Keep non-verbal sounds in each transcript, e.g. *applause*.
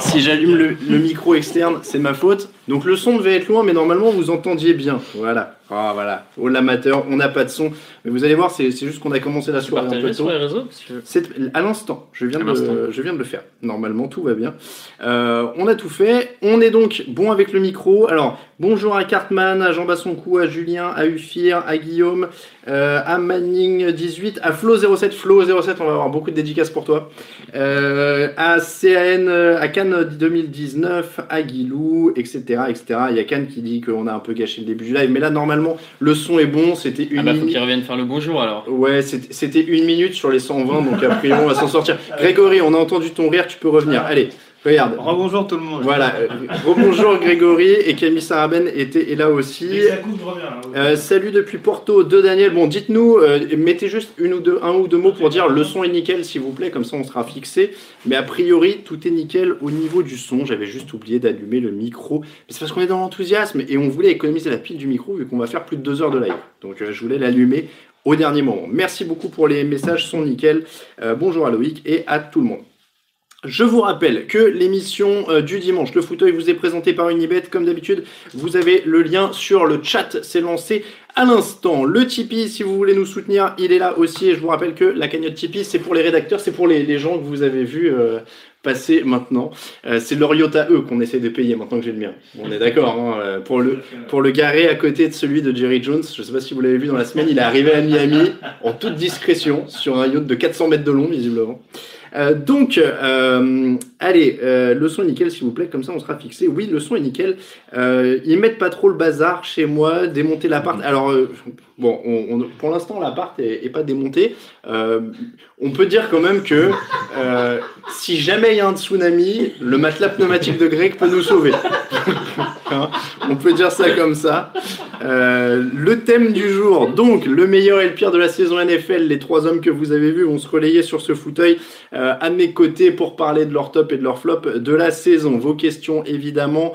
Si j'allume le, micro externe, c'est ma faute. Donc le son devait être loin, mais normalement vous entendiez bien. Voilà. Ah voilà. Oh l'amateur, on n'a pas de son. Mais vous allez voir, c'est juste qu'on a commencé la soirée un peu tôt. C'est à l'instant. Je viens À de, je viens de le faire. Normalement, tout va bien. Euh, on a tout fait. On est donc bon avec le micro. Alors, bonjour à Cartman, à Jean Bassoncou, à Julien, à Ufir, à Guillaume, euh, à Manning18, à Flo07. Flo07, on va avoir beaucoup de dédicaces pour toi. Euh, à CAN, à Cannes 2019, à Guilou, etc., etc. Il y a Cannes qui dit qu'on a un peu gâché le début du live, mais là, normalement, le son est bon. C'était une Ah bah faut minute. qu'ils reviennent faire le bonjour alors. Ouais, c'était c'était une minute sur les 120, donc après on va s'en sortir. Grégory, on a entendu ton rire, tu peux revenir. Allez, regarde. Rebonjour tout le monde. Voilà, *laughs* rebonjour Grégory et Camille Saraben était est là aussi. Ça coupe, reviens. là. Euh, salut depuis Porto de Daniel. Bon, dites-nous, euh, mettez juste une ou deux, un ou deux mots pour dire le son est nickel, s'il vous plaît, comme ça on sera fixé. Mais a priori, tout est nickel au niveau du son. J'avais juste oublié d'allumer le micro. Mais c'est parce qu'on est dans l'enthousiasme et on voulait économiser la pile du micro vu qu'on va faire plus de deux heures de live. Donc euh, je voulais l'allumer au dernier moment. Merci beaucoup pour les messages, sont nickel. Bonjour à Loïc et à tout le monde. Je vous rappelle que l'émission euh, du dimanche, le fauteuil, vous est présentée par Unibet. Comme d'habitude, vous avez le lien sur le chat. C'est lancé à l'instant. Le Tipeee, si vous voulez nous soutenir, il est là aussi. Et je vous rappelle que la cagnotte Tipeee, c'est pour les rédacteurs, c'est pour les, gens que vous avez vus euh, passer maintenant. Euh, c'est leur à eux qu'on essaie de payer maintenant que j'ai le mien. On est d'accord hein, pour le pour le garer à côté de celui de Jerry Jones. Je sais pas si vous l'avez vu dans la semaine, il est arrivé à Miami en toute discrétion sur un yacht de 400 mètres de long visiblement. Euh, donc, euh, allez, euh, le son est nickel, s'il vous plaît, comme ça on sera fixé. Oui, le son est nickel. Ils mettent pas trop le bazar chez moi, démonter l'appart. Alors, bon, on, on- pour l'instant, l'appart est, est pas démonté. Euh, on peut dire quand même que euh, si jamais il y a un tsunami, le matelas pneumatique de Greg peut nous sauver. *laughs* Hein, on peut dire ça comme ça. Euh, le thème du jour, donc le meilleur et le pire de la saison NFL, les trois hommes que vous avez vus vont se relayer sur ce fauteuil à mes côtés pour parler de leur top et de leur flop de la saison. Vos questions évidemment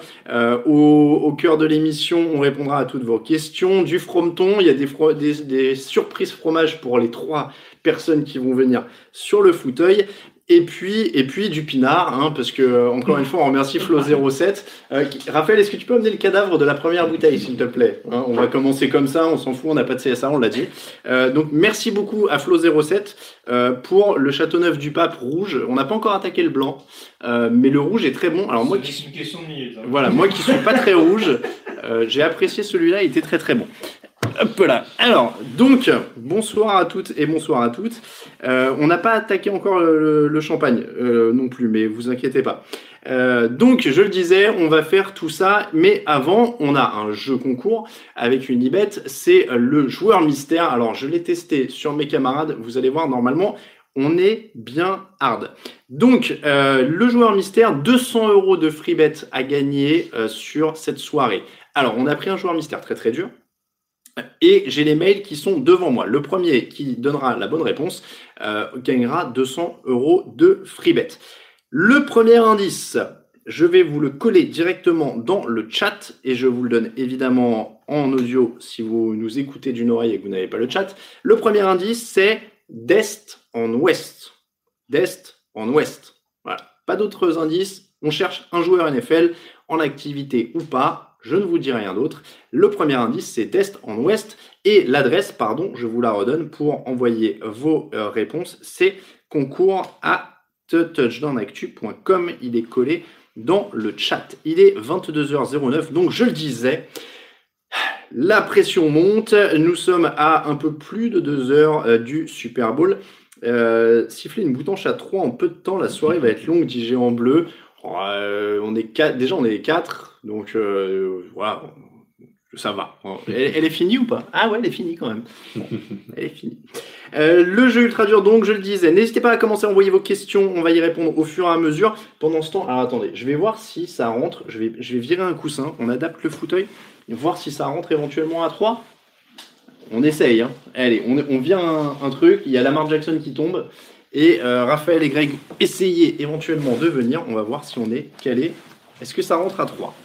au, au cœur de l'émission, on répondra à toutes vos questions. Du frometon, il y a des, des, des surprises fromage pour les trois personnes qui vont venir sur le fauteuil. Et puis, et puis du pinard, hein, parce que, euh, encore une fois, on remercie Flo07. *laughs* Euh, Raphaël, est-ce que tu peux amener le cadavre de la première bouteille, s'il te plaît? Hein, On va commencer comme ça, on s'en fout, on n'a pas de CSA, on l'a dit. Euh, donc, merci beaucoup à Flo07 euh, pour le Châteauneuf du Pape rouge. On n'a pas encore attaqué le blanc, euh, mais le rouge est très bon. Alors, moi qui C'est une question de minutes. hein. voilà, moi qui suis pas très rouge, euh, j'ai apprécié celui-là, il était très très bon. Hop là. Alors, donc, bonsoir à toutes et bonsoir à toutes. Euh, on n'a pas attaqué encore le, champagne euh, non plus, mais vous inquiétez pas. Euh, donc, je le disais, on va faire tout ça, mais avant, on a un jeu concours avec une ibet, c'est le joueur mystère. Alors, je l'ai testé sur mes camarades, vous allez voir, normalement, on est bien hard. Donc, euh, le joueur mystère, 200 euros de free bet à gagner euh, sur cette soirée. Alors, on a pris un joueur mystère très très dur. Et j'ai les mails qui sont devant moi. Le premier qui donnera la bonne réponse euh, gagnera 200 euros de free bet. Le premier indice, je vais vous le coller directement dans le chat et je vous le donne évidemment en audio si vous nous écoutez d'une oreille et que vous n'avez pas le chat. Le premier indice, c'est d'est en ouest. D'est en ouest. Voilà. Pas d'autres indices. On cherche un joueur NFL en activité ou pas je ne vous dis rien d'autre. Le premier indice, c'est test en ouest. Et l'adresse, pardon, je vous la redonne pour envoyer vos euh, réponses. C'est concours à touchdownactu.com. Il est collé dans le chat. Il est 22h09. Donc, je le disais, la pression monte. Nous sommes à un peu plus de deux heures euh, du Super Bowl. Euh, siffler une boutanche à 3 en peu de temps, la soirée va être longue, dit Géant Bleu. on est quatre, déjà, on est quatre. Donc euh, voilà, ça va. Elle, est finie ou pas? Ah ouais, elle est finie quand même. *laughs* elle est finie. Euh, le jeu ultra dur, donc, je le disais. N'hésitez pas à commencer à envoyer vos questions. On va y répondre au fur et à mesure. Pendant ce temps, alors attendez, je vais voir si ça rentre. Je vais, je vais virer un coussin. On adapte le fauteuil. Voir si ça rentre éventuellement à 3. On essaye. Hein. Allez, on, on vire un, truc. Il y a Lamar Jackson qui tombe. Et euh, Raphaël et Greg, essayez éventuellement de venir. On va voir si on est calé. Est-ce que ça rentre à 3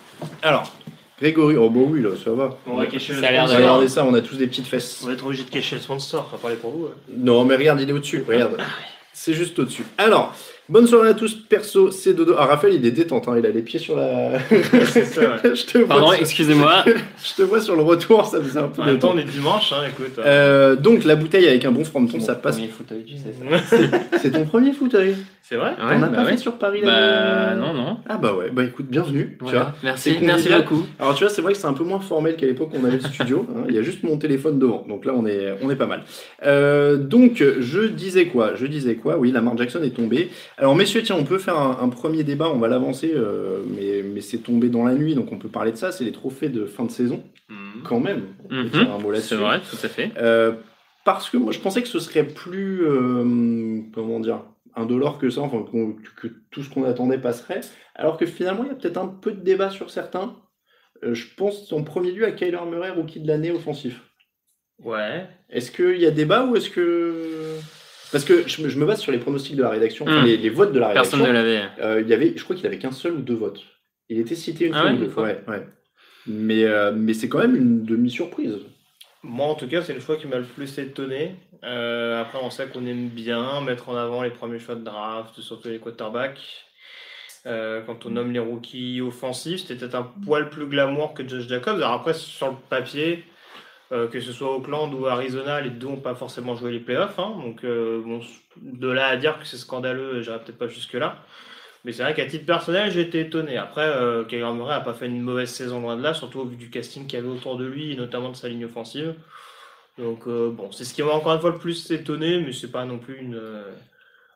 alors, Grégory, oh bah oui, là, ça va. On va cacher le ça Regardez ça, on a tous des petites fesses. On va être obligé de cacher le sponsor, on va parler pour vous. Non, mais regarde, il est au-dessus, regarde. Ah c'est juste au-dessus. Alors, bonne soirée à tous. Perso, c'est Dodo. Ah, Raphaël, il est détente, hein. il a les pieds sur la. *laughs* je te Pardon, excusez-moi. *laughs* je te vois sur le retour, ça faisait un peu. En même temps, on est dimanche, hein, écoute. Euh, donc, la bouteille avec un bon fronton, ça passe. C'est ton premier fauteuil. C'est vrai On n'a bah pas fait sur Paris Bah non, non. Ah bah ouais, bah écoute, bienvenue. Tu vois, merci, merci beaucoup. Alors tu vois, c'est vrai que c'est un peu moins formel qu'à l'époque où on avait le studio. Hein. Il y a juste mon téléphone devant. Donc là, on est, on est pas mal. Euh, donc, je disais quoi? Je disais quoi? Oui, Lamar Jackson est tombé. Alors messieurs, tiens, on peut faire un, premier débat, on va l'avancer, euh, mais, mais c'est tombé dans la nuit, donc on peut parler de ça. C'est les trophées de fin de saison. Mhm. Quand même. Mhm. C'est vrai, tout à fait. Euh, parce que moi, je pensais que ce serait plus... comment dire indolore que ça, enfin, que, tout ce qu'on attendait passerait. Alors que finalement, il y a peut-être un peu de débat sur certains. Euh, je pense en premier lieu à Kyler Murray, rookie de l'année offensif. Ouais. Est-ce qu'il y a débat ou est-ce que. Parce que je, me base sur les pronostics de la rédaction, hmm. les, votes de la rédaction. Personne ne l'avait. Euh, il y avait, je crois qu'il avait qu'un seul ou deux votes. Il était cité une ah fois ouais, Ouais, Mais, euh, mais c'est quand même une demi-surprise. Moi, en tout cas, c'est le choix qui m'a le plus étonné. Euh, après, on sait qu'on aime bien mettre en avant les premiers choix de draft, surtout les quarterbacks. Euh, quand on nomme les rookies offensifs, c'était peut-être un poil plus glamour que Josh Jacobs. Alors après, sur le papier, euh, que ce soit Oakland ou Arizona, les deux n'ont pas forcément joué les playoffs. Hein. donc, bon, de là à dire que c'est scandaleux, j'irai peut-être pas jusque-là. Mais c'est vrai qu'à titre personnel, j'ai été étonné. Après, euh, Kyler Murray n'a pas fait une mauvaise saison loin de là, surtout au vu du casting qu'il y avait autour de lui, et notamment de sa ligne offensive. Donc, euh, bon, c'est ce qui m'a encore une fois le plus étonné, mais c'est pas non plus euh,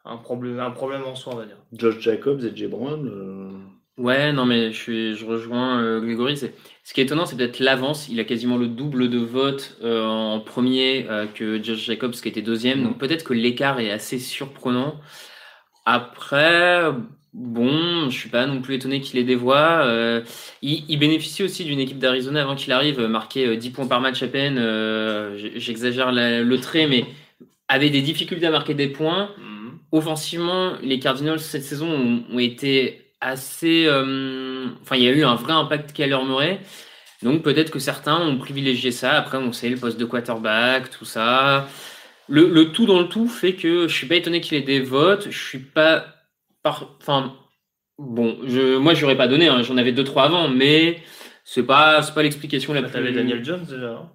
un, problème, en soi, on va dire. Josh Jacobs et Jay Brown euh, Ouais, non, mais je, suis, je rejoins Grégory. Ce qui est étonnant, c'est peut-être l'avance. Il a quasiment le double de votes en premier que Josh Jacobs, qui était deuxième. Donc peut-être que l'écart est assez surprenant. Après, Bon, je suis pas non plus étonné qu'il ait des voix. Euh, il, bénéficie aussi d'une équipe d'Arizona avant qu'il arrive, marqué 10 euh, points par match à peine. Euh, j'exagère le trait, mais avait des difficultés à marquer des points. Mhm. Offensivement, les Cardinals cette saison ont, été assez. enfin, il y a eu un vrai impact leur Murray. Donc peut-être que certains ont privilégié ça. Après, on sait le poste de quarterback, tout ça. Le, le tout dans le tout fait que je suis pas étonné qu'il ait des votes. Je suis pas Enfin, bon, je, moi, j'aurais pas donné, hein, j'en avais deux, trois avant, mais c'est pas, pas l'explication la bah, plus. T'avais Daniel Jones déjà. Hein.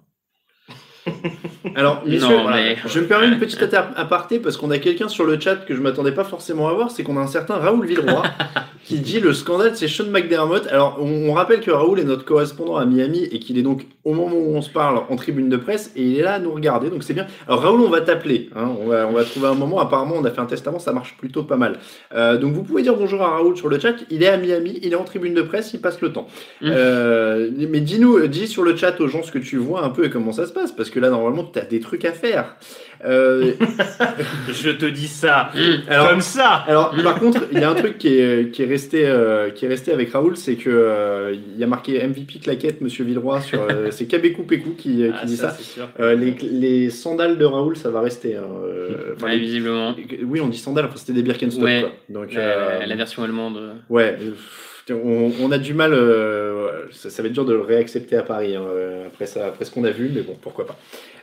*laughs* Alors, messieurs, Non, voilà, mais- je me permets une petite aparté parce qu'on a quelqu'un sur le chat que je m'attendais pas forcément à voir, c'est qu'on a un certain Raoul Villeroy *laughs* qui dit le scandale c'est Sean McDermott. Alors, on, on rappelle que Raoul est notre correspondant à Miami et qu'il est donc au moment où on se parle en tribune de presse et il est là à nous regarder, donc c'est bien. Alors, Raoul, on va t'appeler, hein, on, va, on va trouver un moment. Apparemment, on a fait un test avant, ça marche plutôt pas mal. Euh, donc, vous pouvez dire bonjour à Raoul sur le chat. Il est à Miami, il est en tribune de presse, il passe le temps. Mm. Euh, mais dis-nous, dis sur le chat aux gens ce que tu vois un peu et comment ça se passe, parce que là, normalement, tu as des trucs à faire. Euh, *laughs* Je te dis ça alors, comme ça. alors, par contre, il y a un truc qui est, qui est, resté, euh, qui est resté avec Raoul, c'est que euh, il y a marqué MVP claquette, Monsieur Villeroy, sur, *laughs* c'est Kabekou Pekou qui, qui Ah, dit ça. les, les sandales de Raoul, ça va rester. hein, enfin, Ouais, les- visiblement. oui, on dit sandales, enfin, c'était des Birkenstock. Ouais. Quoi. Donc, La, la version allemande. Ouais, on, on a du mal, euh, ça, ça va être dur de le réaccepter à Paris hein, après, ça, après ce qu'on a vu, mais bon, pourquoi pas.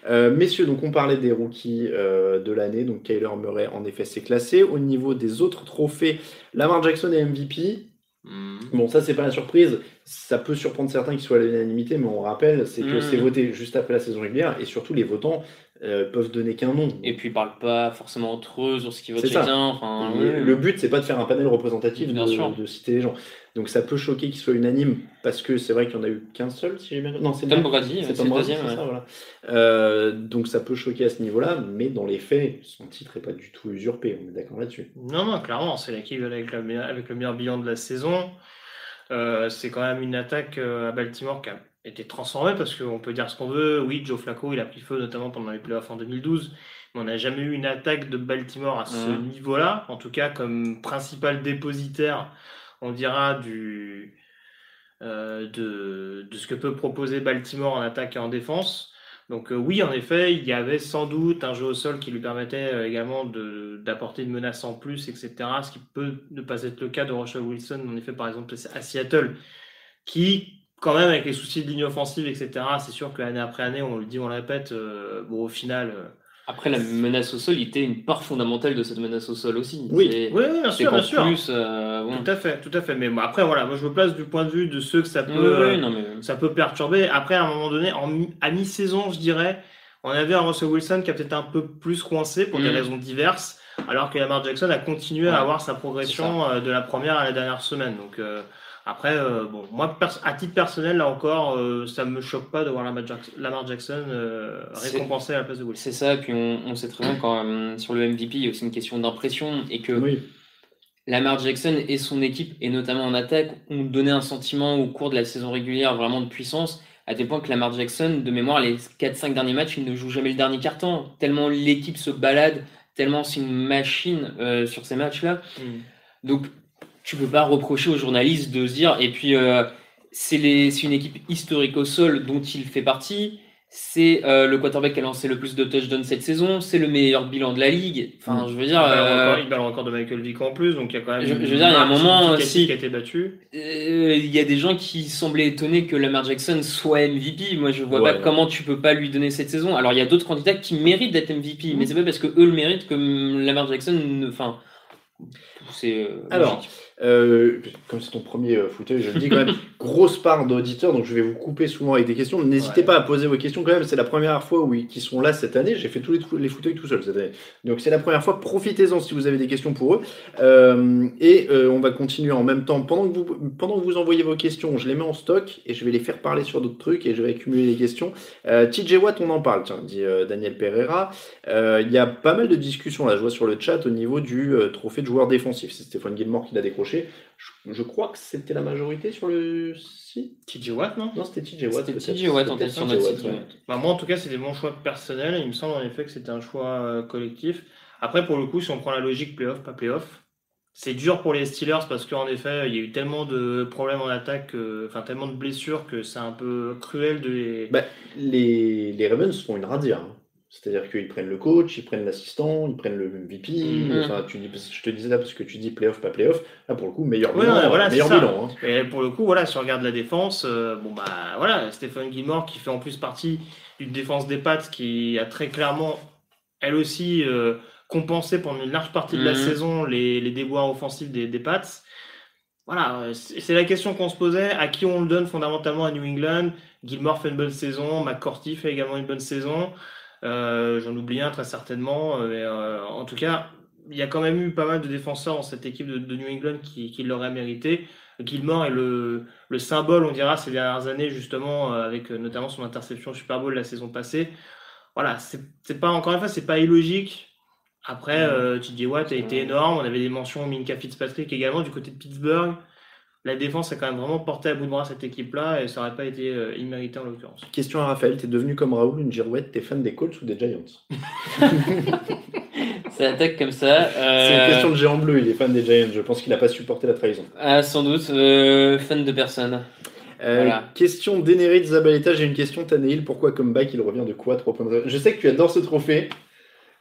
Euh, messieurs, donc on parlait des rookies euh, de l'année, donc Kyler Murray en effet s'est classé. Au niveau des autres trophées, Lamar Jackson est MVP. Hmm. Bon, ça c'est pas la surprise, ça peut surprendre certains qui soient à l'unanimité, mais on rappelle, c'est que Mm. c'est voté juste après la saison régulière et surtout les votants euh, peuvent donner qu'un nom. Et puis ils parlent pas forcément entre eux sur ce qu'ils votent chacun. Enfin. Le but, c'est pas de faire un panel représentatif, Bien de, sûr. de citer les gens. Donc ça peut choquer qu'il soit unanime, parce que c'est vrai qu'il n'y en a eu qu'un seul, si j'ai bien Non, c'est Tom. Brady, C'est Tom le Brady, deuxième. c'est ouais. ça, voilà. Euh, donc ça peut choquer à ce niveau-là, mais dans les faits, son titre n'est pas du tout usurpé, on est d'accord là-dessus. Non, non, clairement, c'est l'équipe avec, la avec le meilleur bilan de la saison. Euh, c'est quand même une attaque euh, à Baltimore qui a été transformée parce qu'on peut dire ce qu'on veut. Oui, Joe Flacco, il a pris feu notamment pendant les playoffs en 2012, mais on n'a jamais eu une attaque de Baltimore à ce niveau-là. En tout cas, comme principal dépositaire, on dira, du, euh, de, de ce que peut proposer Baltimore en attaque et en défense. Donc euh, oui, en effet, il y avait sans doute un jeu au sol qui lui permettait euh, également d'apporter une menace en plus, etc. Ce qui peut ne pas être le cas de Russell Wilson, en effet, par exemple, à Seattle, qui, quand même, avec les soucis de ligne offensive, etc., c'est sûr qu'année après année, on le dit, on le répète, bon, au final... Après, la menace au sol, il était une part fondamentale de cette menace au sol aussi. Oui. Oui, oui, bien sûr, bien sûr. plus, euh, bon. Tout à fait, tout à fait. Mais bon, après, voilà, moi je me place du point de vue de ceux que ça peut, Oui, euh, non, mais... ça peut perturber. Après, à un moment donné, en à mi-saison, je dirais, on avait un Russell Wilson qui a peut-être un peu plus coincé pour des Mhm. raisons diverses, alors que Lamar Jackson a continué Ouais, à avoir sa progression euh, de la première à la dernière semaine. Donc euh, après, euh, bon, moi, à titre personnel, là encore, euh, ça me choque pas de voir Lamar Jackson, Lamar Jackson euh, récompensé à la place de Wilson. C'est ça, puis on, on sait très bien quand euh, sur le MVP, il y a aussi une question d'impression et que Oui. Lamar Jackson et son équipe, et notamment en attaque, ont donné un sentiment au cours de la saison régulière vraiment de puissance, à tel point que Lamar Jackson, de mémoire, les 4-5 derniers matchs, il ne joue jamais le dernier carton, tellement l'équipe se balade, tellement c'est une machine euh, sur ces matchs-là. Mhm. Donc, tu peux pas reprocher aux journalistes de se dire, et puis euh, c'est une équipe historique au sol dont il fait partie. C'est euh, le quarterback qui a lancé le plus de touchdowns cette saison. C'est le meilleur bilan de la ligue. Enfin, Mm. je veux dire, euh, il bat le record de Michael Vick en plus, donc il y a quand même Je- veux dire, il y a un moment, si- qui a été battue. euh, il y a des gens qui semblaient étonnés que Lamar Jackson soit MVP. Moi, je vois Ouais. pas comment tu peux pas lui donner cette saison. Alors, il y a d'autres candidats qui méritent d'être MVP, Mm. mais c'est pas parce que eux le méritent que Lamar Jackson. Enfin, c'est euh, Alors, logique. Euh, comme c'est ton premier euh, fauteuil, je le dis quand même, *laughs* grosse part d'auditeurs, donc je vais vous couper souvent avec des questions. N'hésitez Ouais. pas à poser vos questions quand même, c'est la première fois où ils qui sont là cette année. J'ai fait tous les, les fauteuils tout seul cette année. Donc c'est la première fois, profitez-en si vous avez des questions pour eux. Euh, et euh, on va continuer en même temps. Pendant que, vous, pendant que vous envoyez vos questions, je les mets en stock et je vais les faire parler sur d'autres trucs et je vais accumuler les questions. TJ Watt, on en parle, tiens, dit Daniel Pereira. Il y a pas mal de discussions là, je vois sur le chat au niveau du trophée de joueur défensif. C'est Stéphane Gilmore qui l'a décroché. Je, je crois que c'était la majorité sur le site. TJ Watt, non? Non, c'était TJ Watt. C'était. TJ Watt en tête sur notre site. ouais. Bah, moi, en tout cas, c'était mon choix personnel. Il me semble en effet que c'était un choix euh, collectif. Après, pour le coup, si on prend la logique playoff, pas playoff, c'est dur pour les Steelers parce qu'en effet, il y a eu tellement de problèmes en attaque, que- enfin tellement de blessures que c'est un peu cruel de les. Bah, les, les Ravens font une radia. hein. C'est-à-dire qu'ils prennent le coach, ils prennent l'assistant, ils prennent le MVP. Mhm. Enfin, tu dis, je te disais là parce que tu dis playoff, pas playoff. Là, pour le coup, meilleur Ouais, bilan. ouais, voilà, meilleur bilan hein. Et pour le coup, voilà, si on regarde la défense, euh, bon bah voilà, Stephen Gilmore qui fait en plus partie d'une défense des pattes qui a très clairement, elle aussi, euh, compensé pendant une large partie de la Mhm. saison les, les déboires offensifs des, des Pats. voilà, c'est c'est la question qu'on se posait. À qui on le donne fondamentalement à New England? Gilmore fait une bonne saison, McCourty fait également une bonne saison. Euh, J'en oublie un très certainement. euh, Mais, euh, en tout cas, il y a quand même eu pas mal de défenseurs dans cette équipe de, de New England qui, qui l'auraient mérité. Gilmore est le, le symbole, on dira, ces dernières années, justement, avec notamment son interception au Super Bowl la saison passée. Voilà, c'est c'est pas, encore une fois, c'est pas illogique. Après, euh, TJ Watt a été énorme. On avait des mentions Minka Fitzpatrick également du côté de Pittsburgh. La défense a quand même vraiment porté à bout de bras cette équipe-là et ça n'aurait pas été euh, immérité en l'occurrence. Question à Raphaël, t'es devenu comme Raoul, une girouette, t'es fan des Colts ou des Giants? *laughs* Ça attaque comme ça. C'est Euh, une question de géant bleu, il est fan des Giants, je pense qu'il n'a pas supporté la trahison. ah, sans doute, euh, fan de personne. Euh, Voilà. Question d'Enerid Zabaleta, j'ai une question, Taneil, pourquoi comeback il revient de quoi 3 points de- Je sais que tu adores ce trophée.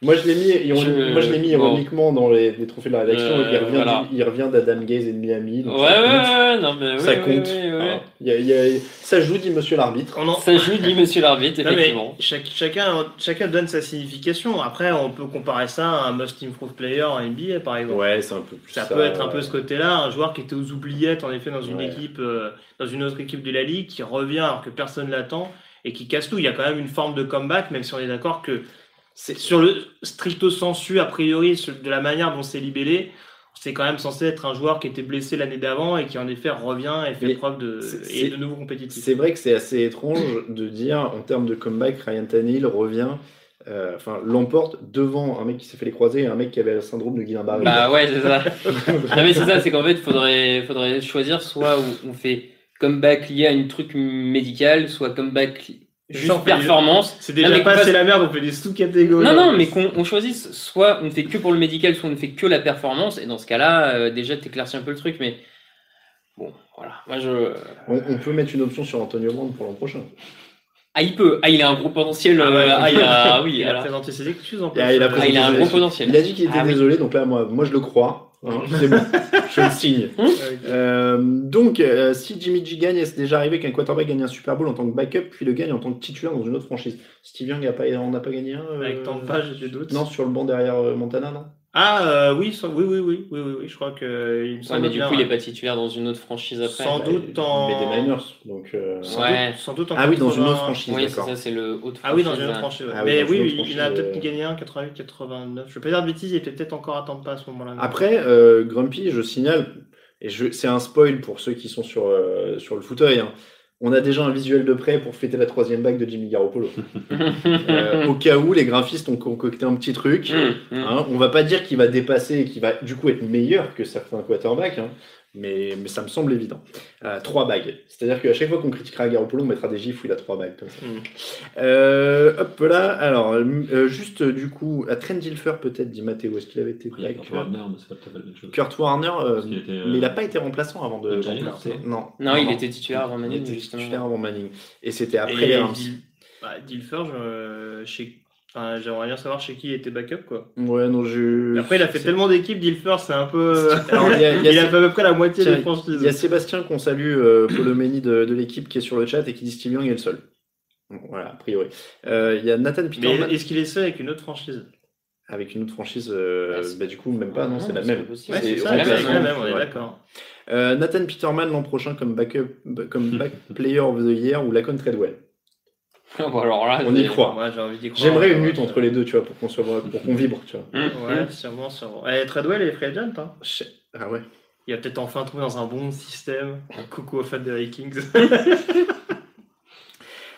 Moi je l'ai mis, Je- moi, je l'ai mis bon. ironiquement dans les, les trophées de la rédaction, Euh, il revient, voilà. du- il revient d'Adam Gaze et de Miami. Ouais, donc ouais, ça compte. ouais, non, mais Ça oui, compte. oui, oui. Voilà. Il y a- il y a- ça joue, dit monsieur l'arbitre. En- Ça joue, dit monsieur l'arbitre, Non, mais effectivement. chaque- chacun, chacun donne sa signification. Après, on peut comparer ça à un Most Improved Player en NBA, par exemple. Ouais, c'est un peu plus Ça peut être un peu ce côté-là, un joueur qui était aux oubliettes en effet dans une Ouais. équipe, euh, dans une autre équipe de la ligue, qui revient alors que personne l'attend et qui casse tout. Il y a quand même une forme de comeback, même si on est d'accord que c'est sur le stricto sensu a priori de la manière dont c'est libellé, c'est quand même censé être un joueur qui était blessé l'année d'avant et qui en effet revient et fait Mais preuve de et nouveau compétitif. C'est vrai que c'est assez étrange de dire en termes de comeback, Ryan Tannehill revient, euh, enfin l'emporte devant un mec qui s'est fait les croiser et un mec qui avait le syndrome de Guillain-Barré. Bah ouais, c'est ça. *laughs* non, mais c'est ça, c'est qu'en fait, faudrait, faudrait choisir soit on fait comeback lié à une truc médical, soit comeback des- performance. C'est déjà Non, pas c'est la merde, on fait des sous-catégories. Non, non, mais qu'on on choisisse, soit on ne fait que pour le médical, soit on ne fait que la performance, et dans ce cas-là, euh, déjà, t'éclaircis un peu le truc, mais bon, voilà. Moi, je. On, on peut mettre une option sur Antonio Brown pour l'an prochain. Ah, il peut. Ah, il a un gros potentiel. Ah ouais, euh, ah, il a. Oui, *laughs* il a alors. présenté ses excuses en plus. Ah, il a Ah, il a un gros potentiel. Il a dit qu'il était Ah oui. désolé, donc là, moi, moi je le crois. Hein, *laughs* c'est bon, je le signe. *laughs* Euh, donc, euh, si Jimmy G gagne, c'est déjà arrivé qu'un quarterback gagne un Super Bowl en tant que backup, puis le gagne en tant que titulaire dans une autre franchise? Steve Young a pas, on n'a pas gagné un euh, Avec pages, j'ai des doutes. Non, sur le banc derrière euh, Montana, non? Ah euh, oui, sans- oui, oui, oui, oui, oui, oui, je crois que euh, il me Ouais, semble mais du bien, coup, il ouais. est pas titulaire dans une autre franchise après. Sans Bah, doute en- met des Niners, donc. euh, Sans Ouais. doute, sans doute en Ah oui, dans une 80. autre franchise, Oui, c'est d'accord. ça, c'est le haut Ah oui, dans une autre franchise. ouais. Ah oui, mais oui, il- il a peut-être euh. gagné un 88, 89. Je vais pas dire de bêtises, il était peut-être encore à temps de pas à ce moment-là. Après, euh, Grumpy, je signale, et je, c'est un spoil pour ceux qui sont sur, euh, sur le fauteuil, hein, on a déjà un visuel de prêt pour fêter la troisième bague de Jimmy Garoppolo. Euh, au cas où les graphistes ont concocté un petit truc, Hum, hum. hein, on va pas dire qu'il va dépasser et qu'il va du coup être meilleur que certains quarterbacks, hein, mais, mais ça me semble évident. Euh, trois bagues. C'est-à-dire qu'à chaque fois qu'on critiquera Garoppolo, on mettra des gifs où il a trois bagues. Comme ça. Mm. Euh, hop là, alors, euh, juste du coup, à Trent Dilfer peut-être, dit Mathéo, est-ce qu'il avait été Il Kurt Warner, mais c'est pas tout à fait la même chose. Kurt Warner, euh, qu'il était, euh, mais il n'a pas été remplaçant avant de Giants, non Non, Non, il était titulaire avant il Manning, était justement. titulaire avant Manning. Et c'était après Et les Rams. Dil- bah, Dilfer, je- chez... enfin, j'aimerais bien savoir chez qui il était backup. Quoi. Ouais, non, je. Après, il a fait tellement d'équipes, Dilfer, c'est un peu. *laughs* Alors, il y a- il y a- il a fait à peu près la moitié Tiens, des franchises. Il y a Sébastien qu'on salue, euh, Polomeni de, de l'équipe qui est sur le chat et qui dit Steve Young est le seul. Voilà, a priori. Euh, il y a Nathan Peterman est-ce qu'il est seul avec une autre franchise? Avec une autre franchise. euh, Ouais, bah, du coup, même pas, non, c'est la même. pas possible. Ouais, c'est ça, la même, on est Ouais. d'accord. Euh, Nathan Peterman l'an prochain comme backup, comme back player of the year ou Lacon Treadwell. *laughs* Bon, alors là, On y croit. Ouais. J'aimerais une lutte entre les deux, tu vois, pour qu'on soit, pour qu'on vibre, tu vois. Hum, Ouais, hum. sûrement, sûrement. Eh, Treadwell est free agent, hein. Je- Ah ouais. Il va peut-être enfin trouver dans un bon système. Coucou aux fans des Vikings. *laughs* *laughs*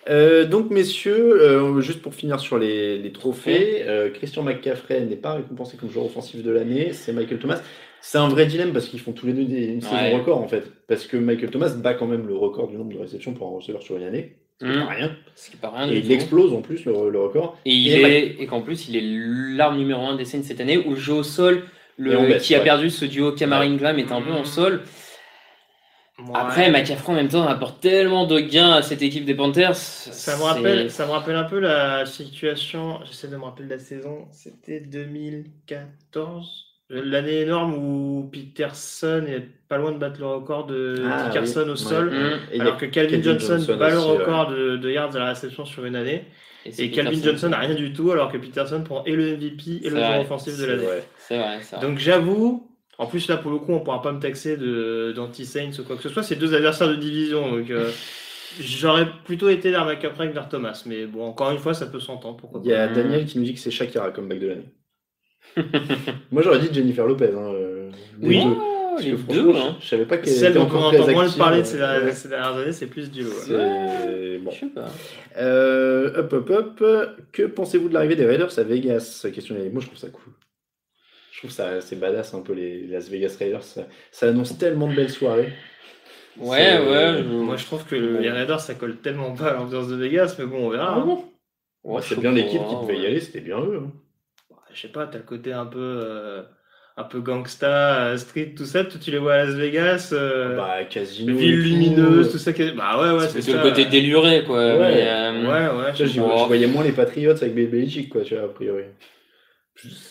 Euh, donc, messieurs, euh, juste pour finir sur les, les trophées, euh, Christian McCaffrey n'est pas récompensé comme joueur offensif de l'année, c'est Michael Thomas. C'est un vrai dilemme parce qu'ils font tous les deux des, une saison Ouais. record en fait. Parce que Michael Thomas bat quand même le record du nombre de réceptions pour un receveur sur une année. C'est pas rien. Ce qui est pas rien Et il tout. explose en plus le, le record. Et, il Et est, et qu'en plus, il est l'arme numéro 1 des Saints cette année, où le jeu au sol, le, baisse, qui a ouais. perdu ce duo Camara-Ingram est un peu en Mhm. sol. Après, McCaffrey en même temps apporte tellement de gains à cette équipe des Panthers. Ça me, rappelle, ça me rappelle un peu la situation, j'essaie de me rappeler de la saison, c'était 2014, l'année énorme où Peterson est pas loin de battre le record de Ah, Dickerson oui. au sol, Ouais. Et a alors que Calvin, Calvin Johnson, Johnson bat le ouais. record de, de yards à la réception sur une année, c'est et Calvin Peterson. Johnson n'a rien du tout, alors que Peterson prend et le MVP et le joueur offensif de l'année. C'est vrai. Donc j'avoue, En plus, là, pour le coup, on pourra pas me taxer de- d'anti-Saints ou quoi que ce soit. C'est deux adversaires de division. Donc, euh, *laughs* j'aurais plutôt été vers McCaffrey que vers Thomas. Mais bon, encore une fois, ça peut s'entendre. Pourquoi Il y a. Daniel qui nous dit que c'est Shakira comme back de l'année. *laughs* Moi j'aurais dit Jennifer Lopez. Hein, euh, Oui. deux. Oh, les deux, hein. je, je savais pas qu'elle Celle dont on entend moins le parler de euh, ces, dernières- ouais. ces dernières années, c'est plus du bon. Je sais pas. Euh, hop, hop, hop. Que pensez-vous de l'arrivée des Raiders à Vegas? Question Moi, je trouve ça cool. Je trouve ça c'est badass un peu les Las Vegas Raiders. Ça, ça annonce tellement de belles soirées. Ouais, ouais. je- Moi, je trouve que le- les Raiders, ça colle tellement pas à l'ambiance de Vegas, mais bon, on verra. hein. Ouais, c'est bien l'équipe qui devait y ouais. aller, c'était bien eux. hein. Je sais pas, t'as le côté un peu, euh, un peu gangsta, euh, street, tout ça. Toi, tu les vois à Las Vegas, euh, Bah, casino. ville lumineuse, tout ça. Bah ouais, ouais, C'est c'est le ça. côté déluré, quoi. Ouais. mais, euh, Ouais, ouais. Tu je voyais moins les Patriots avec Belichick, quoi, tu vois, a priori.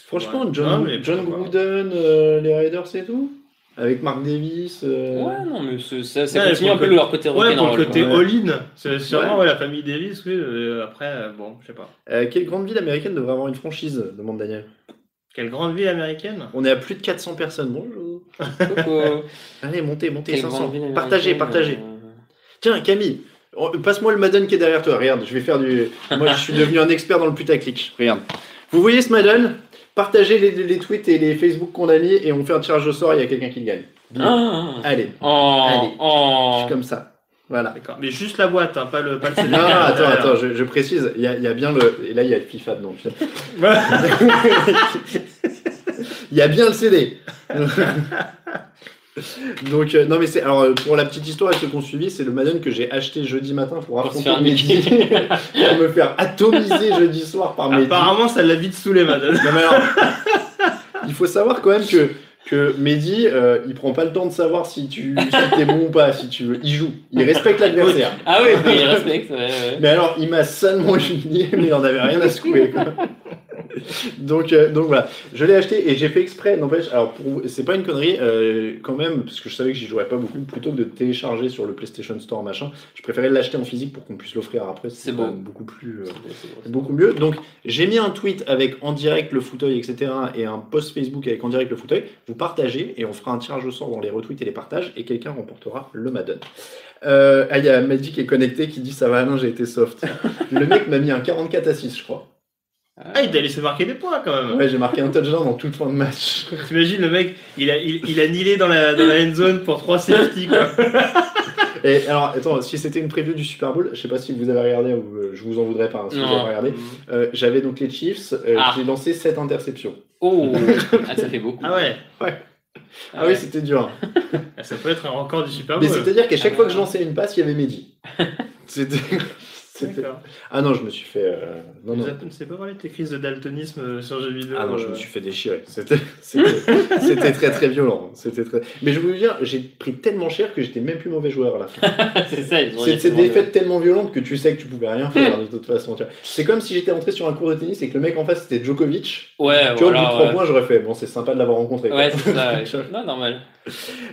Franchement, Ouais. John, Non, John euh, les Raiders et tout Avec Mark Davis. euh, Ouais, non, mais c'est- ça, ça Ouais, continue un peu le leur côté Ouais, pour le côté all-in. C'est sûrement Ouais. ouais, la famille Davis, oui. euh, après, euh, bon, je sais pas. Euh, quelle grande ville américaine devrait avoir une franchise demande Daniel. Quelle grande ville américaine? On est à plus de 400 personnes. Bonjour. Coucou. *laughs* Allez, montez, montez, Quelle 500. grande ville Partagez, partagez. euh, Tiens, Camille, passe-moi le Madden qui est derrière toi. Regarde, je vais faire du. Moi, je suis devenu un expert dans le putaclic. Regarde. Vous voyez ce Madden? Partagez les, les tweets et les Facebook qu'on a mis et on fait un tirage au sort. Il y a quelqu'un qui le gagne. Ah, Allez, oh, Allez. je oh. suis comme ça. Voilà. Mais juste la boîte, hein, pas le, pas le CD. Non, non, attends, Derrière. attends, je, je précise, il y, a, il y a bien le. Et là, il y a le FIFA dedans. *laughs* Il y a bien le CD. *laughs* *laughs* Donc, euh, non, mais c'est. Alors, euh, pour la petite histoire avec ceux qui ont suivi, c'est le Madden que j'ai acheté jeudi matin pour faire Mehdi. niquer. *laughs* pour me faire atomiser *laughs* jeudi soir par Mehdi. Apparemment, ça l'a vite saoulé, madame. Non, mais alors, il faut savoir quand même que, que Mehdi, euh, il prend pas le temps de savoir si tu si t'es bon ou pas, si tu veux. Il joue. Il respecte l'adversaire. Ah oui, il respecte, ouais, ouais. Mais alors, il m'a salement humilié, mais il en avait rien à secouer. quoi. *laughs* donc, euh, donc voilà, je l'ai acheté et j'ai fait exprès. N'empêche, alors pour- c'est pas une connerie euh, quand même, parce que je savais que j'y jouerais pas beaucoup. Plutôt que de télécharger sur le PlayStation Store machin, je préférais l'acheter en physique pour qu'on puisse l'offrir après. C'est beaucoup plus. euh, beaucoup mieux. Donc, j'ai mis un tweet avec en direct le fauteuil, etc. et un post Facebook avec en direct le fauteuil. Vous partagez et on fera un tirage au sort dans les retweets et les partages et quelqu'un remportera le Madden. Ah, il y a Mehdi qui est connecté qui dit ça va Alain, j'ai été soft. *laughs* le mec m'a mis un 44 à 6, je crois. Ah, il t'a laissé marquer des points quand même. Ouais, j'ai marqué un touchdown dans toute fin de match. *laughs* T'imagines le mec, il a, il, il a nilé dans la, dans la end zone pour 3 safety quoi. *laughs* Et alors, attends, si c'était une preview du Super Bowl, je sais pas si vous avez regardé ou euh, je vous en voudrais pas hein, si vous avez regardé. Euh, J'avais donc les Chiefs, euh, Ah. j'ai lancé 7 interceptions. Oh, *laughs* ah, ça fait beaucoup. Ah ouais, Ah, oui, c'était dur. ça peut être un record du Super Mais Bowl. c'est-à-dire qu'à chaque Ah fois ouais. que je lançais une passe, il y avait Mehdi. C'était. D'accord. Ah non, je me suis fait. euh, Non, non. C'est pas vrai tes crises de daltonisme euh, sur jeux vidéo Ah non, je me euh, suis fait déchirer. *laughs* C'était très très violent. C'était très... Mais je veux dire, j'ai pris tellement cher que j'étais même plus mauvais joueur à la fin. *laughs* c'est ça, C'est vraiment- défaites tellement violentes que tu sais que tu pouvais rien faire *laughs* de toute façon. C'est comme si j'étais entré sur un cours de tennis et que le mec en face c'était Djokovic. Ouais, Tu vois, au bout de voilà. 3 ouais. points, j'aurais fait bon, c'est sympa de l'avoir rencontré. Ouais, c'est ça. Non, normal.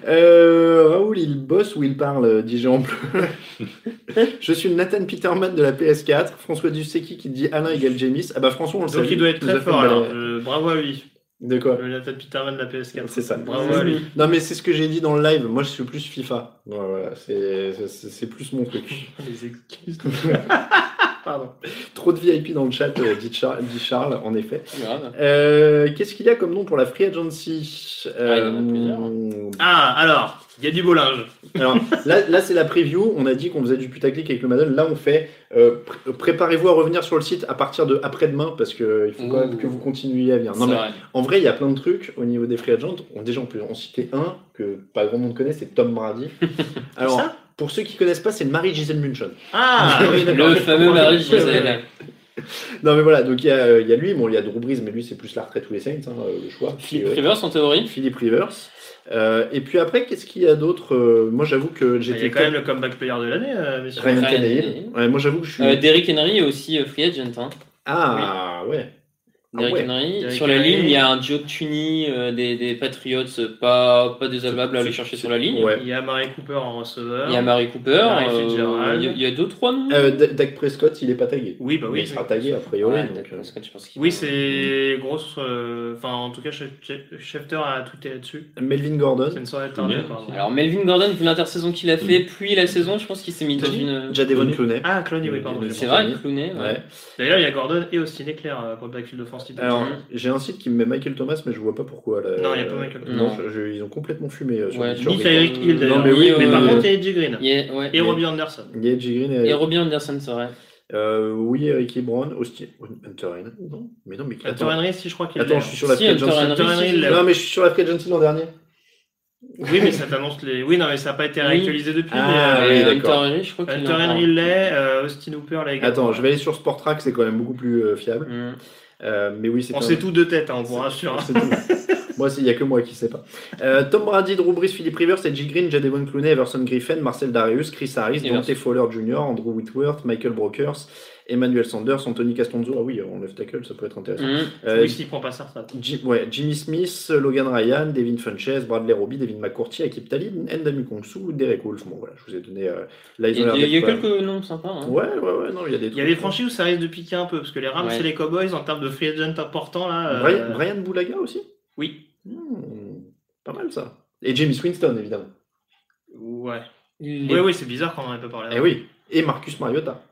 Euh, Raoul, il bosse ou il parle, euh, dit Jean Bleu. *laughs* Je suis le Nathan Peterman de la PS4. François Dusseki qui dit Alain égale Jamis. Ah bah François, on le Donc salue. il doit être très fort alors. Euh, bravo à lui. De quoi Le Nathan Peterman de la PS4. C'est ça. Bravo à lui. Non mais c'est ce que j'ai dit dans le live. Moi je suis plus FIFA. Ouais, voilà, c'est plus mon truc. *laughs* Les excuses. *laughs* Pardon. Trop de VIP dans le chat, euh, dit, Char- dit Charles, en effet. Euh, Qu'est-ce qu'il y a comme nom pour la free agency? Ah. Euh, Ah, alors, il y a du beau linge. Alors là, là c'est la preview. On a dit qu'on faisait du putaclic avec le Madden. Là, on fait. euh, pr- Préparez-vous à revenir sur le site à partir de après-demain parce que il faut quand même que vous continuiez à venir. Non, mais vrai. en vrai, il y a plein de trucs au niveau des free agents. On, déjà, on peut en citer un que pas grand monde connaît, c'est Tom Brady. *laughs* Alors, Ça? Pour ceux qui connaissent pas, c'est le mari de Gisèle Munchen. Ah, oui, d'accord. Le fameux Gisèle. ouais. Non, mais voilà. Donc il y a, euh, il y a lui. Bon, il y a Drew Brees, mais lui, c'est plus la retraite ou les Saints, hein, euh, le choix. Philippe Euh, Rivers en théorie. Philippe Rivers. Euh, et puis après, qu'est-ce qu'il y a d'autre Moi, j'avoue que Il y j'étais a quand même le comeback player de l'année, euh, messieurs. Ryan Ryan Tannehill. Ouais, moi, j'avoue que je suis. Euh, Derrick Henry est aussi free agent. Hein. Ah ouais. Derrick ouais. Henry. Derrick Sur la Henry. ligne, il y a un Joe Tunney euh, des, des Patriots, euh, pas, pas désolable à aller chercher sur la ligne. Ouais. Il y a Mary Cooper en receveur. Il y a Mary Cooper. Euh. Il y a- il y a deux, trois noms. Euh, Dak Prescott, il est pas tagué. Oui, bah oui. il sera tagué a priori. Ouais, donc, euh, Prescott, je pense qu'il Oui, c'est grosse. euh, Enfin, en tout cas, Schef- Schef- Schefter a tweeté là-dessus. Melvin Gordon. C'est une soirée tardée, Bien. pardon. Alors Melvin Gordon, vu l'intersaison qu'il a fait, puis la saison, je pense qu'il s'est mis dans une. Jadevon Clooney. Ah, Clooney, oui, pardon. C'est vrai, Clooney. D'ailleurs, il y a Gordon et Austin Eclair euh, pour le backfield offensif. Alors, j'ai un site qui me met Michael Thomas, mais je vois pas pourquoi. Là. Non, il y a pas Michael Non, Thomas. je- je- ils ont complètement fumé euh, sur Ouais, Ni Tyreek Hill d'ailleurs. Non, mais oui, mais euh, par euh, contre, il y a AJ Green. Ouais. Et Robbie Anderson. Il y a J. Green et, Et Robbie Anderson, c'est vrai. euh, oui, Eric Brown, Austin, Hunter Henry. Non, mais non, mais Hunter attends, Henry, si je crois qu'il attends, l'est. je suis sur la Si. Non, mais je suis sur la free agency l'an dernier. Oui, mais ça t'annonce les. Oui, non, mais ça n'a pas été Oui. réactualisé depuis. Ah, mais, oui, Et d'accord. Hunter Henry, je crois euh, qu'il Hunter Henry l'est, euh, Austin Hooper l'a également. Attends, je vais aller sur Sportrack, c'est quand même beaucoup plus euh, fiable. Mm. Euh, mais oui, c'est On un- sait tout de tête, hein, on vous rassure. hein. Moi, il n'y a que moi qui sais pas. Euh, Tom Brady, Drew Brees, Philip Rivers, Edgy Green, Jadevon Clooney, Everson Griffin, Marcel Darius, Chris Harris, Dante. Fowler Jr., Andrew Whitworth, Michael Brokers, Emmanuel Sanders, Anthony Castonzo. Ah oui, en left tackle, ça peut être intéressant. Mm. Euh, Oui, s'il prend pas. Jim- ouais, Jimmy Smith, Logan Ryan, Devin Funches, Bradley Roby, Devin McCourty, Akip Talib, Ndamu Kongsu, Derek Wolf. Bon, voilà, je vous ai donné. euh, là, ils Il y a, y a quelques noms sympas. hein. Ouais, ouais, ouais, non, il y a des Il y a des franchises où ça risque de piquer un peu, parce que les Rams Ouais. et les Cowboys, en termes de free agent importants, là. euh, Brian, Brian Boulaga aussi? Oui. Hmm, Pas mal ça. Et James Winston, évidemment. Ouais. Les- Oui, oui, c'est bizarre qu'on en ait pas parlé. Eh oui. Et Marcus Mariota.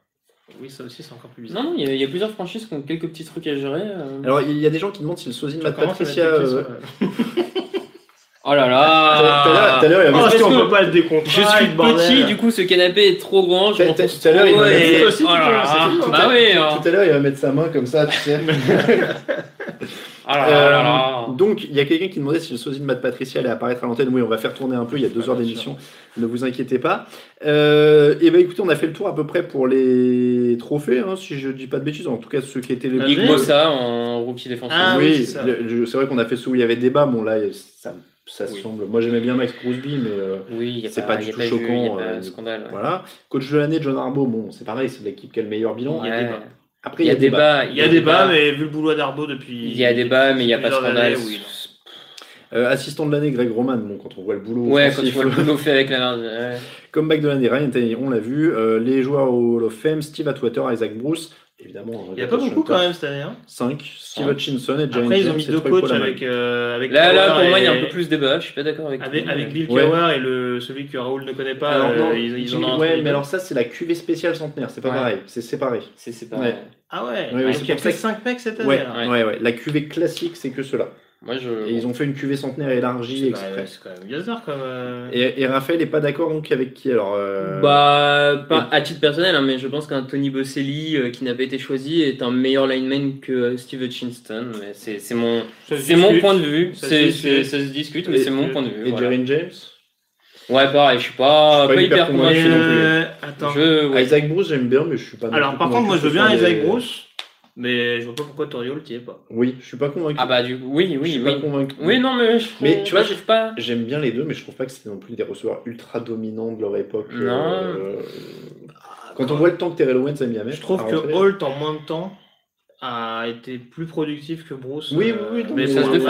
Oui, ça aussi, c'est encore plus bizarre. Non, non, il y, y a plusieurs franchises qui ont quelques petits trucs à gérer. euh. Alors, il y a des gens qui demandent si le sosie de Matt Patricia. euh, sur- *laughs* Oh là là tout à l'heure, il y avait- Oh, que peut pas le décompter Je suis petit, du coup ce canapé est trop grand. Tout à l'heure, il va mettre sa main comme ça, tu sais. *laughs* Là là là là. Euh, donc, il y a quelqu'un qui demandait si le sosie de Matt Patricia allait apparaître à l'antenne. Oui, on va faire tourner un peu. Il y a deux Ah, heures d'émission. Ne vous inquiétez pas. Euh, et ben, écoutez, on a fait le tour à peu près pour les trophées, hein, si je dis pas de bêtises. En tout cas, ceux qui étaient les Ah, Nick oui. Bossa en rookie défensif. Ah oui, oui, c'est vrai qu'on a fait ceux où il y avait débat. Bon, là, ça, ça Oui. semble. Moi, j'aimais bien Max Crosby, mais euh, Oui, C'est pas y du tout choquant, il y a pas euh, de scandale. ouais. voilà. Coach de l'année, John Harbaugh. Bon, c'est pareil, c'est l'équipe qui a le meilleur bilan. Il y a Ouais. Après, Il y a débat. Il y a débat, mais vu le boulot d'Arbo depuis. Il y a débat, mais il n'y a pas de scandale. Euh, assistant de l'année, Greg Roman. Bon, quand on voit le boulot. Ouais, quand tu vois le boulot fait avec la ouais. Comeback de l'année, Ryan Tannehill, on l'a vu. Euh, les joueurs au Hall of Fame, Steve Atwater, Isaac Bruce, évidemment. Il n'y a pas beaucoup quand même cette année. hein. 5. Steve. Hutchinson et Jalen Après, ils ont James mis deux coachs avec, euh, avec Là, là, pour moi, il y a un peu plus débat. Je suis pas d'accord avec Avec, avec Bill Ouais. Cowher et le, celui que Raoul ne connaît pas, Alors, euh, ils, ont ouais, mais alors ça, c'est la cuvée spéciale centenaire, c'est pas Ouais. pareil, c'est séparé. C'est. Ouais. Ah ouais, Ouais, ouais, donc c'est il y a que ça que- 5 mecs cette année. Ouais, ouais, ouais, La cuvée classique, c'est que cela. Moi, je. Et ils ont fait une cuvée centenaire élargie C'est exprès. quand même- c'est quand même bizarre comme. euh, Et, et Raphaël est pas d'accord donc avec qui alors euh, Bah, pas à titre personnel, hein, mais je pense qu'un Tony Boselli euh, qui n'a pas été choisi est un meilleur lineman que Steve Hutchinson. Mais c'est c'est mon, ça se c'est mon point de vue. Ça se discute. c'est- ça se discute, mais Et- c'est mon point de vue. Et voilà. Jaren James? Ouais, pareil, je suis pas, Je suis pas, hyper convaincu non plus. Attends. Je, ouais. Isaac Bruce, j'aime bien, mais je suis pas. Alors par contre, moi je veux bien Isaac Bruce, mais je vois pas pourquoi Toriol t'y est pas. Oui, je suis pas convaincu. Ah bah du coup, oui, je oui, suis oui. pas convaincu. Oui, non, mais je Mais tu vois, pas. J'aime bien les deux, mais je trouve pas que c'était non plus des receveurs ultra dominants de leur époque. Non. euh, Quand on voit le temps que Terrell Owens a mis à mettre. Je trouve que rentrer- Holt en moins de temps a été plus productif que Bruce. Oui, euh, oui, oui, non, mais Ça se défend.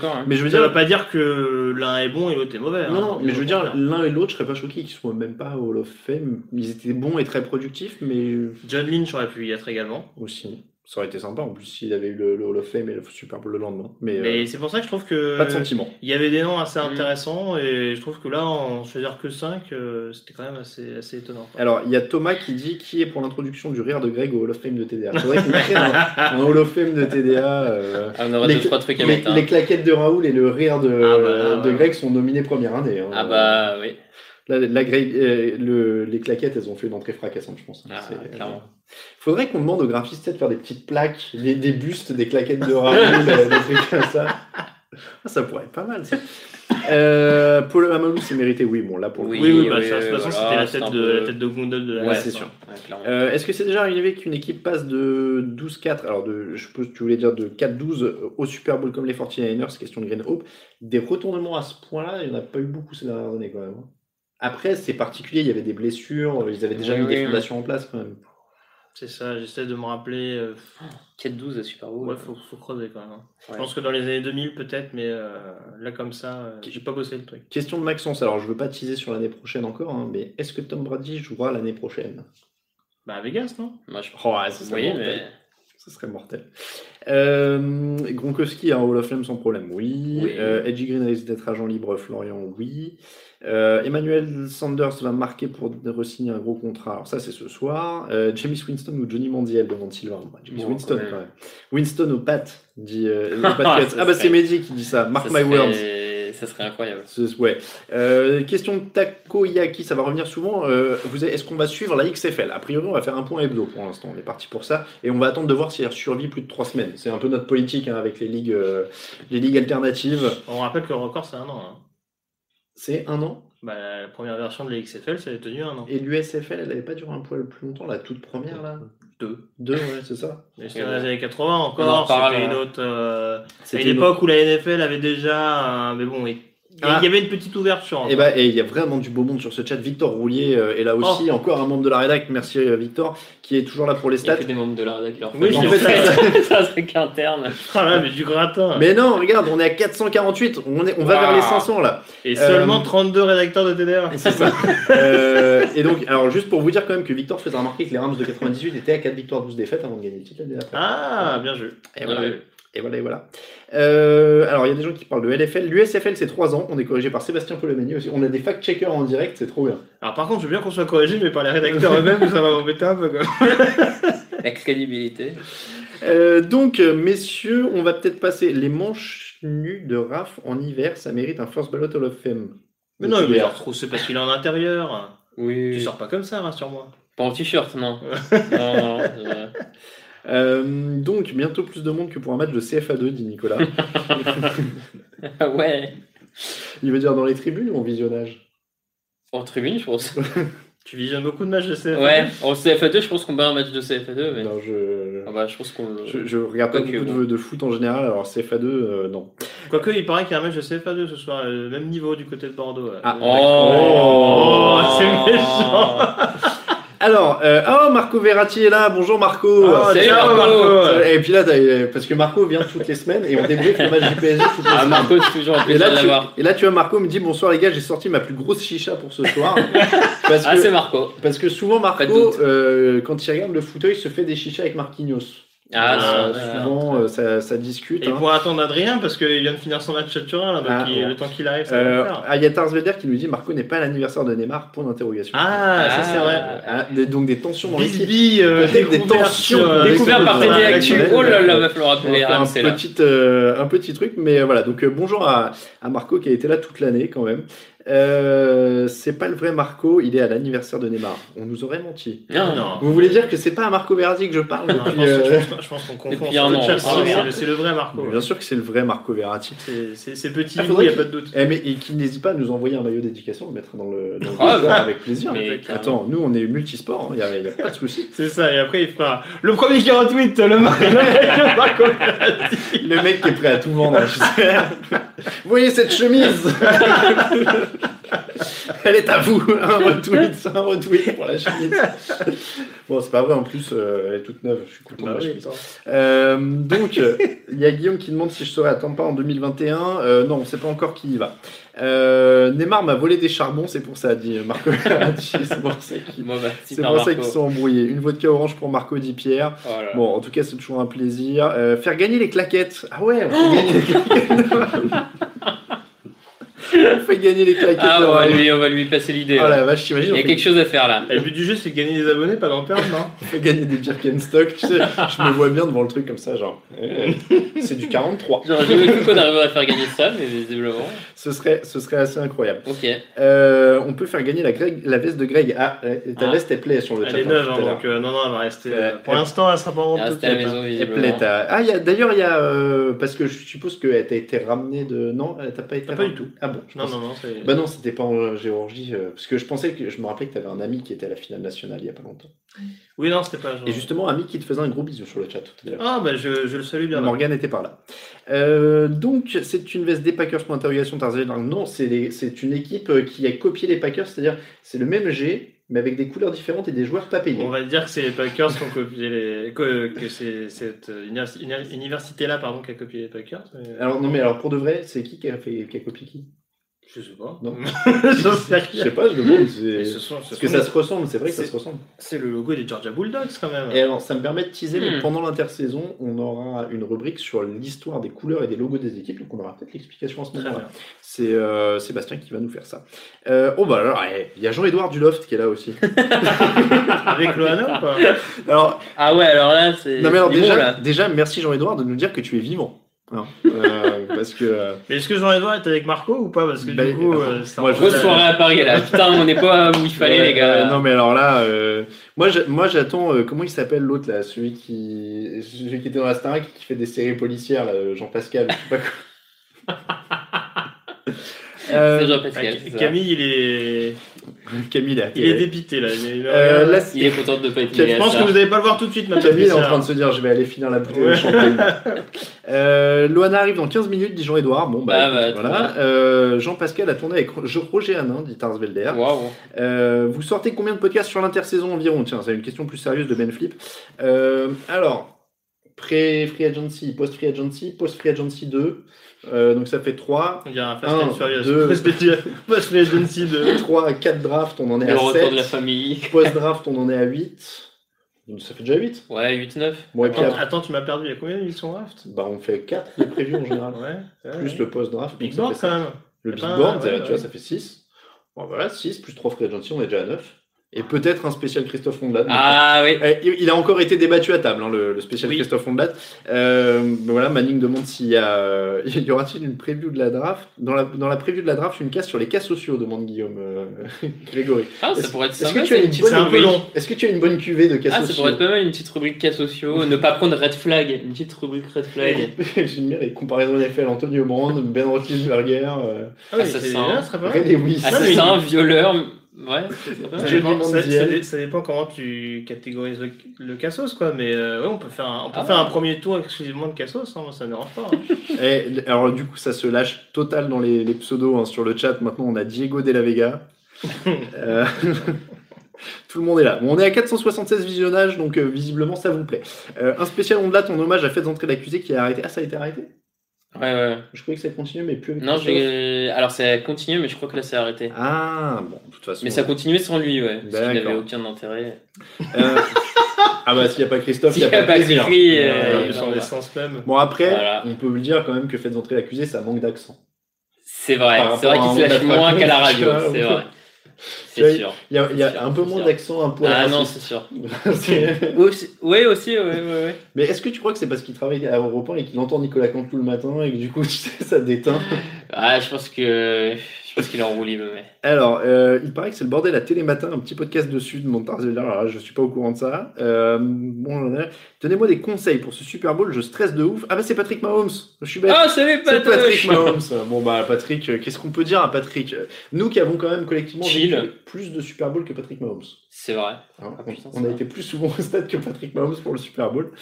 ça. Mais je veux Ça dire, veut pas dire que l'un est bon et l'autre est mauvais. Non, hein. non, mais je veux dire, l'un et l'autre, je serais pas choqué qu'ils soient même pas Hall of Fame. Ils étaient bons et très productifs, mais John Lynch aurait pu y être également. aussi. Ça aurait été sympa en plus s'il avait eu le, le Hall of Fame et le Super Bowl le lendemain. Mais, euh, c'est pour ça que je trouve que. pas de sentiment. Il y avait des noms assez Mm. intéressants et je trouve que là, en choisir que 5, c'était quand même assez, assez étonnant. quoi. Alors, il y a Thomas qui dit qui est pour l'introduction du rire de Greg au Hall of Fame de TDA. Faudrait qu'il crée un, un Hall of Fame de TDA. euh, Ah, on aura les, deux, trois trucs à les- mettre. hein. les claquettes de Raoul et le rire de, Ah bah de ouais. Greg sont nominés première année. hein. Ah bah oui. La euh, le- les claquettes, elles ont fait une entrée fracassante, je pense. Ah, clairement. Faudrait qu'on demande aux graphistes de faire des petites plaques, des, des bustes, des claquettes de Raoul, euh, des trucs comme ça. *laughs* Ah, Ça pourrait être pas mal, ça. Euh, Paul Amalou, c'est mérité, oui. Bon, là, pour le Oui, coup. Oui, oui, bah, oui, ça, de toute façon, voilà, c'était la c'est tête, de, peu- la tête de Gondel de la Ouais, c'est hein. sûr. Ouais. Euh, Est-ce que c'est déjà arrivé qu'une équipe passe de 12-4, alors de, je suppose que tu voulais dire de 4-12 au Super Bowl comme les 49ers, question de Green Hope, des retournements à ce point-là, il n'y en a pas eu beaucoup ces dernières années quand même. Après, c'est particulier, il y avait des blessures, ils avaient déjà Oui, mis des oui. fondations en place quand même. C'est ça, j'essaie de me rappeler. euh, 4-12 à Super Bowl. ouais, faut, faut creuser quand même. hein. Ouais. Je pense que dans les années 2000, peut-être, mais euh, là, comme ça, euh, j'ai pas bossé le truc. Question de Maxence, alors je veux pas teaser sur l'année prochaine encore, hein, mais est-ce que Tom Brady jouera l'année prochaine? Bah, à Vegas, non? Moi, je Oh, ouais, ça voyez, mortel. mais. Ça serait mortel. Euh, Gronkowski, un Hall of Fame sans problème, oui. Oui. Euh, Edgy Green risque d'être agent libre, Florian, oui. Euh, Emmanuel Sanders va marquer pour re-signer un gros contrat. Alors ça, c'est ce soir. James Winston ou Johnny Manziel demande Sylvain. Bah, James Bon, Winston, quand même. quand même. Winston au Pat, dit les *laughs* Ah, ah bah c'est Mehdi qui dit ça. Mark ça my words. Serait- Ça serait incroyable. Ouais. Euh, question de Takoyaki, ça va revenir souvent. Euh, Est-ce qu'on va suivre la XFL A priori, on va faire un point hebdo pour l'instant. On est parti pour ça. Et on va attendre de voir si elle survit plus de trois semaines. C'est un peu notre politique hein, avec les ligues, euh, les ligues alternatives. On rappelle que le record, c'est un an. hein. C'est un an? Bah, la première version de la XFL, ça a tenu un an. Et l'USFL, elle n'avait pas duré un poil plus longtemps, la toute première là? Deux. Deux, ouais, c'est ça. Mais c'était dans les années 80 On en encore, reparle, c'était une hein. autre. euh, C'était une époque où la NFL avait déjà. un- Mais bon, il il y Ah. avait une petite ouverture. Et bah, et il y a vraiment du beau monde sur ce chat. Victor Roulier euh, est là aussi, encore un membre de la rédac. Merci euh, Victor, qui est toujours là pour les Il y a stats. que des membres de la rédac. Oui, En fait, fait. *laughs* ça serait qu'interne. Ah là, mais du gratin. Mais non, regarde, on est à 448. On, est, on va vers les 500 là. Et seulement Euh, 32 rédacteurs de TDR. *laughs* C'est ça. Euh, et donc, alors juste pour vous dire quand même que Victor faisait remarquer que les Rams de 98 étaient à 4 victoires, 12 défaites avant de gagner le titre. Ah, bien joué. et, voilà, ouais. Et voilà, et voilà. Euh, alors, il y a des gens qui parlent de LFL. L'USFL, c'est 3 ans. On est corrigé par Sébastien Polomeni aussi. On a des fact-checkers en direct, c'est trop bien. Alors par contre, je veux bien qu'on soit corrigé, mais par les rédacteurs eux-mêmes, ça va m'embêter un peu. Quoi. *laughs* La crédibilité. Euh, donc, euh, messieurs, on va peut-être passer les manches nues de Raph en hiver. Ça mérite un First Ballot Hall of Fame. Mais non, mais retrouve, c'est parce qu'il est en intérieur. Oui. Tu sors pas comme ça, rassure-moi. Pas en t-shirt, non. *laughs* non, non, vrai. Euh, donc, bientôt plus de monde que pour un match de CFA2, dit Nicolas. *laughs* Ah ouais. Il veut dire dans les tribunes ou en visionnage? En tribune, je pense. *laughs* Tu visionnes beaucoup de matchs de CFA. Ouais, en CFA2, je pense qu'on bat un match de CFA2, mais. Non, je... Ah bah, je pense qu'on le. Je, je regarde pas beaucoup bon. de, de foot en général, alors CFA2, euh, non. Quoique, il paraît qu'il y a un match de CFA2 ce soir, euh, même niveau du côté de Bordeaux. ouais. Ah, Oh, c'est méchant. *laughs* Alors, euh, oh, Marco Verratti est là, bonjour Marco Oh, salut, Marco. Et puis là, t'as- parce que Marco vient toutes les semaines et on débriefe le match du PSG toutes les Ah, semaines. Marco, c'est toujours un Et plaisir là, tu, et là, tu vois, Marco me dit Bonsoir les gars, j'ai sorti ma plus grosse chicha pour ce soir. *laughs* parce, Ah, c'est Marco. parce que souvent, Marco, euh, quand il regarde le fauteuil, se fait des chichas avec Marquinhos. Ah, Euh, c'est- souvent, euh, ça, ça discute. Et hein. pour attendre Adrien, parce qu'il vient de finir son match à Turin, là, donc Ah, il- le temps qu'il arrive, ça va Euh, le faire. ah, il y a Tarsveder qui nous dit Marco n'est pas à l'anniversaire de Neymar, point d'interrogation. Ah, ça Ah. c'est vrai. Ah, des- donc des tensions dans l'équipe. Euh, des découvert tensions. euh, Découvert par TD Actu. Oh là là, va falloir va appeler un, là. petit, euh, un petit truc, mais voilà. Donc bonjour à, à Marco qui a été là toute l'année quand même. Euh, c'est pas le vrai Marco, il est à l'anniversaire de Neymar. On nous aurait menti. Non, Non. Vous voulez dire que c'est pas à Marco Verratti que je parle Non, je depuis, pense, euh, je pense- pense qu'on confond. Ah, c'est- le- vrai Marco. Bien sûr que c'est le vrai Marco Verratti. C'est- C'est c'est petit, Ah, il faudrait n'y a pas de doute. Eh, mais, et qu'il n'hésite pas à nous envoyer un maillot d'éducation, le mettre dans le, dans le Ah, bah. avec plaisir. Mais Attends, nous on est multisport, il n'y a, y a pas de souci. C'est ça, et après il fera le premier qui retweet le Mar- *laughs* le mec Marco Le mec qui est prêt à tout vendre, je sais. Vous voyez cette chemise? *laughs* *laughs* Elle est à vous, *laughs* un retweet, un retweet pour la chemise. *laughs* Bon, c'est pas vrai, en plus, euh, elle est toute neuve, je suis content de Bah la chemise. Euh, donc, euh, il y a Guillaume qui demande si je serai à Tampa en 2021. Euh, non, on sait pas encore qui y va. Euh, Neymar m'a volé des charbons, c'est pour ça, dit Marco Verratti. C'est pour ça bah, qu'ils sont embrouillés. Une vodka orange pour Marco, dit Pierre. Oh là là. Bon, en tout cas, c'est toujours un plaisir. Euh, faire gagner les claquettes. Ah ouais, fait gagner les claquettes. On fait gagner les claquettes. Ah, on va ouais. lui, on va lui passer l'idée. Oh là. la vache, t'imagines, Il y a fait, quelque chose à faire là. Et le but du jeu c'est de gagner des abonnés, pas d'en perdre, non on fait gagner des Birkenstock. Tu sais, *laughs* je me vois bien devant le truc comme ça, genre. euh, c'est du 43. J'aurais jamais cru qu'on arriverait à faire gagner ça, mais visiblement. Ce serait, ce serait assez incroyable. Ok. Euh, on peut faire gagner la, Greg- la veste de Greg. Ah, euh, ta Ah. veste, elle plaît sur le chat. Elle est hein, neuve, tout hein, donc euh, non, non, elle va rester. Euh, pour elle- l'instant, elle sera pas en est tout de resté à la maison, Elle visiblement. Ah, il y a- d'ailleurs, il y a. euh, parce que je suppose qu'elle t'a été ramenée de. Non, elle t'a pas été Ah, pas du ramenée. Ah bon je Non, non, non. Bah non, c'était pas en Géorgie, euh, parce que je pensais que je me rappelais que tu avais un ami qui était à la finale nationale il y a pas longtemps. Oui, non, c'était pas. genre- Et justement, ami qui te faisait un gros bisou sur le chat tout à l'heure. Ah, bah je, je le salue bien. Morgan était par là. Euh, donc, c'est une veste des Packers pour interrogation. Non, c'est une équipe euh, qui a copié les Packers, c'est-à-dire c'est le même G, mais avec des couleurs différentes et des joueurs pas payés. On va dire que c'est les Packers qui ont copié les. que, que c'est cette univers- uni- université-là pardon, qui a copié les Packers. mais- Alors, non, mais alors pour de vrai, c'est qui qui a, fait, qui a copié qui? Je sais pas. Non. *laughs* Je sais pas, je demande. Ce sont- ce Parce que ça les- se ressemble, c'est vrai que ça se ressemble. C'est le logo des Georgia Bulldogs quand même. Et alors, ça me permet de teaser, mais Hmm. pendant l'intersaison, on aura une rubrique sur l'histoire des couleurs et des logos des équipes, donc on aura peut-être l'explication en ce moment-là. C'est euh, Sébastien qui va nous faire ça. Euh, oh bah alors, eh, il y a Jean-Édouard Duloft qui est là aussi. *laughs* Avec Loana ou pas alors, Ah ouais, alors là, c'est. non mais alors bon, déjà, là. déjà, merci Jean-Édouard de nous dire que tu es vivant. Hein, euh, parce que euh, Mais est-ce que Jean-Edouard est avec Marco ou pas? Parce que Bah, du coup, euh, euh, ça moi, Grosse soirée à Paris là. Putain, on n'est pas où il fallait, les gars. euh, non mais alors là, euh, moi, j'a- moi j'attends. euh, comment il s'appelle l'autre là, celui qui, celui qui était dans la Starac qui fait des séries policières, là, euh, Jean-Pascal. je sais pas quoi. *laughs* Euh, Pascal. Camille, il est, Camille, là, il est dépité là. Il est- Euh, là, Il est content de pas être je pense ça. que vous n'allez pas le voir tout de suite, ma Camille est en train de se dire je vais aller finir la bouteille de champagne. *laughs* euh, Loana arrive dans 15 minutes, dit Jean-Edouard. Bon, bah, Bah, écoute, bah, voilà. Euh, Jean-Pascal a tourné avec Ro- Roger Hanin, dit Tarsvelder. Euh, vous sortez combien de podcasts sur l'intersaison environ? Tiens, c'est une question plus sérieuse de Ben Flip. Euh, alors, pré-free agency, post-free agency, post-free agency 2. Euh, donc ça fait 3. On dirait un Fast Un, *laughs* and Furious. deux. Fast Agency de. 3 à 4 drafts, on en est Le à retour de la 7. famille. Post-draft, on en est à 8. Donc ça fait déjà 8. Ouais, 8-9. Bon, et puis Attends, après, attends, tu m'as perdu. Il y a combien d'émissions draft? Bah, on fait 4 les prévus en général. Ouais. ouais, Plus ouais. le post-draft. Big Board quand même. Le C'est big pas- board, ouais, tu vois, ça fait 6. Bon, voilà, 6 plus 3 free agency, on est déjà à 9. Et peut-être un spécial Christophe Rondelat. Ah oui. Eh, il- a encore été débattu à table, hein, le, le spécial Oui. Christophe Rondelat. Euh, voilà, Manning demande s'il y a, *laughs* y aura-t-il une preview de la draft? Dans la, dans la preview de la draft, une case sur les cas sociaux, demande Guillaume euh, *laughs* Grégory. Ah, ça Est-ce- pourrait être Est-ce sympa. que, tu as ça, une petite bonne. Est-ce que tu as une bonne cuvée de cas Ah, ça sociaux? pourrait être pas mal, une petite rubrique cas sociaux. Ne pas prendre red flag. Une petite rubrique red flag. *laughs* J'aime bien les comparaisons NFL, Antonio Brand, Ben Roethlisberger, euh, Ah oui, Assassin. Assassin, violeur. Ouais, c'est pas Ça dépend, comment tu catégorises le, le cassos, quoi. Mais euh, ouais, on peut faire un, on peut Ah faire ouais. un premier tour exclusivement de cassos, hein, moi ça me dérange pas. hein. *laughs* Et, alors du coup, ça se lâche total dans les, les pseudos hein, sur le chat. Maintenant, on a Diego de la Vega. *laughs* Euh, *laughs* Tout le monde est là. Bon, on est à 476 visionnages, donc euh, visiblement ça vous plaît. Euh, un spécial ondelat en hommage à Faites entrer l'accusé qui a arrêté. Ah, ça a été arrêté? Ouais, ouais. Je croyais que ça continuait, mais plus avec Non, j'ai. Alors, ça a continué, mais je crois que là, c'est arrêté. Ah, bon, de toute façon. Mais ça continuait sans lui, ouais. Parce qu'il n'avait aucun intérêt. Euh, *laughs* Ah bah, s'il n'y a pas Christophe, il S'il n'y a pas de plaisir. écrit, Euh, euh, bah, essence même. Bon, après, Voilà. on peut le dire quand même que Faites entrer l'accusé, ça manque d'accent. C'est vrai, c'est vrai qu'il se lâche moins qu'à la radio, *laughs* c'est vrai. C'est sûr. Il y a, il y a C'est sûr, un peu moins d'accent, un poil Ah non, c'est sûr. *laughs* Oui, aussi, oui, oui. Mais est-ce que tu crois que c'est parce qu'il travaille à Europe 1 et qu'il entend Nicolas Cantou le matin et que du coup, *laughs* tu sais, ça déteint? Ah, je pense que je pense qu'il est en roue libre, mais. Alors, euh, il paraît que c'est le bordel à Télématin, un petit podcast dessus de Montarzeller. Alors là, je suis pas au courant de ça. Euh, bon, donnez-moi des conseils pour ce Super Bowl. Je stresse de ouf. Ah bah c'est Patrick Mahomes. Je suis bête. Ah, salut, c'est Patrick Patrick Mahomes. Bon bah Patrick, euh, qu'est-ce qu'on peut dire à Patrick? Nous qui avons quand même collectivement Chill. vécu plus de Super Bowl que Patrick Mahomes. C'est vrai. Hein, Ah, on- putain, on ça a été plus souvent au stade que Patrick Mahomes pour le Super Bowl.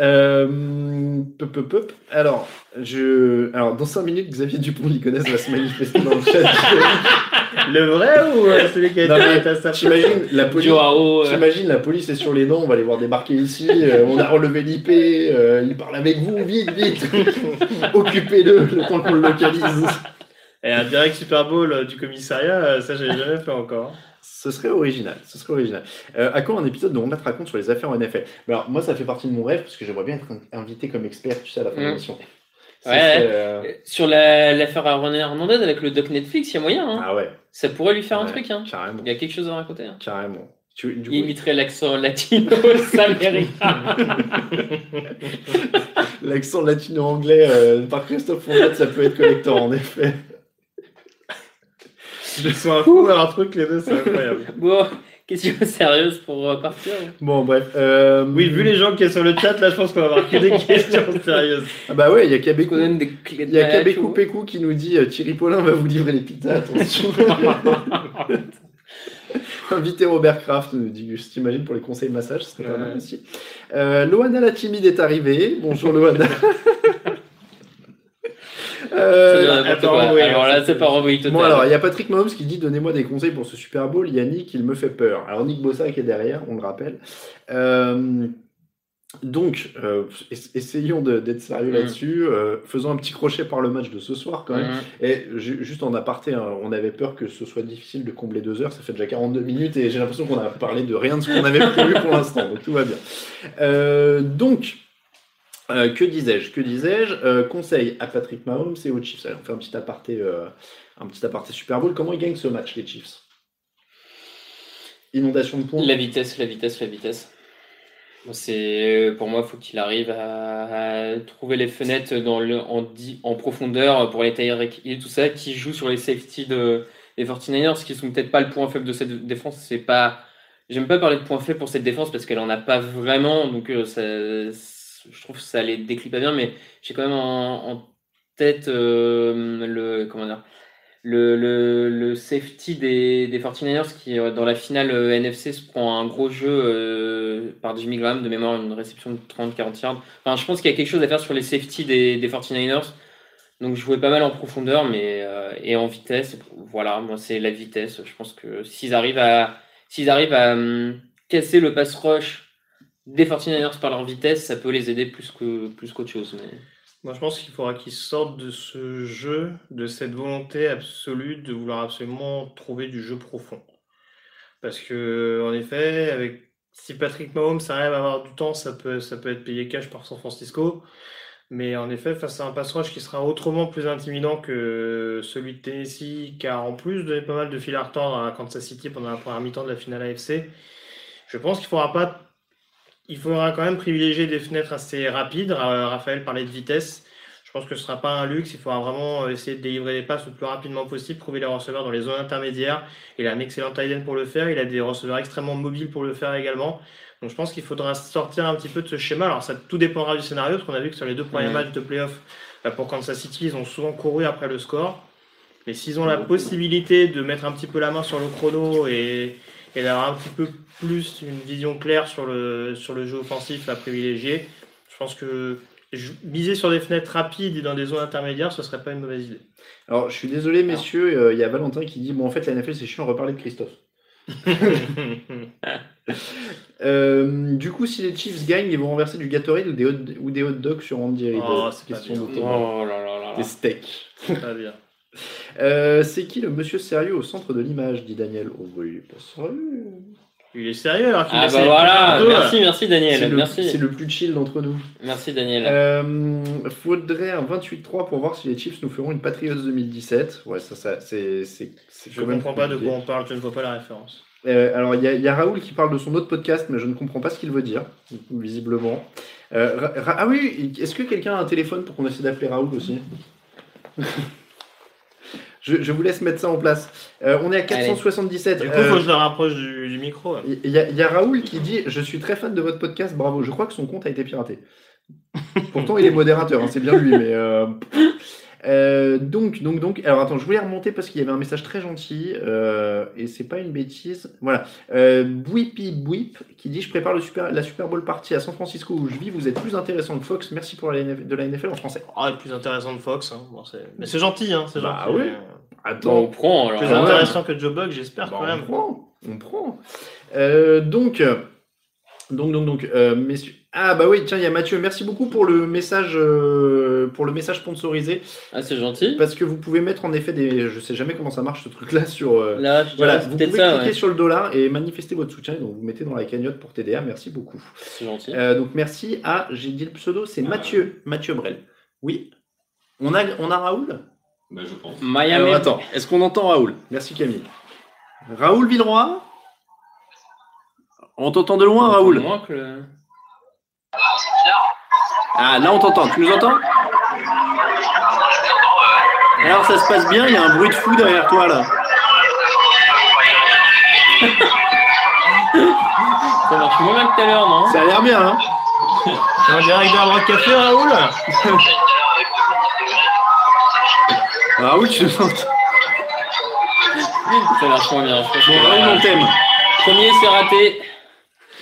Euh, pop, pop, pop. Alors, je... Alors, dans 5 minutes, Xavier Dupont, il connaissent va se manifester dans le chat. *laughs* Le vrai ou euh, celui qui a Non, été à sa J'imagine la euh, J'imagine la police est sur les dents, on va les voir débarquer ici, euh, on a relevé l'IP, euh, il parle avec vous, vite, vite, *laughs* occupez-le le temps qu'on le localise. Et un direct Super Bowl du commissariat, ça j'ai jamais fait encore. Ce serait original, ce serait original. Euh, à quand un épisode de On te raconte sur les affaires en NFL Alors moi ça fait partie de mon rêve parce que j'aimerais bien être invité comme expert, tu sais, à la fin de Mm. l'émission. Ça Ouais. serait, euh, Sur la- l'affaire à René Hernandez avec le doc Netflix, il y a moyen. Hein. Ah ouais, Ça pourrait lui faire un truc. Hein. carrément, Il y a quelque chose à raconter. Hein. carrément. Tu, du Il coup, imiterait l'accent latino *laughs* américain. *laughs* l'accent latino-anglais euh, par Christophe Fondat, ça peut être collector en effet. Ils sont un fou à leur truc les deux, c'est incroyable. *laughs* bon, question sérieuse pour euh, partir. Bon bref. euh, Oui, vu les gens qui sont sur le chat, là je pense qu'on va avoir que des *laughs* questions sérieuses. Ah bah ouais, il y a Qu'on Kabekou. donne des clés de Il y a qui nous dit euh, Thierry Paulin va vous livrer les pizzas, attention. *laughs* Invité Robert Kraft, nous dit Gus. T'imagines pour les conseils de massage, ce serait pas mal aussi. Euh, Loana la timide est arrivée. Bonjour Loana. Euh, attends, Alors là, c'est- c'est pas embrouille total. Bon alors, il y a Patrick Mahomes qui dit donnez-moi des conseils pour ce Super Bowl. Yannick, il me fait peur. Alors Nick Bossa qui est derrière, on le rappelle. Euh, donc, euh, es- essayons d'être sérieux Mm. là-dessus. Euh, faisons un petit crochet par le match de ce soir quand même. Mhm. Et ju- juste en aparté, hein, on avait peur que ce soit difficile de combler deux heures. Ça fait déjà 42 minutes et j'ai l'impression qu'on a parlé de rien de ce qu'on avait prévu pour l'instant. Donc tout va bien. Euh, donc, euh, que disais-je Que disais-je Euh, Conseil à Patrick Mahomes et aux Chiefs. Allez, on fait un petit aparté, euh, un petit aparté Super Bowl. Comment ils gagnent ce match, les Chiefs? Inondation de points. La vitesse, la vitesse, la vitesse. C'est pour moi, faut qu'il arrive à, trouver les fenêtres en, profondeur pour les Tyreek Hill, tout ça, qui joue sur les safety de, des 49ers, qui sont peut-être pas le point faible de cette défense. C'est pas, j'aime pas parler de point faible pour cette défense parce qu'elle en a pas vraiment, donc ça, je trouve que ça les décrit pas bien, mais j'ai quand même en, tête euh, le, comment dire, le, safety des, des 49ers qui, euh, dans la finale euh, NFC, se prend un gros jeu par Jimmy Graham, de mémoire, une réception de 30-40 yards. Enfin, je pense qu'il y a quelque chose à faire sur les safety des, des 49ers. Donc, je jouais pas mal en profondeur mais, et en vitesse. Voilà, moi, c'est la vitesse. Je pense que s'ils arrivent à, s'ils arrivent à hum, casser le pass rush des 49ers par leur vitesse, ça peut les aider plus que plus qu'autre chose. Mais... Moi, je pense qu'il faudra qu'ils sortent de ce jeu, de cette volonté absolue de vouloir absolument trouver du jeu profond. Parce que, en effet, avec si Patrick Mahomes arrive à avoir du temps, ça peut, ça peut être payé cash par San Francisco. Mais en effet, face à un pass qui sera autrement plus intimidant que celui de Tennessee, a en plus donné pas mal de fil à retordre à Kansas City pendant la première mi-temps de la finale AFC, je pense qu'il faudra pas il faudra quand même privilégier des fenêtres assez rapides. Ra- Raphaël parlait de vitesse. Je pense que ce ne sera pas un luxe. Il faudra vraiment essayer de délivrer les passes le plus rapidement possible, trouver les receveurs dans les zones intermédiaires. Il a un excellent tight end pour le faire. Il a des receveurs extrêmement mobiles pour le faire également. Donc je pense qu'il faudra sortir un petit peu de ce schéma. Alors ça tout dépendra du scénario, parce qu'on a vu que sur les deux premiers matchs de playoff, bah, pour Kansas City, ils ont souvent couru après le score. Mais s'ils ont la possibilité de mettre un petit peu la main sur le chrono et, et d'avoir un petit peu plus une vision claire sur le, sur le jeu offensif à privilégier, je pense que miser sur des fenêtres rapides et dans des zones intermédiaires, ce serait pas une mauvaise idée. Alors, je suis désolé, messieurs, euh, il y a Valentin qui dit Bon, en fait, la NFL, c'est chiant, on reparler de Christophe. *laughs* Euh, du coup, si les Chiefs gagnent, ils vont renverser du Gatorade ou des hot, ou des hot dogs sur Andy Reid Oh, c'est pas Question bien. de. Oh là là là là. Des steaks. Très bien. *laughs* Euh, c'est qui le monsieur sérieux au centre de l'image dit Daniel. Oh, bah, il est pas sérieux. Il est sérieux alors qu'il Ah bah voilà, merci, merci C'est Daniel, le, merci. c'est le plus chill d'entre nous. Merci Daniel. Euh, faudrait un 28-3 pour voir si les Chiefs nous feront une Patriots 2017. Ouais, ça, ça c'est. c'est- c'est Je quand même comprends pas de quoi on parle, je ne vois pas la référence. Euh, alors, il y, a- il y a Raoul qui parle de son autre podcast, mais je ne comprends pas ce qu'il veut dire, visiblement. Euh, Ra- Ra- ah oui, est-ce que quelqu'un a un téléphone pour qu'on essaie d'appeler Raoul aussi? Je, je vous laisse mettre ça en place. Euh, on est à 477. Du coup, Euh, faut que je le rapproche du, du micro. Il y, a- il y a Raoul qui dit Je suis très fan de votre podcast, bravo. Je crois que son compte a été piraté. Pourtant, il est modérateur, hein, c'est bien lui, mais. Euh, donc, donc, donc. Alors, attends, je voulais remonter parce qu'il y avait un message très gentil euh, et c'est pas une bêtise. Voilà. Euh, Bouipi Bouip qui dit Je prépare le super, la Super Bowl party à San Francisco où je vis. Vous êtes plus intéressant que Fox. Merci pour la de la NFL en français. Ah, le plus intéressant de Fox. hein. Bon, mais c'est gentil, hein, c'est Bah gentil. oui. Euh, Bon, on Attends. prend alors. Plus Ah ouais. intéressant que Joe Bug, j'espère Bah, quand on même. prend, on prend. Euh, donc, donc, donc, donc, euh, messieurs. Ah bah oui, tiens, il y a Mathieu. Merci beaucoup pour le message, euh, pour le message sponsorisé, Ah, c'est gentil. parce que vous pouvez mettre en effet des, je sais jamais comment ça marche ce truc-là sur. euh, Là, je voilà, vous pouvez ça, cliquer ouais. sur le dollar et manifester votre soutien. Donc vous mettez dans la cagnotte pour TDA. Merci beaucoup. C'est gentil. Euh, donc merci à, j'ai dit le pseudo, c'est Mathieu, Mathieu Brel. Oui. On a, on a Raoul? Bah, je pense. Miami. Alors attends, est-ce qu'on entend Raoul? Merci Camille. Raoul Villeroy? On t'entend de loin Raoul? Moins que le- Ah là on t'entend, tu nous entends Alors ça se passe bien, il y a un bruit de fou derrière toi là. *laughs* Ça marche moins bien que tout à l'heure, non Ça a l'air bien hein *laughs* en direct d'un Rock Café, Raoul *laughs* Raoul tu nous entends Ça marche moins bien. Bon que- Raoul on t'aime. Premier, c'est raté.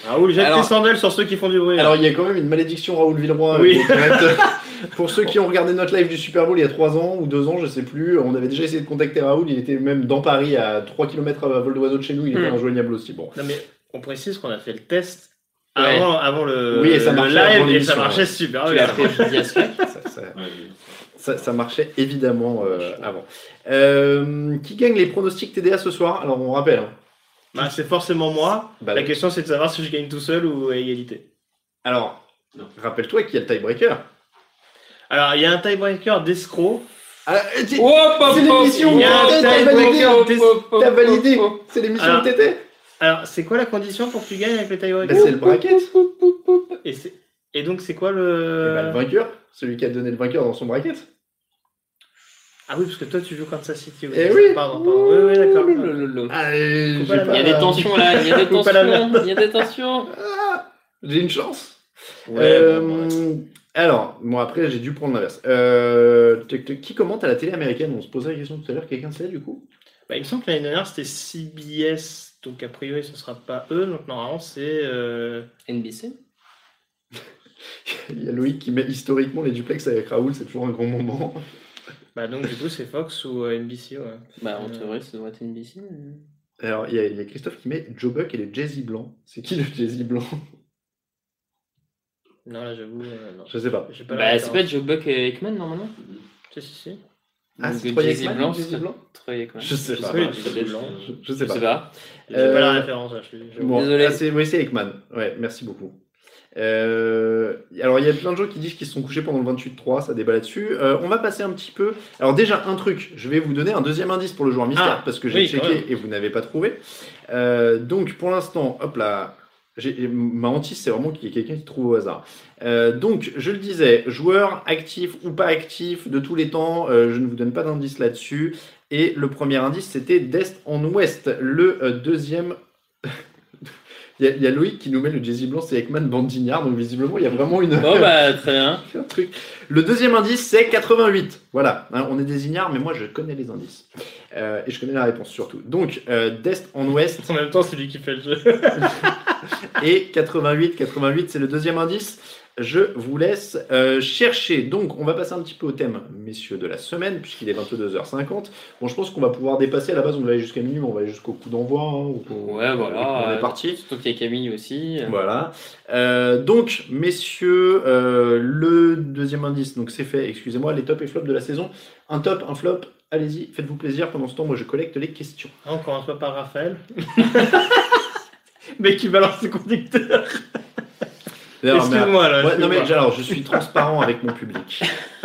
Raoul, jette Alors- tes sandales sur ceux qui font du bruit. Alors il y a quand même une malédiction Raoul Villeroy. Oui. euh, *laughs* Pour ceux qui ont regardé notre live du Super Bowl il y a 3 ans ou 2 ans, je sais plus, on avait déjà essayé de contacter Raoul, il était même dans Paris à 3 km à vol d'oiseau de chez nous, il était Hmm. injoignable aussi. Bon. Non, mais on précise qu'on a fait le test Ouais. avant, avant le, Oui, et ça le marchait live et ça marchait ouais. super bien. *laughs* ça marchait évidemment euh, avant. Euh, qui gagne les pronostics TDA ce soir? Alors on rappelle. hein. Bah, c'est forcément moi. Bah, La question c'est de savoir si je gagne tout seul ou à égalité. Alors, rappelle-toi qu'il y a le tiebreaker. Alors, il y a un tiebreaker d'escroc. Ah, C'est l'émission, t'as validé, T'as validé. C'est l'émission de TT Alors, c'est quoi la condition pour que tu gagnes avec le Bah, tiebreaker C'est le bracket. et, c'est- et donc, c'est quoi Eh le. ben, le vainqueur, celui qui a donné le vainqueur dans son bracket. Ah oui, parce que toi, tu joues Kansas City. Eh oui. Pardon, pardon. Oui, oui, d'accord. La Il y a des tensions là, il y a des *laughs* tensions, il y a des tensions. J'ai une chance. Ouais, Euh, bon, ouais. alors, bon après j'ai dû prendre l'inverse. Euh, qui commente à la télé américaine? On se posait la question tout à l'heure, quelqu'un sait du coup? Bah, il me semble que l'année dernière, c'était CBS. Donc, a priori, ce sera pas eux. Donc, normalement, c'est. euh, NBC *laughs* Il y a Loïc qui met historiquement les duplex avec Raoul, c'est toujours un grand moment. Bah, donc, du coup, c'est Fox ou euh, NBC. Ouais. Bah en théorie ça doit être NBC. mais- Alors il y, a, il y a Christophe qui met Joe Buck et le Jay-Z blanc. C'est qui le Jay-Z blanc? Non, là, j'avoue. euh. Je sais pas. Pas Bah c'est pas. Joe Buck et Ekman normalement? Si, si, si. Ah, c'est Troy Jay-Z Aikman, blanc, blanc? Troy. Je sais Je pas. sais Oui, pas. Je, je sais Je pas. sais pas. J'ai pas la Euh, référence. Je je- Désolé. c'est Ekman. Ouais, merci beaucoup. Euh, alors, il y a plein de gens qui disent qu'ils se sont couchés pendant le 28-3, ça débat là-dessus. Euh, on va passer un petit peu. Alors, déjà, un truc, je vais vous donner un deuxième indice pour le joueur mystère, Ah, parce que j'ai oui, checké et vous n'avez pas trouvé. Euh, donc, pour l'instant, hop là, ma hantise, c'est vraiment qu'il y ait quelqu'un qui trouve au hasard. Donc, je le disais, joueur actif ou pas actif de tous les temps, je ne vous donne pas d'indice là-dessus. Et le premier indice, c'était d'est en ouest. Le deuxième. Il, y a, il y a Loïc qui nous met le Jay-Z blanc, c'est Ekman Bandignard, donc visiblement, il y a vraiment une. Bon bah très bien. *laughs* un truc. Le deuxième indice, c'est 88. Voilà, Hein, on est des ignares, mais moi, je connais les indices. Euh, et je connais la réponse surtout. Donc, euh, d'est en ouest, En même temps, c'est lui qui fait le jeu. *laughs* et 88, 88, c'est le deuxième indice. Je vous laisse euh, chercher. Donc, on va passer un petit peu au thème, messieurs, de la semaine, puisqu'il est 22h50. Bon, je pense qu'on va pouvoir dépasser. À la base, on devait aller jusqu'à minuit, mais on va aller jusqu'au coup d'envoi. hein, Ouais voilà. On est parti. Surtout qu'il y a Camille aussi. Voilà. Euh, donc, messieurs, euh, le deuxième indice, donc c'est fait, excusez-moi, les tops et flops de la saison. Un top, un flop, allez-y, faites-vous plaisir. Pendant ce temps, moi, je collecte les questions. Ah, on commence pas par Raphaël. *laughs* *laughs* Mais qui balance ses conducteurs. *laughs* Excuse-moi là. Ouais, non mais alors je suis transparent avec mon public. *laughs*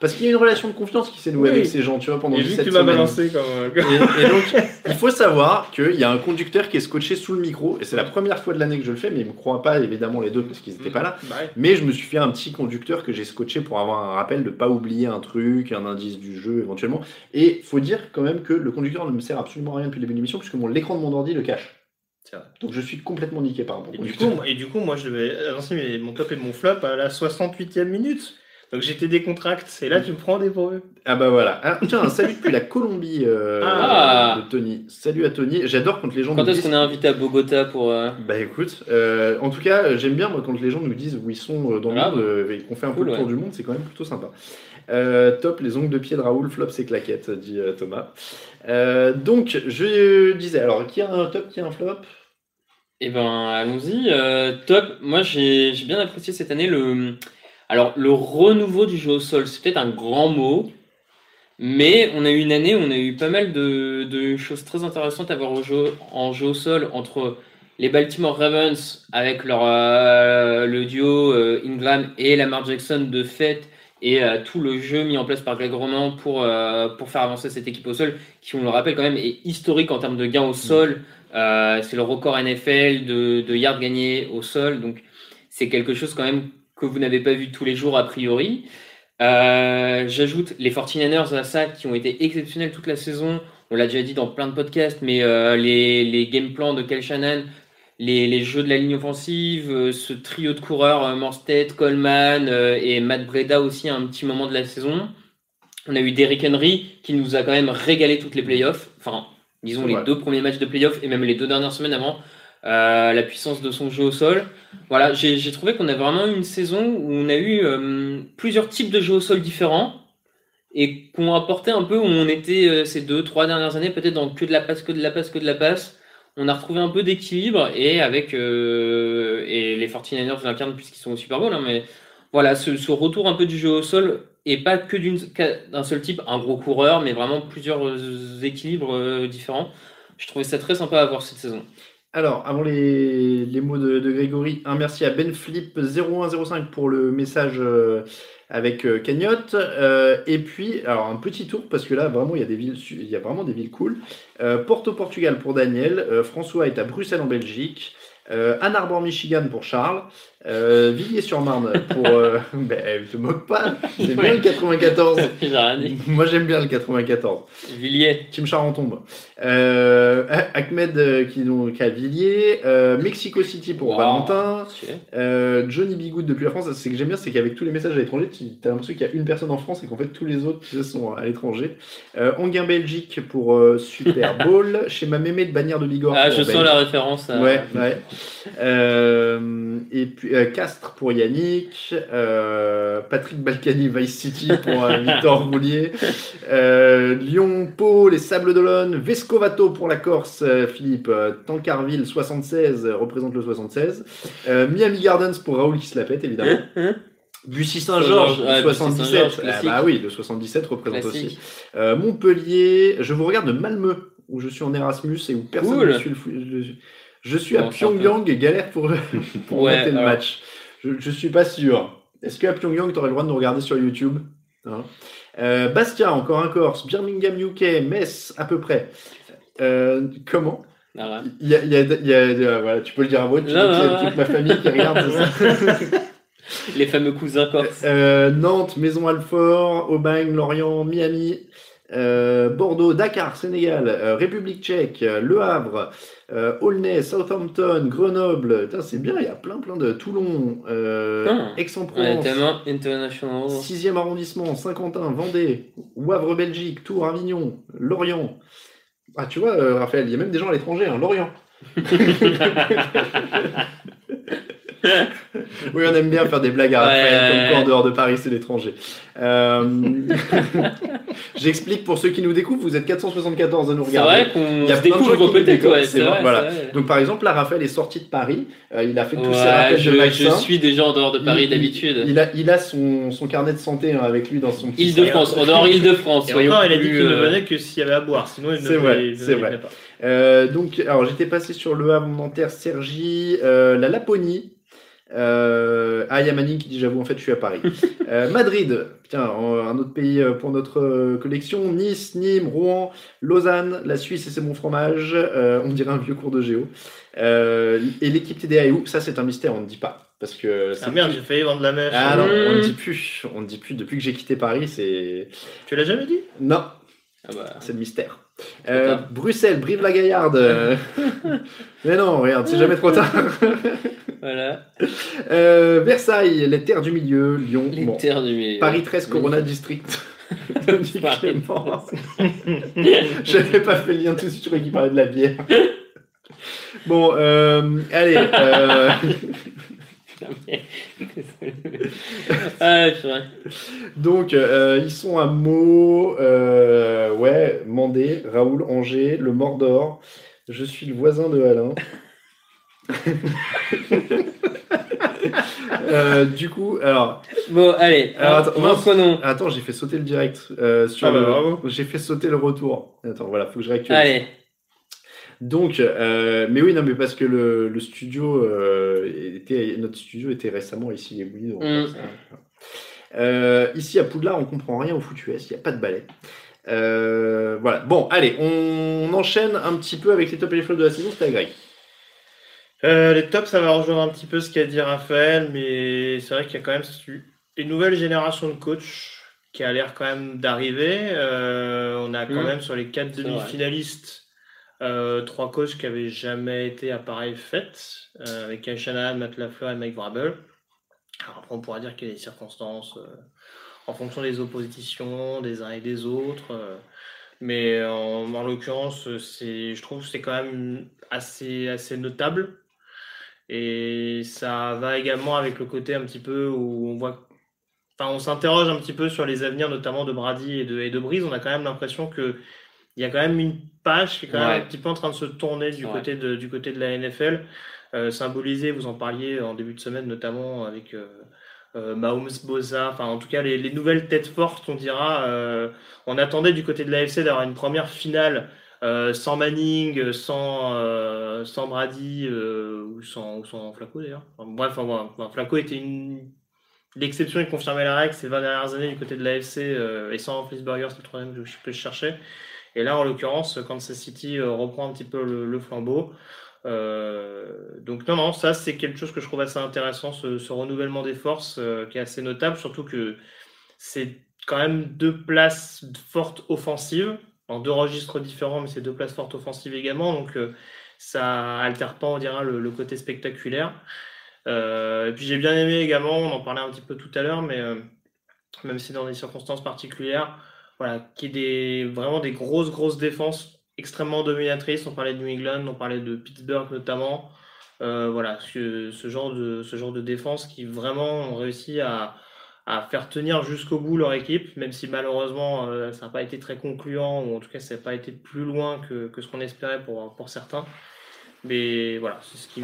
Parce qu'il y a une relation de confiance qui s'est nouée Oui. avec ces gens, tu vois, pendant Et vu que 17 tu m'as semaines. balancé comme. euh, Et, et donc, il faut savoir qu'il y a un conducteur qui est scotché sous le micro, et c'est la première fois de l'année que je le fais, mais ils me croient pas, évidemment, les deux, parce qu'ils n'étaient pas là. Bah. Mais je me suis fait un petit conducteur que j'ai scotché pour avoir un rappel de pas oublier un truc, un indice du jeu éventuellement. Et faut dire quand même que le conducteur ne me sert absolument à rien depuis le début de l'émission, puisque mon l'écran de mon ordi le cache. C'est vrai. Donc je suis complètement niqué par mon Et du, coup, moi- et du coup, moi, je devais mes- mon top et mon flop à la 68e minute. Donc j'étais décontracté. Et là, tu me prends des eux. Ah bah voilà. Ah, tiens, un salut depuis la Colombie euh, Ah. de Tony. Salut à Tony. J'adore quand les gens Quand est-ce qu'on est invité à Bogota pour euh, Bah écoute, euh, en tout cas, j'aime bien moi, quand les gens nous disent où ils sont euh, dans le Ah, monde et qu'on fait un cool, peu le tour ouais. du monde, c'est quand même plutôt sympa. Euh, top, les ongles de pied de Raoul, flop ses claquettes, dit euh, Thomas. Euh, donc, je disais, alors, qui a un top, qui a un flop? Eh ben, allons-y. Euh, top. Moi, j'ai bien apprécié cette année le. Alors, le renouveau du jeu au sol, c'est peut-être un grand mot, mais on a eu une année où on a eu pas mal de, choses très intéressantes à voir en jeu au sol entre les Baltimore Ravens avec leur euh, le duo euh, Ingram et Lamar Jackson de fait et euh, tout le jeu mis en place par Greg Roman pour, euh, pour faire avancer cette équipe au sol, qui, on le rappelle quand même, est historique en termes de gains au sol. Euh, c'est le record NFL de, de yards gagnés au sol, donc c'est quelque chose quand même que vous n'avez pas vu tous les jours a priori. J'ajoute les 49ers à ça qui ont été exceptionnels toute la saison. On l'a déjà dit dans plein de podcasts, mais les, les game plans de Kel Shannon, les, les jeux de la ligne offensive, euh, ce trio de coureurs, euh, Morstead, Coleman euh, et Matt Breda aussi à un petit moment de la saison. On a eu Derrick Henry qui nous a quand même régalé toutes les playoffs. Enfin, disons les deux premiers matchs de playoffs et même les deux dernières semaines avant. euh, la puissance de son jeu au sol. Voilà, j'ai trouvé qu'on a vraiment eu une saison où on a eu euh, plusieurs types de jeux au sol différents et qu'on apporté un peu où on était euh, ces deux, trois dernières années, peut-être dans que de la passe, que de la passe, que de la passe. On a retrouvé un peu d'équilibre et avec euh, et les 49ers l'incarnent puisqu'ils sont au Super Bowl, hein, mais voilà, ce, retour un peu du jeu au sol et pas que d'un seul type, un gros coureur, mais vraiment plusieurs équilibres euh, différents. Je trouvais ça très sympa à voir cette saison. Alors, avant les, les mots de, de Grégory, un merci à BenFlip0105 pour le message euh, avec euh, Cagnotte. Euh, et puis, alors un petit tour, parce que là, vraiment, il y a, des villes, il y a vraiment des villes cool. Euh, Porto, Portugal pour Daniel. Euh, François est à Bruxelles en Belgique. Ann Arbor, Michigan pour Charles. Euh, Villiers-sur-Marne pour. Euh, *laughs* ben, te moque pas, c'est bien le 94. *laughs* J'ai rien dit. Moi, j'aime bien le 94. Villiers. Team Charenton. Euh, Ahmed euh, qui, donc, à Villiers, euh, Mexico City pour Wow. Valentin, Johnny Bigood depuis la France. C'est que j'aime bien, c'est qu'avec tous les messages à l'étranger, tu as l'impression qu'il y a une personne en France et qu'en fait tous les autres tu sais, sont à l'étranger. Anguin Belgique pour Super *laughs* Bowl, chez ma mémé de bannière de Bigorre. Ah, je sens Belgique. la référence. à- Ouais, ouais. Et puis Castres pour Yannick, euh, Patrick Balkany Vice City pour euh, Victor Roulier, euh, Lyon, Pau, les Sables d'Olonne, Vescovato pour la Corse, euh, Philippe, euh, Tancarville 76 euh, représente le 76, euh, Miami Gardens pour Raoul qui se la pète évidemment. Bussy Saint-Georges, Ouais, le Bussy 77. Saint-Georges, Ah classique. bah oui, le 77 représente aussi. Euh, Montpellier, je vous regarde de Malmö, où je suis en Erasmus et où personne Cool. ne suit le foot. Je, suis à Pyongyang et galère pour, *laughs* pour Ouais, mater le alors. match. Je, je suis pas sûr. Est-ce qu'à Pyongyang, tu aurais le droit de nous regarder sur YouTube? Hein? Euh, Bastia, encore un Corse. Birmingham, UK. Metz, à peu près. Euh, comment? Ah ouais. il y a, il y a- il y a- il y a- voilà, Tu peux le dire à moi, tu Non, toute ma famille qui regarde. *laughs* Les fameux cousins corses. Euh, Nantes, Maison Alfort, Aubagne, Lorient, Miami, euh, Bordeaux, Dakar, Sénégal, euh, République tchèque, euh, Le Havre, Aulnay, Southampton, Grenoble. C'est bien, il y a plein plein de Toulon, Aix-en-Provence, international. 6e arrondissement, Saint-Quentin, Vendée, Wavre, Belgique, Tours, Avignon, Lorient. Ah, tu vois, Raphaël, il y a même des gens à l'étranger, hein, Lorient. *laughs* Oui, on aime bien faire des blagues à Ouais, Raphaël, ouais, comme quoi en ouais. dehors de Paris, c'est l'étranger. Euh, *laughs* J'explique pour ceux qui nous découvrent, vous êtes 474 à nous C'est regarder. vrai qu'on Il y a plein de gens qui découvrent, Ouais, c'est c'est vrai, voilà. c'est vrai. Donc par exemple, là, Raphaël est sorti de Paris, euh, il a fait tous ses Ouais, rappels de je, vaccins. je suis déjà en dehors de Paris Il- d'habitude. Il a, il a son, son carnet de santé hein, avec lui dans son petit. Île-de-France, en dehors Île-de-France. Et encore, il a dit qu'il ne euh, venait que s'il y avait à boire, sinon il ne C'est venait- il c'est pas. Euh, donc, alors j'étais passé sur le Havre, Nanterre, Sergi, euh, la Laponie. Euh, ah, Yamani qui dit j'avoue en fait je suis à Paris. *laughs* Euh, Madrid, tiens un autre pays euh, pour notre euh, collection. Nice, Nîmes, Rouen, Lausanne, la Suisse et c'est mon fromage. Euh, on dirait un vieux cours de géo. Euh, et l'équipe TDA est où? Ça c'est un mystère, on ne dit pas parce que Ah c'est merde, plus- j'ai failli vendre la mèche. Ah non, on ne dit plus, on ne dit plus depuis que j'ai quitté Paris, c'est Tu l'as jamais dit? Non, Ah bah, c'est le mystère. Euh. Bruxelles, Brive-la-Gaillarde. *laughs* Mais non, regarde, c'est jamais trop tard. *laughs* voilà. Euh, Versailles, les terres du milieu, Lyon, Les bon. terres du milieu. Paris 13, Corona District. *laughs* Clément. J'avais pas fait le lien tout de suite, je croyais qu'il parlait de la bière. Bon, euh, allez. *laughs* ah, c'est vrai. donc, euh, ils sont à Meaux, euh, ouais, Mandé, Raoul, Angers, le Mordor. Je suis le voisin de Alain. *laughs* Euh, du coup, alors, Bon, allez. Alors, attends, reprenons. attends, j'ai fait sauter le direct euh, sur Ah bah. J'ai fait sauter le retour. Attends, voilà, faut que je réactualise. Allez. Donc, euh, mais oui, non, mais parce que le, le studio euh, était, notre studio était récemment ici les Mm. Euh, ici à Poudlard, on comprend rien au foot US, il n'y a pas de balai. Euh, voilà. Bon, allez, on enchaîne un petit peu avec les top et les flops de la saison. C'était Greg. Euh, les tops, ça va rejoindre un petit peu ce qu'a dit Raphaël, mais c'est vrai qu'il y a quand même une nouvelle génération de coachs qui a l'air quand même d'arriver. Euh, on a quand Mhm. même sur les quatre demi-finalistes euh, trois coachs qui avaient jamais été à pareille fête, euh, avec Kyle Shanahan, Matt LaFleur et Mike Vrabel. Après, on pourra dire qu'il y a des circonstances euh, en fonction des oppositions des uns et des autres. Mais en, en l'occurrence, je trouve que c'est quand même assez, assez notable. Et ça va également avec le côté un petit peu où on voit. Enfin, on s'interroge un petit peu sur les avenirs, notamment de Brady et de, et de Brise. On a quand même l'impression que il y a quand même une page qui est quand même un petit peu en train de se tourner du, côté de, du côté de la NFL. Euh, symbolisé, vous en parliez en début de semaine, notamment avec euh, euh, Mahomes, Boza, enfin en tout cas les, les nouvelles têtes fortes, on dira. euh, on attendait du côté de l'AFC d'avoir une première finale sans Manning, sans, sans Brady ou, sans, ou sans Flacco d'ailleurs. Enfin, bref, enfin, voilà. Enfin, Flacco était une l'exception et confirmait la règle ces 20 dernières années du côté de l'AFC euh, et sans Flisburger, c'est le troisième que je, que je cherchais. Et là, en l'occurrence, Kansas City euh, reprend un petit peu le, flambeau. Euh, donc non, non, ça c'est quelque chose que je trouve assez intéressant, ce, renouvellement des forces euh, qui est assez notable, surtout que c'est quand même deux places fortes offensives, en deux registres différents, mais c'est deux places fortes offensives également, donc ça altère pas, on dira, le, le côté spectaculaire. Et puis j'ai bien aimé également, on en parlait un petit peu tout à l'heure, mais même si dans des circonstances particulières, voilà, qui est des, vraiment des grosses, grosses défenses extrêmement dominatrices. On parlait de New England, on parlait de Pittsburgh notamment. Euh, voilà, ce, ce genre de, ce genre de défense qui vraiment ont réussi à, à faire tenir jusqu'au bout leur équipe, même si malheureusement euh, ça n'a pas été très concluant, ou en tout cas ça n'a pas été plus loin que, que ce qu'on espérait pour, pour certains. Mais voilà, c'est ce qui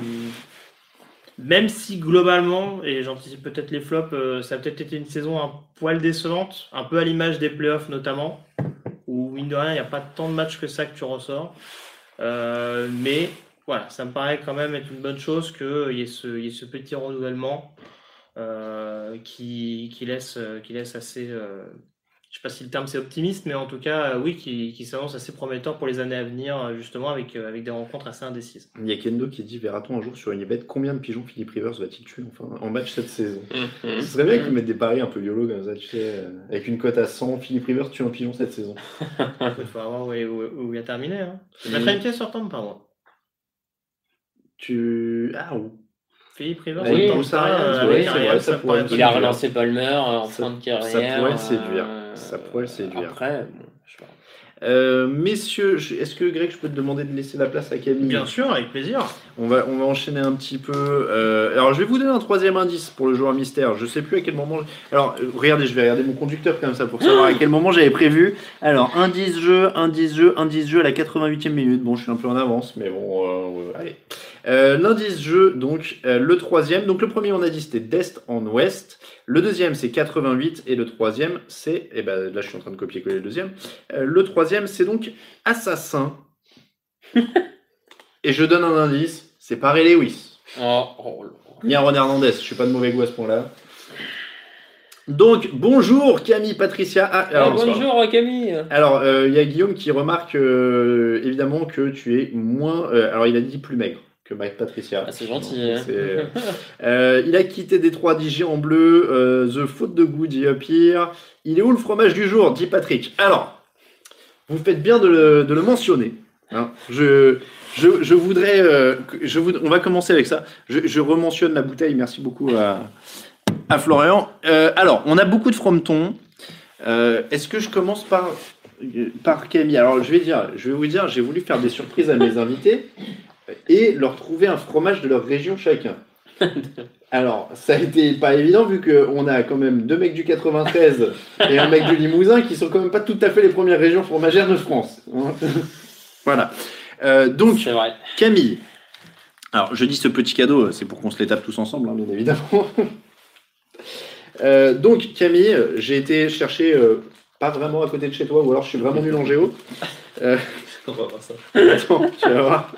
Même si globalement, et j'anticipe peut-être les flops, euh, ça a peut-être été une saison un poil décevante, un peu à l'image des playoffs notamment, où mine de rien, il n'y a pas tant de matchs que ça que tu ressors. Euh, mais voilà, ça me paraît quand même être une bonne chose qu'il y, ait ce- il y ait ce petit renouvellement euh, euh, qui laisse assez. Je sais pas si le terme c'est optimiste, mais en tout cas, euh, oui, qui, qui s'annonce assez prometteur pour les années à venir, euh, justement, avec, euh, avec des rencontres assez indécises. Il y a Kendo qui dit Verra-t-on un jour sur Unibet combien de pigeons Philippe Rivers va-t-il tuer enfin, en match cette saison? Mhm. Ce serait bien qu'ils mettent des paris un peu YOLO comme ça, tu sais, avec une cote à 100, Philippe Rivers tue un pigeon cette saison. *laughs* Il faut voir où, où- où il a terminé. Hein. Je mettrais une pièce sur Tom, par moi. Tu. Ah, ou. Philippe Rivers, Oui, ça, ça, euh, ça ça pourrait Il a relancé Palmer en Ça- fin de ça carrière. pourrait le séduire. euh, Ça pourrait le séduire. Après, bon, je sais pas. Euh, messieurs, est-ce que Greg, je peux te demander de laisser la place à Camille? Bien sûr, avec plaisir. On va, on va enchaîner un petit peu. Euh, alors, je vais vous donner un troisième indice pour le joueur mystère. Je sais plus à quel moment. Alors, euh, regardez, je vais regarder mon conducteur comme ça pour savoir à quel moment j'avais prévu. Alors, indice jeu, indice jeu, indice jeu à la 88e minute. Bon, je suis un peu en avance, mais bon, euh, allez. Euh, L'indice jeu, donc, le troisième. Donc, le premier, on a dit, c'était d'est en ouest. Le deuxième, c'est 88. Et le troisième, c'est. Et ben là, je suis en train de copier-coller le deuxième. Le troisième, c'est donc assassin. *laughs* et je donne un indice. C'est pas Ray Lewis. Oh, oh, là. Ni Aaron Hernandez, je suis pas de mauvais goût à ce point-là. Donc, bonjour Camille, Patricia. Ah, Ah, alors, bonjour Camille. Alors, euh, il y a Guillaume qui remarque euh, évidemment que tu es moins. euh, alors, il a dit plus maigre que Mike Patricia. Ah, c'est gentil. Donc, hein. *laughs* euh, il a quitté Détroit, dit G en bleu. euh, The faute de goût, dit Up Here. Il est où le fromage du jour, dit Patrick. Alors, vous faites bien de le, de le mentionner. Hein. Je, je, je voudrais. euh, je voud- on va commencer avec ça. Je, je rementionne la bouteille. Merci beaucoup à, à Florian. Euh, alors, on a beaucoup de fromentons. Euh, Est-ce que je commence par, par Camille? Alors, je vais, dire, je vais vous dire, j'ai voulu faire des surprises à mes invités et leur trouver un fromage de leur région chacun. *laughs* Alors, ça a été pas évident vu qu'on a quand même deux mecs du 93 et un mec du Limousin qui sont quand même pas tout à fait les premières régions fromagères de France. Voilà. Euh, donc, vrai. Camille. Alors, je dis ce petit cadeau, c'est pour qu'on se les tape tous ensemble, hein, bien évidemment. *laughs* Euh, donc, Camille, j'ai été chercher, euh, pas vraiment à côté de chez toi, ou alors je suis vraiment nul en géo. Euh, On va voir ça. attends, tu vas voir.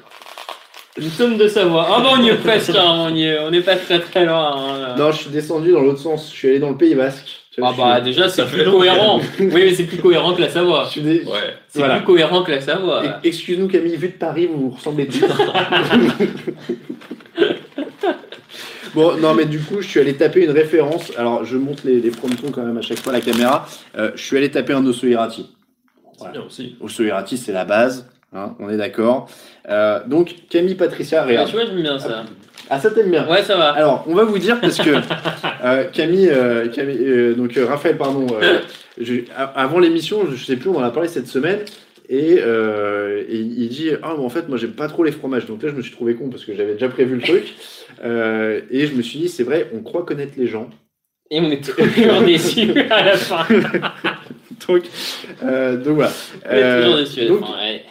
Une somme de savoir. Ah bah on y est presque, hein, on y est, on n'est pas très très loin. hein. Non, je suis descendu dans l'autre sens, je suis allé dans le Pays Basque. Ah bah déjà c'est plus cohérent. oui mais c'est plus cohérent que la Savoie. Ouais. C'est Voilà. plus cohérent que la Savoie. Excuse-nous Camille, vu de Paris, vous vous ressemblez tous. *laughs* bon, non, mais du coup, je suis allé taper une référence. Alors, je monte les, les frontons quand même à chaque fois à la caméra. Euh, je suis allé taper un Osso Hirati. C'est bien aussi. Osso Hirati, c'est la base. hein, on est d'accord. Euh, donc, Camille Patricia, Ah, regarde. tu vois j'aime bien ça. Ah, ça t'aime bien Ouais ça va. alors, on va vous dire parce que euh, Camille, euh, Camille, euh, donc Raphaël, pardon, je- avant l'émission, je sais plus, on en a parlé cette semaine. Et, et il dit Ah, mais en fait, moi, j'aime pas trop les fromages. Donc là, je me suis trouvé con parce que j'avais déjà prévu le truc. Et je me suis dit C'est vrai, on croit connaître les gens. Et on est toujours *laughs* déçus à la fin. *laughs* *laughs* Donc, euh, donc voilà. Euh, donc.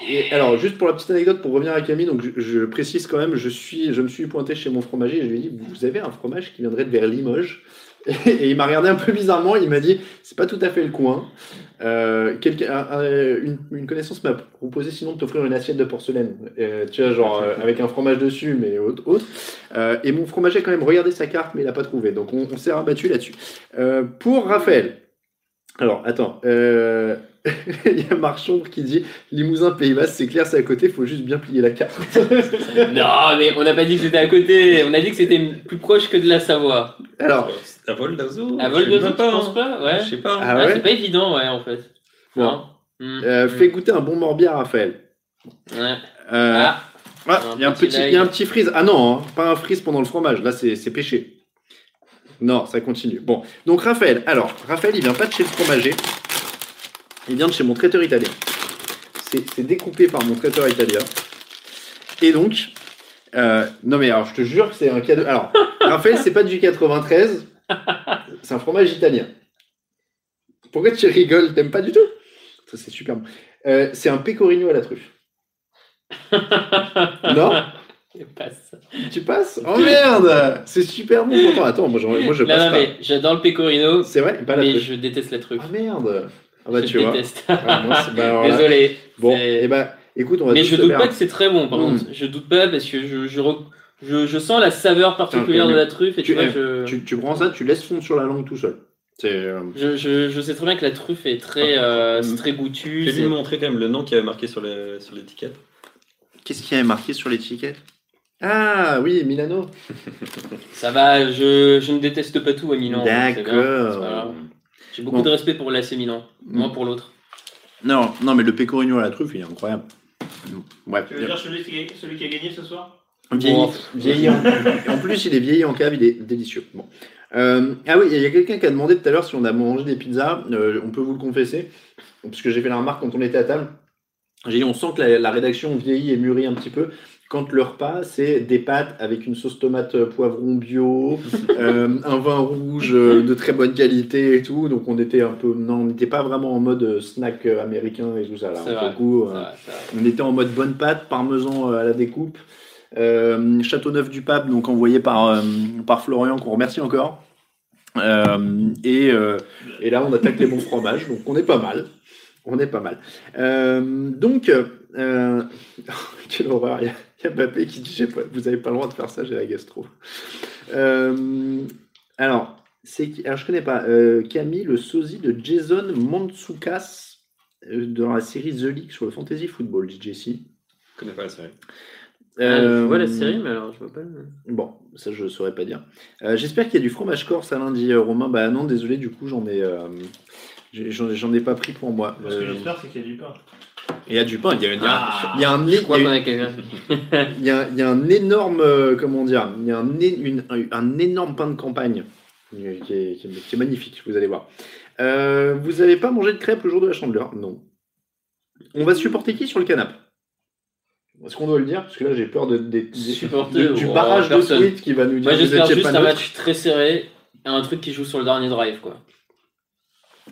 Et alors, juste pour la petite anecdote, pour revenir à Camille, donc je, je précise quand même, je, suis, je me suis pointé chez mon fromager et je lui ai dit, vous avez un fromage qui viendrait de vers Limoges? *laughs* Et il m'a regardé un peu bizarrement, il m'a dit, c'est pas tout à fait le coin. Euh, quelqu'un- un- un- une, une connaissance m'a proposé sinon de t'offrir une assiette de porcelaine, Euh, tu vois, genre euh, avec un fromage dessus, mais autre. autre. Et mon fromager a quand même regardé sa carte, mais il n'a pas trouvé. Donc on, on s'est rabattu là-dessus. Pour Raphaël, alors attends, euh, *laughs* il y a Marchand qui dit Limousin Pays Basque, c'est clair, c'est à côté, faut juste bien plier la carte. *laughs* Non, mais on n'a pas dit que c'était à côté. On a dit que c'était plus proche que de la Savoie. Alors, À vol d'oiseau À vol même tu penses hein. pas Ouais. Je sais pas. Ah Ah, ouais c'est pas évident, ouais, en fait. Bon. Non. Hmm. euh, fais goûter un bon morbier à Raphaël. Ouais. Euh, Ah, ah, il y a un petit il y a un petit freeze. Ah non, hein, pas un freeze pendant le fromage. Là, c'est c'est péché. Non, ça continue. Bon, donc Raphaël. Alors, Raphaël, il vient pas de chez le fromager. Il vient de chez mon traiteur italien. C'est découpé par mon traiteur italien. Et donc, euh, non mais alors, je te jure que c'est un cadeau. Alors, *laughs* Raphaël, c'est pas du 93. C'est un fromage italien. Pourquoi tu rigoles? T'aimes pas du tout? Ça, c'est super bon. Euh, c'est un pecorino à la truffe. *laughs* non? Tu passes Oh merde C'est super bon pourtant. Attends, moi, je Non, passe non, pas. mais j'adore le pecorino, C'est vrai Pas la mais je déteste la truffe. Ah merde Ah bah je tu vois. déteste. Ah, bah, alors Désolé. Bon, et bah écoute, on va Mais je doute faire pas que c'est très bon, par Mm. contre. Je doute pas parce que je, je, je, je sens la saveur particulière de la truffe et tu, tu- vois, eh, je, Tu, tu prends ça, tu laisses fondre sur la langue tout seul. Euh, je, je, je sais très bien que la truffe est très, euh, c'est très goûtue. J'ai c'est- lui montrer quand même le nom qu'il y avait marqué sur le- sur l'étiquette. Qu'est-ce qu'il y avait marqué sur l'étiquette? Ah oui, Milano. *laughs* Ça va, je, je ne déteste pas tout à Milan. D'accord. J'ai beaucoup Bon. de respect pour l'AC Milan, moins pour l'autre. Non, non, mais le pecorino à la truffe, il est incroyable. Bref. Tu veux dire celui qui, celui qui a gagné ce soir? Vieilli, Bon. vieilli en... en *laughs* plus, il est vieilli en cave, il est délicieux. Bon. Euh, ah oui, il y a quelqu'un qui a demandé tout à l'heure si on a mangé des pizzas. Euh, on peut vous le confesser, parce que j'ai fait la remarque quand on était à table. J'ai dit, on sent que la, la rédaction vieillit et mûrit un petit peu. Quand le repas, c'est des pâtes avec une sauce tomate euh, poivron bio, *laughs* euh, un vin rouge euh, de très bonne qualité et tout. Donc on était un peu, non, on n'était pas vraiment en mode snack américain et tout ça. Là, vrai, coup, euh, on était en mode bonne pâte, parmesan à la découpe. Euh, Châteauneuf du Pape, donc envoyé par, par Florian, qu'on remercie encore. Et, et là, on attaque les bons fromages, donc on est pas mal. On est pas mal. Donc, *laughs* quelle horreur, *laughs* Mbappé qui dit j'ai pas- Vous n'avez pas le droit de faire ça, j'ai la gastro. Euh, alors, c'est qui alors, je connais pas. Euh, Camille, le sosie de Jason Mantzoukas euh, dans la série The League sur le fantasy football, dit Jesse. Je connais pas la série. Ah, Euh, je vois la série, mais alors je vois pas le. Bon, ça je saurais pas dire. Euh, J'espère qu'il y a du fromage corse à lundi, Romain. Bah non, désolé, du coup j'en ai, euh, j'en j'en ai pas pris pour moi. Ce que j'espère, c'est qu'il y a du pain. Il y a du pain, il y a, *laughs* il y a- il y a un, il y a- il y un énorme, euh, comment dire, il y a un, une- un- un énorme pain de campagne qui est, qui est- qui est magnifique, vous allez voir. Euh, vous avez pas mangé de crêpes le jour de la chandeleur? Non. On va supporter qui sur le canapé? Est-ce qu'on doit le dire? Parce que là j'ai peur de, de- de- du oh, barrage de tweets qui va nous dire Moi j'espère juste un match très serré et un truc qui joue sur le dernier drive quoi.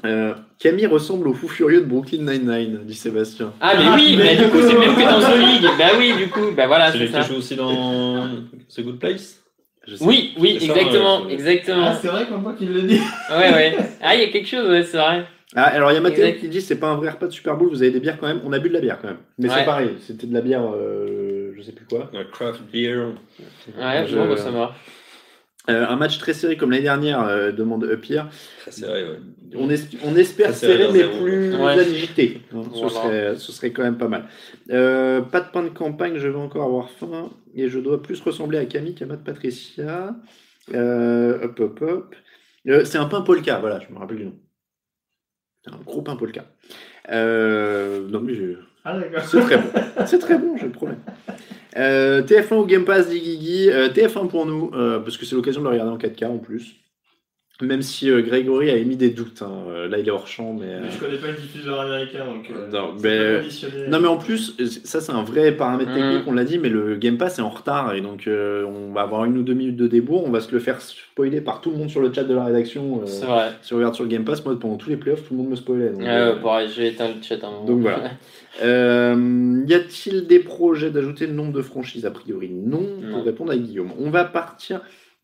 Euh, Camille ressemble au fou furieux de Brooklyn Nine-Nine, dit Sébastien. Ah mais oui, mais du coup c'est même que dans The League. Bah oui, du coup, bah voilà, C'est ça. joue aussi dans The Good Place? Oui, oui, ça, exactement, exactement. Ah, c'est vrai comme moi qu'il le dit. *laughs* Ouais, ouais. Ah, il y a quelque chose, ouais, c'est vrai. Ah, alors il y a Mathéo Exact. qui dit c'est pas un vrai repas de Super Bowl, vous avez des bières quand même. On a bu de la bière quand même. Mais c'est pareil, c'était de la bière, euh, je sais plus quoi. Craft beer. Ouais, Je- bon, bah, ça marche. Euh, un match très serré comme l'année dernière, euh, demande Pierre. Très serré, ouais. On, es- on espère Très serré mais plus Ouais. agité. hein. ce, serait, ce serait quand même pas mal. Euh, pas de pain de campagne, je vais encore avoir faim. Et je dois plus ressembler à Camille qu'à Matt Patricia. Euh, hop, hop, hop. Euh, c'est un pain polka, voilà, je me rappelle du nom. C'est un gros pain polka. Euh, non, mais je- Ah, c'est très bon. C'est très bon, je le promets. Euh, TF1 ou Game Pass, dit Guigui. Euh, TF1 pour nous, euh, parce que c'est l'occasion de le regarder en 4K en plus. Même si euh, Grégory a émis des doutes. hein. Là, il est hors champ, mais. euh, Mais je connais pas le diffuseur américain, donc. euh, Non, mais-. Non mais en plus, ça c'est un vrai paramètre Mm. technique, on l'a dit, mais le Game Pass est en retard et donc euh, on va avoir une ou deux minutes de débours, on va se le faire spoiler par tout le monde sur le chat de la rédaction. euh, C'est vrai. si on regarde sur le Game Pass, moi pendant tous les playoffs, tout le monde me spoilait. Donc, Ouais, euh, ouais, pareil, j'ai éteint le chat un moment. donc voilà. *laughs* Euh, y a-t-il des projets d'ajouter le nombre de franchises A priori non, Non. pour répondre à Guillaume. On va partir.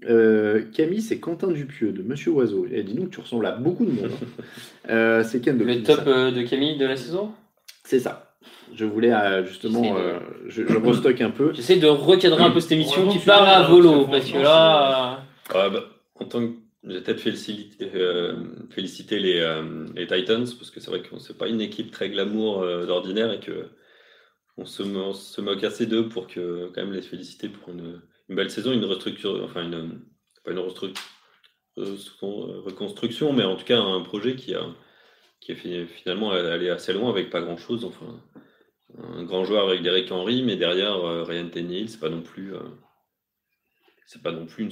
euh, Camille, c'est Quentin Dupieux de Monsieur Oiseau. Et dis donc, tu ressembles à beaucoup de monde. hein. *laughs* Euh, c'est Ken de Le dit top ça euh, de Camille de la saison? C'est ça. Je voulais euh, justement, de- euh, je, je restocke un peu. J'essaie de recadrer un peu cette émission qui que tu part à volo, que parce que là. Ah, bah, en tant que j'ai peut-être félicité, euh, euh, les Titans parce que c'est vrai que c'est pas une équipe très glamour euh, d'ordinaire et que on se, moque assez d'eux pour que quand même les féliciter pour une, belle saison, une restructure, enfin une pas une reconstruction, mais en tout cas un projet qui a est fi- finalement allé assez loin avec pas grand chose. Enfin, un grand joueur avec Derek Henry, mais derrière Ryan Tannehill, c'est pas non plus c'est pas non plus une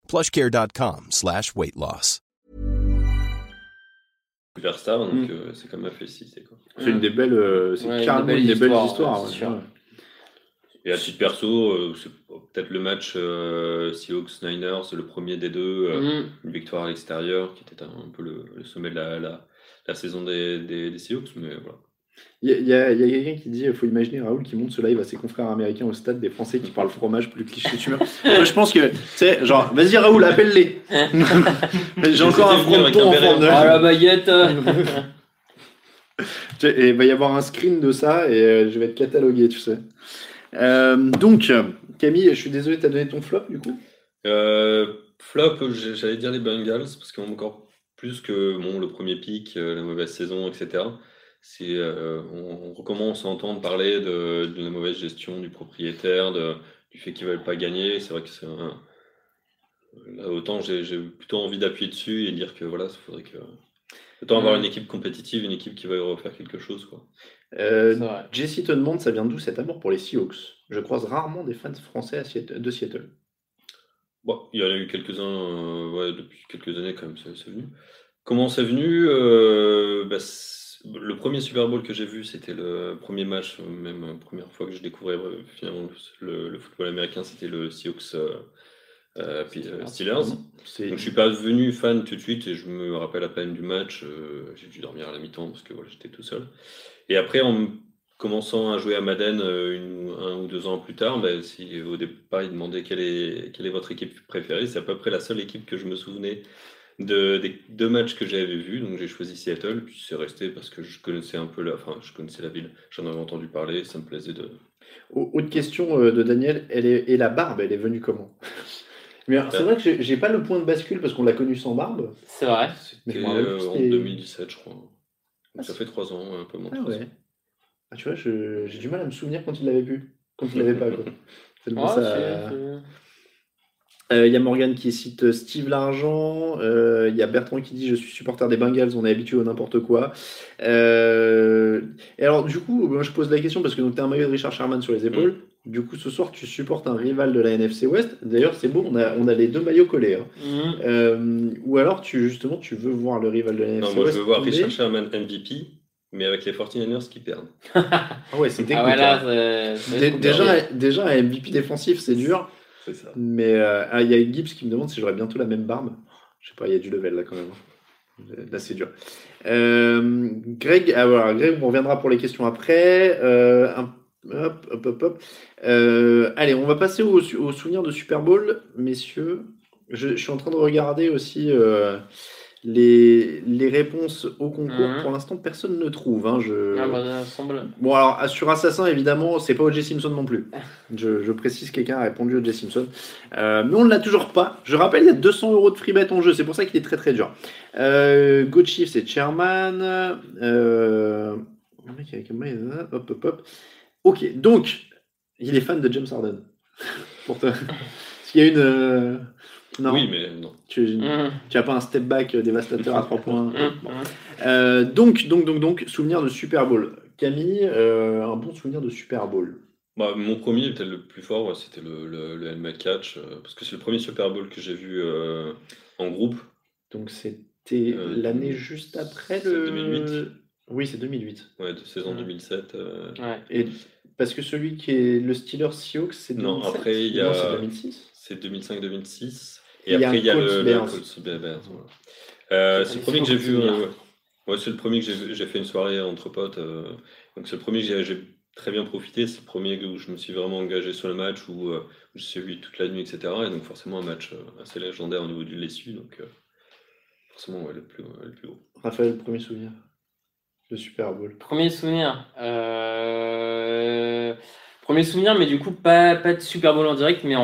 plushcare.com slash weight loss. superstar, donc Mm. euh, c'est quand même à féliciter. Quoi. C'est une des belles, euh, c'est Ouais, une carrément des belles une des belles histoires, ouais. Et à titre perso, euh, c'est peut-être le match euh, Seahawks-Niners, le premier des deux, euh, Mhm. une victoire à l'extérieur, qui était un, un peu le, le sommet de la, la, la saison des, des, des Seahawks, mais voilà. Il y a, il y a- il y a quelqu'un qui dit il faut imaginer Raoul qui monte ce live à ses confrères américains au stade des Français qui parlent fromage plus cliché que tu veux. Moi, je pense que, tu sais, genre, vas-y Raoul, appelle-les. J'ai encore un fronton en forme de. Ah la baguette Et il va y avoir un screen de ça et euh, je vais être catalogué, tu sais. Euh, donc, Camille, je suis désolé, t'as donné ton flop du coup? Euh, flop, j'allais dire les Bengals, parce qu'encore plus que bon, le premier pic, la mauvaise saison, etc. C'est, euh, on, on recommence à entendre parler de, de la mauvaise gestion du propriétaire, de, du fait qu'ils ne veulent pas gagner. C'est vrai que c'est un. Là, autant j'ai j'ai plutôt envie d'appuyer dessus et dire que voilà, il faudrait que. Autant avoir Mm. une équipe compétitive, une équipe qui va refaire quelque chose. Quoi. euh. Jesse te demande ça vient d'où cet amour pour les Seahawks? Je croise rarement des fans français à Seattle- de Seattle. Bon, il y en a eu quelques-uns euh, ouais, depuis quelques années quand même, c'est c'est venu. Comment c'est venu? Euh, bah, c'est- Le premier Super Bowl que j'ai vu, c'était le premier match, euh, même la première fois que je découvrais euh, finalement le, le football américain, c'était le Seahawks euh, euh, euh, Steelers. Donc je suis pas devenu fan tout de suite et je me rappelle à peine du match. euh, j'ai dû dormir à la mi-temps parce que voilà, j'étais tout seul. Et après, en commençant à jouer à Madden euh, une un ou deux ans plus tard, ben, si au départ ils demandaient quelle est, quelle est votre équipe préférée, c'est à peu près la seule équipe que je me souvenais de, des deux matchs que j'avais vus. Donc j'ai choisi Seattle, puis c'est resté parce que je connaissais un peu la, enfin, je connaissais la ville, j'en avais entendu parler, ça me plaisait de. Au- Autre question euh, de Daniel, elle est, et la barbe, elle est venue comment? *laughs* Mais c'est vrai que j'ai pas le point de bascule parce qu'on l'a connu sans barbe. C'est vrai. C'était euh, en c'était- 2017, je crois. Donc, Ah, ça fait trois ans, un peu moins. Ah ouais. Ah, tu vois, j'ai du mal à me souvenir quand il l'avait pu, quand il l'avait pas. quoi. *laughs* Tellement Ah, ça- c'est- Euh, Il y a Morgan qui cite Steve Largent. euh, Il y a Bertrand qui dit Je suis supporter des Bengals, on est habitué au n'importe quoi. Euh, et alors, du coup, moi, je pose la question parce que tu as un maillot de Richard Sherman sur les épaules. Du coup, ce soir, tu supportes un rival de la NFC West. D'ailleurs, c'est beau, on a, on a les deux maillots collés. hein. Euh, ou alors, tu, justement, tu veux voir le rival de la NFC Non, moi West. je veux voir. Richard Sherman MVP, mais avec les 49ers qui perdent. *laughs* Ah ouais, c'est Ah ouais, Dé- déjà, déjà, un MVP défensif, c'est dur. Mais euh, ah, il y a Gibbs qui me demande si j'aurais bientôt la même barbe. Je sais pas, il y a du level là quand même. Là, c'est dur. Euh, Greg, ah, Greg, on reviendra pour les questions après. Euh, hop, hop, hop, allez, on va passer au, au souvenir de Super Bowl, messieurs. Je, suis en train de regarder aussi les, les réponses au concours. Mhm. Pour l'instant, personne ne trouve. hein, je... Ah, bah, ça semble. Bon, alors, sur Assassin, évidemment, c'est pas O.J. Simpson non plus. Je, je précise, quelqu'un a répondu O.J. Simpson. Euh, mais on ne l'a toujours pas. Je rappelle, il y a 200 euros de free bet en jeu. C'est pour ça qu'il est très très dur. Euh, Go Chief, c'est Chairman. Euh... le mec avec un mail, Hop, hop, hop. Ok, donc, il est fan de James Harden. *laughs* pour te... Qu'il y a une. Euh, Non, Oui, mais non. tu, Mmh. tu as pas un step back dévastateur à 3 points. Mmh, Bon. mmh. Euh, donc, donc, donc, donc, souvenir de Super Bowl. Camille, euh, un bon souvenir de Super Bowl. Bah, mon premier était le plus fort, ouais, c'était le, le, le helmet catch, euh, parce que c'est le premier Super Bowl que j'ai vu euh, en groupe. Donc, c'était Euh, l'année juste après c'est le. 2008. Oui, c'est 2008. Ouais, de saison Ouais. 2007. euh, Ouais. Et parce que celui qui est le Steelers Seahawks, c'est 2007. Non, après, il y a- c'est 2006. C'est 2005-2006. Et Et il y a après, il y a le, le Bears. Colts Bears, voilà. Euh, c'est le premier que j'ai vu. Euh, ouais, c'est le premier que j'ai vu- j'ai fait une soirée entre potes. euh, donc c'est le premier que j'ai- très bien profité. C'est le premier où je me suis vraiment engagé sur le match, où euh, je suis vu toute la nuit, etc. Et donc forcément un match euh, assez légendaire au niveau du l'essu. Donc euh, forcément ouais, le plus ouais, le plus haut. Raphaël, premier souvenir de Super Bowl. Premier souvenir. Euh, Premier souvenir, mais du coup, pas, pas de Super Bowl en direct, mais en,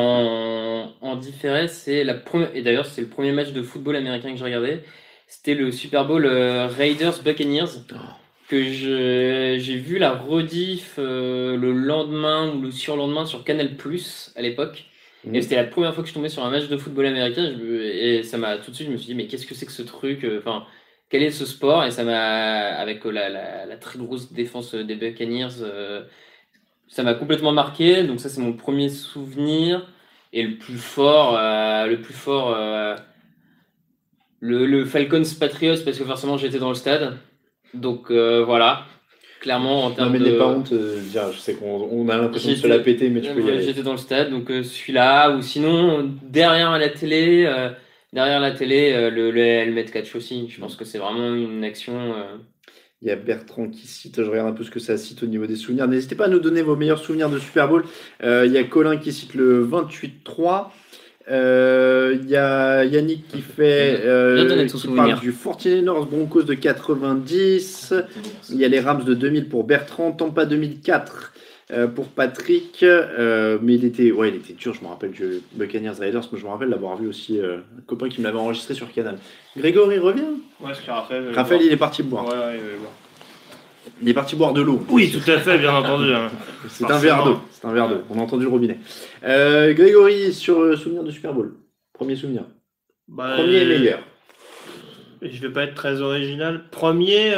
en différé. C'est la première, et d'ailleurs, c'est le premier match de football américain que j'ai regardé. C'était le Super Bowl euh, Raiders Buccaneers. Que je- j'ai vu la rediff euh, le lendemain ou le surlendemain sur Canal Plus à l'époque. Mhm. Et c'était la première fois que je tombais sur un match de football américain. je et ça m'a tout de suite, je me suis dit, mais qu'est-ce que c'est que ce truc euh, Enfin, quel est ce sport? Et ça m'a, avec la, la, la très grosse défense des Buccaneers, euh, ça m'a complètement marqué. Donc ça, c'est mon premier souvenir. Et le plus fort, euh, le plus fort, euh, le, le Falcons Patriots, parce que forcément j'étais dans le stade. Donc euh, voilà, clairement en Non, termes mais de. pas honte. je sais qu'on on a l'impression de se la péter, mais tu peux y aller. J'étais dans le stade, donc celui-là, ou sinon derrière la télé, derrière la télé, le, le helmet catch aussi. Je pense que c'est vraiment une action. Il y a Bertrand qui cite, je regarde un peu ce que ça cite au niveau des souvenirs. N'hésitez pas à nous donner vos meilleurs souvenirs de Super Bowl. Euh, il y a Colin qui cite le 28-3. Euh, il y a Yannick qui fait euh, qui parle du 49ers Broncos de 90. Il y a les Rams de 2000 pour Bertrand, Tampa 2004 euh, pour Patrick. Euh, mais il était, ouais, il était dur. Je me rappelle du Buccaneers Raiders, mais je me rappelle l'avoir vu aussi. euh, un copain qui me l'avait enregistré sur Canal. Grégory revient. Ouais, c'est Raphaël. Raphaël, il est parti boire. Ouais, ouais, je vais voir. Il est parti boire de l'eau. Oui, tout à fait, bien entendu. hein. *laughs* C'est un verre d'eau. C'est un verre d'eau. On a entendu le robinet. Euh, Grégory, sur souvenir de Super Bowl. Premier souvenir. Bah, Premier et meilleur. Je vais pas être très original. Premier,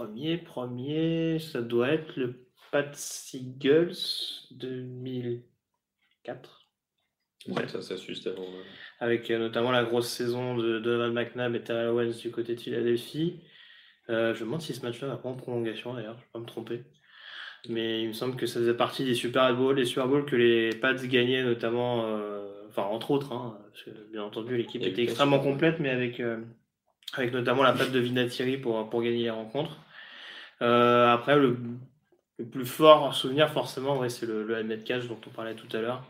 premier, premier, ça doit être le Pat Seagulls 2004. Ouais, ça, ça suit avant. avec euh, notamment la grosse saison de Donald McNabb et Terrell Owens du côté de Philadelphie. Euh, je me demande si ce match-là va pas en prolongation d'ailleurs, je vais pas me tromper. Mais il me semble que ça faisait partie des Super Bowls, les Super Bowls que les Pats gagnaient notamment, euh, enfin entre autres, hein, parce que bien entendu l'équipe était extrêmement complète, mais avec, avec notamment la patte de Vinatieri pour, pour gagner les rencontres. Euh, après, le, le plus fort souvenir forcément, ouais, c'est le, le helmet catch dont on parlait tout à l'heure.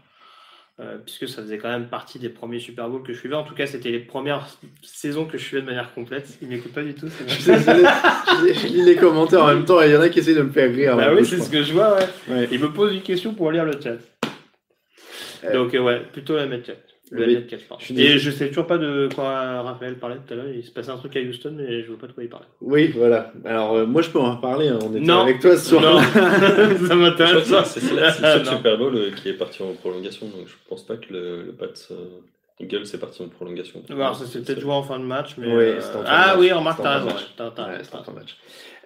Euh, puisque ça faisait quand même partie des premiers Super Bowls que je suivais. En tout cas, c'était les premières saisons que je suivais de manière complète. Il m'écoute pas du tout, *laughs* Je lis les commentaires en même temps et il y en a qui essaient de me faire rire. Bah oui, c'est ce que je vois, ouais. crois. Ouais. Il me pose une question pour lire le chat. Euh, Donc, euh, ouais, plutôt la mettre Le. Je suis. Et je sais toujours pas de quoi Raphaël parlait tout à l'heure. Il se passait un truc à Houston, mais je vois pas de quoi il parlait. Oui, voilà. Alors, euh, moi, je peux en parler. hein. On était Non. avec toi ce soir. Non, *laughs* *laughs* ça m'intéresse c'est le. Super Bowl euh, qui est parti en prolongation, donc je pense pas que le, le Pats euh, Eagles est parti en prolongation. Alors, ça s'est peut-être joué en fin de match, mais. Oui, euh, c'était en fin de Ah match. oui, remarque, C'était en t'as fin de raison. match. ouais, t'as- match.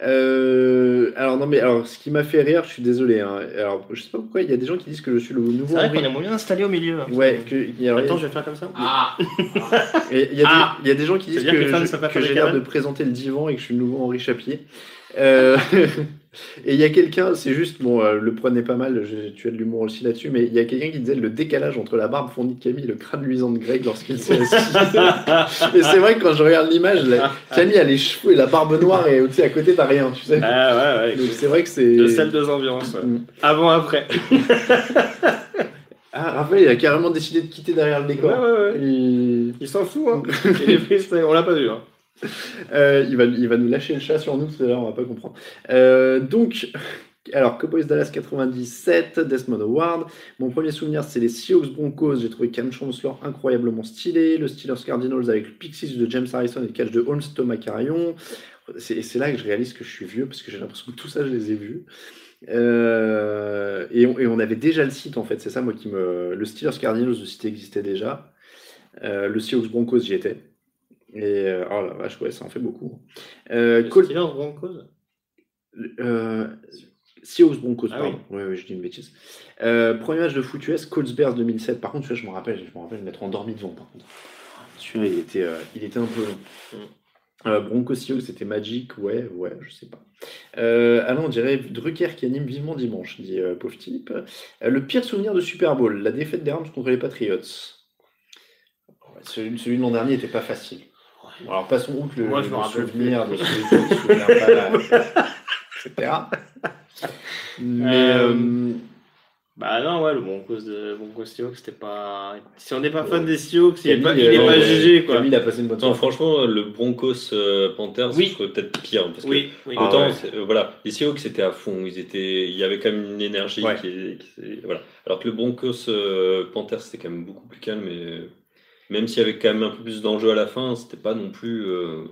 Euh, alors, non, mais alors, ce qui m'a fait rire, je suis désolé. hein. Alors, je sais pas pourquoi, il y a des gens qui disent que je suis le nouveau C'est vrai qu'on aimerait bien installé au milieu. hein. Ouais, que, y a- Attends, je vais faire comme ça. Ah *laughs* Et il y, a Ah des- il y a des gens qui disent que, j'ai l'air de présenter le divan et que je suis le nouveau Henri Chapier. Euh, *laughs* Et il y a quelqu'un, c'est juste, bon, euh, le prenez pas mal, je- tu as de l'humour aussi là-dessus, mais il y a quelqu'un qui disait le décalage entre la barbe fournie de Camille et le crâne luisant de Greg lorsqu'il s'est assis. *laughs* et c'est vrai que quand je regarde l'image, Camille a les cheveux et la barbe noire et à côté t'as rien, tu sais. Ah ouais, ouais. Donc c'est vrai que c'est. Le sel deux ambiances. ouais. Mm. Avant, après. *laughs* Ah, Raphaël, il a carrément décidé de quitter derrière le Ouais, décor. ouais, ouais. Il... Il s'en fout, hein. *laughs* Il est freestyle, on l'a pas vu, hein. Euh, il, va, il va nous lâcher le chat sur nous tout à l'heure, on va pas comprendre. Euh, donc, alors, Cowboys Dallas 97, Desmond Howard. Mon premier souvenir, c'est les Seahawks Broncos. J'ai trouvé Cam Chancellor incroyablement stylé. Le Steelers Cardinals avec le Pixies de James Harrison et le catch de Holmes Thomas Carrion. C'est c'est là que je réalise que je suis vieux parce que j'ai l'impression que tout ça, je les ai vus. Euh, et, on, avait déjà le site en fait, c'est ça moi qui me. Le Steelers Cardinals, le site existait déjà. Le Seahawks Broncos, j'y étais. Et euh, oh la vache, ouais, ça en fait beaucoup. Euh, Col- Steelers Broncos euh, Seahawks Broncos, Ah pardon. Oui, oui, je dis une bêtise. Euh, premier match de foot US, Colts Bears 2007. Par contre, celui-là, je me rappelle, je me rappelle m'être endormi devant. Par contre, celui-là, il était, euh, il était un peu long. Mm. Euh, Broncos Seahawks, c'était Magic, ouais, ouais, je sais pas. Euh, alors, on dirait Drucker qui anime vivement dimanche, dit pauvre type. Le pire souvenir de Super Bowl, la défaite des Rams contre les Patriots. Ouais, celui, celui de l'an dernier n'était pas facile. Alors, passons outre le, Moi, je le souvenir de pas, là, *laughs* etc. Mais Euh, euh, Bah non, ouais, le Broncos de Broncos Seahawks, c'était pas. Si on n'est pas fan des Seahawks, il est Camille, pas, il est euh, pas jugé, quoi. Camille, il a passé une bonne Non, soirée. franchement, le Broncos euh, Panthers, Oui. trouve peut-être pire. Parce que Oui, oui. Ah, Autant, ouais. euh, voilà, les Seahawks c'était à fond, ils étaient, il y avait quand même une énergie Ouais. qui, qui- voilà. Alors que le Broncos euh, Panthers c'était quand même beaucoup plus calme et même s'il y avait quand même un peu plus d'enjeu à la fin, c'était pas non plus. euh,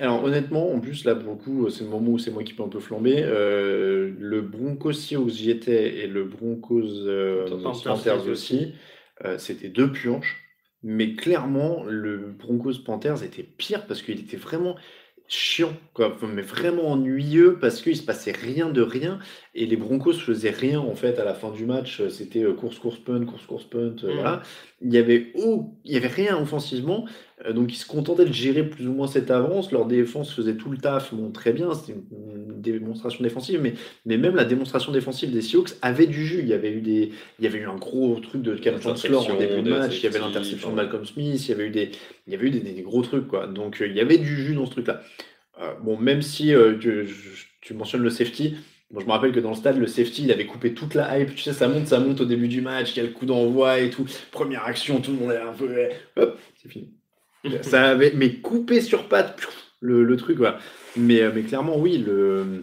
Alors honnêtement, en plus là pour le coup, c'est le moment où c'est moi qui peux un peu flamber. Euh, le Broncos Seahawks j'y étais et le Broncos euh, Panthers aussi. aussi, euh, c'était deux purges. Mais clairement, le Broncos Panthers était pire parce qu'il était vraiment chiant, quoi. Mais vraiment ennuyeux parce qu'il se passait rien de rien et les Broncos faisaient rien en fait à la fin du match. C'était euh, course, course, punt, course, course, punt. euh, Mhm. Voilà. Il y avait oh, il y avait rien offensivement. Euh, donc ils se contentaient de gérer plus ou moins cette avance. Leur défense faisait tout le taf, bon, très bien, c'était une, démonstration défensive, mais, mais même la démonstration défensive des Seahawks avait du jus. Il y avait eu, des, il y avait eu un gros truc de Cam Chancellor en début de match, il y avait l'interception de. Malcolm Smith, il y avait eu des, il y avait eu des, des gros trucs. Quoi. Donc euh, il y avait du jus dans ce truc-là. Euh, bon, même si euh, tu, mentionnes le safety, Bon, je me rappelle que dans le stade, le safety, il avait coupé toute la hype. Tu sais, ça monte, ça monte au début du match, il y a le coup d'envoi et tout. Première action, tout le monde est un peu. Hop, c'est fini. Ça avait, mais coupé sur patte, le, truc, euh, mais clairement, oui, le,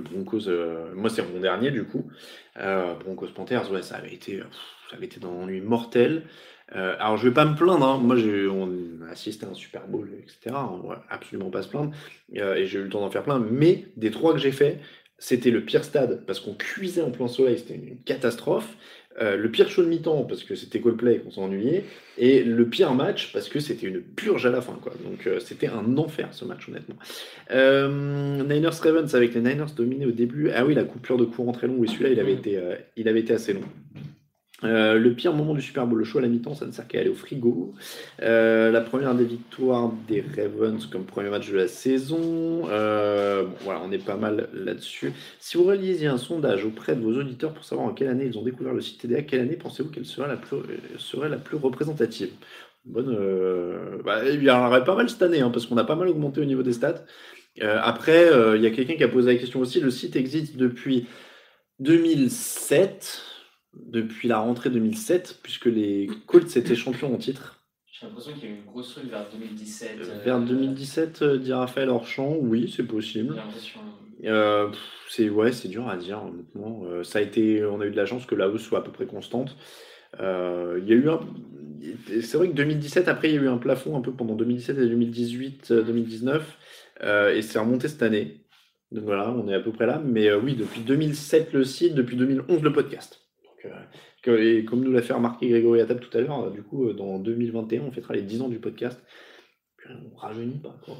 Broncos, euh, moi, c'est mon dernier, du coup. Euh, Broncos Panthers, ouais, ça avait été, ça avait été dans l'ennui mortel. Alors, je vais pas me plaindre, hein. moi, on a assisté à un Super Bowl, etc. On va absolument pas se plaindre. Et j'ai eu le temps d'en faire plein. Mais des trois que j'ai fait, c'était le pire stade parce qu'on cuisait en plein soleil, c'était une catastrophe. Euh, le pire show de mi-temps parce que c'était Coldplay qu'on s'ennuyait. Et le pire match parce que c'était une purge à la fin. Quoi. Donc euh, c'était un enfer ce match, honnêtement. Euh, Niners Ravens avec les Niners dominés au début. Ah oui, la coupure de courant très longue. Oui, celui-là, il avait été, il avait été assez long. Euh, le pire moment du Super Bowl, le show à la mi-temps, ça ne sert qu'à aller au frigo. Euh, la première des victoires des Ravens comme premier match de la saison. Euh, voilà, on est pas mal là-dessus. Si vous réalisiez un sondage auprès de vos auditeurs pour savoir en quelle année ils ont découvert le site TDA, quelle année pensez-vous qu'elle serait la plus, représentative? Bonne, bah, il y en aurait pas mal cette année, hein, parce qu'on a pas mal augmenté au niveau des stats. Après, il y a quelqu'un qui a posé la question aussi. Le site existe depuis 2007, depuis la rentrée 2007, puisque les Colts étaient champions en titre. J'ai l'impression qu'il y a eu une grosse truc vers 2017. euh, Vers 2017, euh, dit Raphaël Orchamp, oui, c'est J'ai possible. l'impression. Euh, c'est ouais, c'est dur à dire honnêtement. Euh, ça a été, on a eu de la chance que la hausse soit à peu près constante. Euh, il y a eu un, c'est vrai que 2017 après il y a eu un plafond un peu pendant 2017 et 2018, euh, 2019 euh, et c'est remonté cette année. Donc voilà, on est à peu près là. Mais euh, oui, depuis 2007 le site, depuis 2011 le podcast. Euh, que- et comme nous l'a fait remarquer Grégory Attab tout à l'heure, euh, du coup euh, dans 2021 on fêtera les 10 ans du podcast. On rajeunit pas quoi.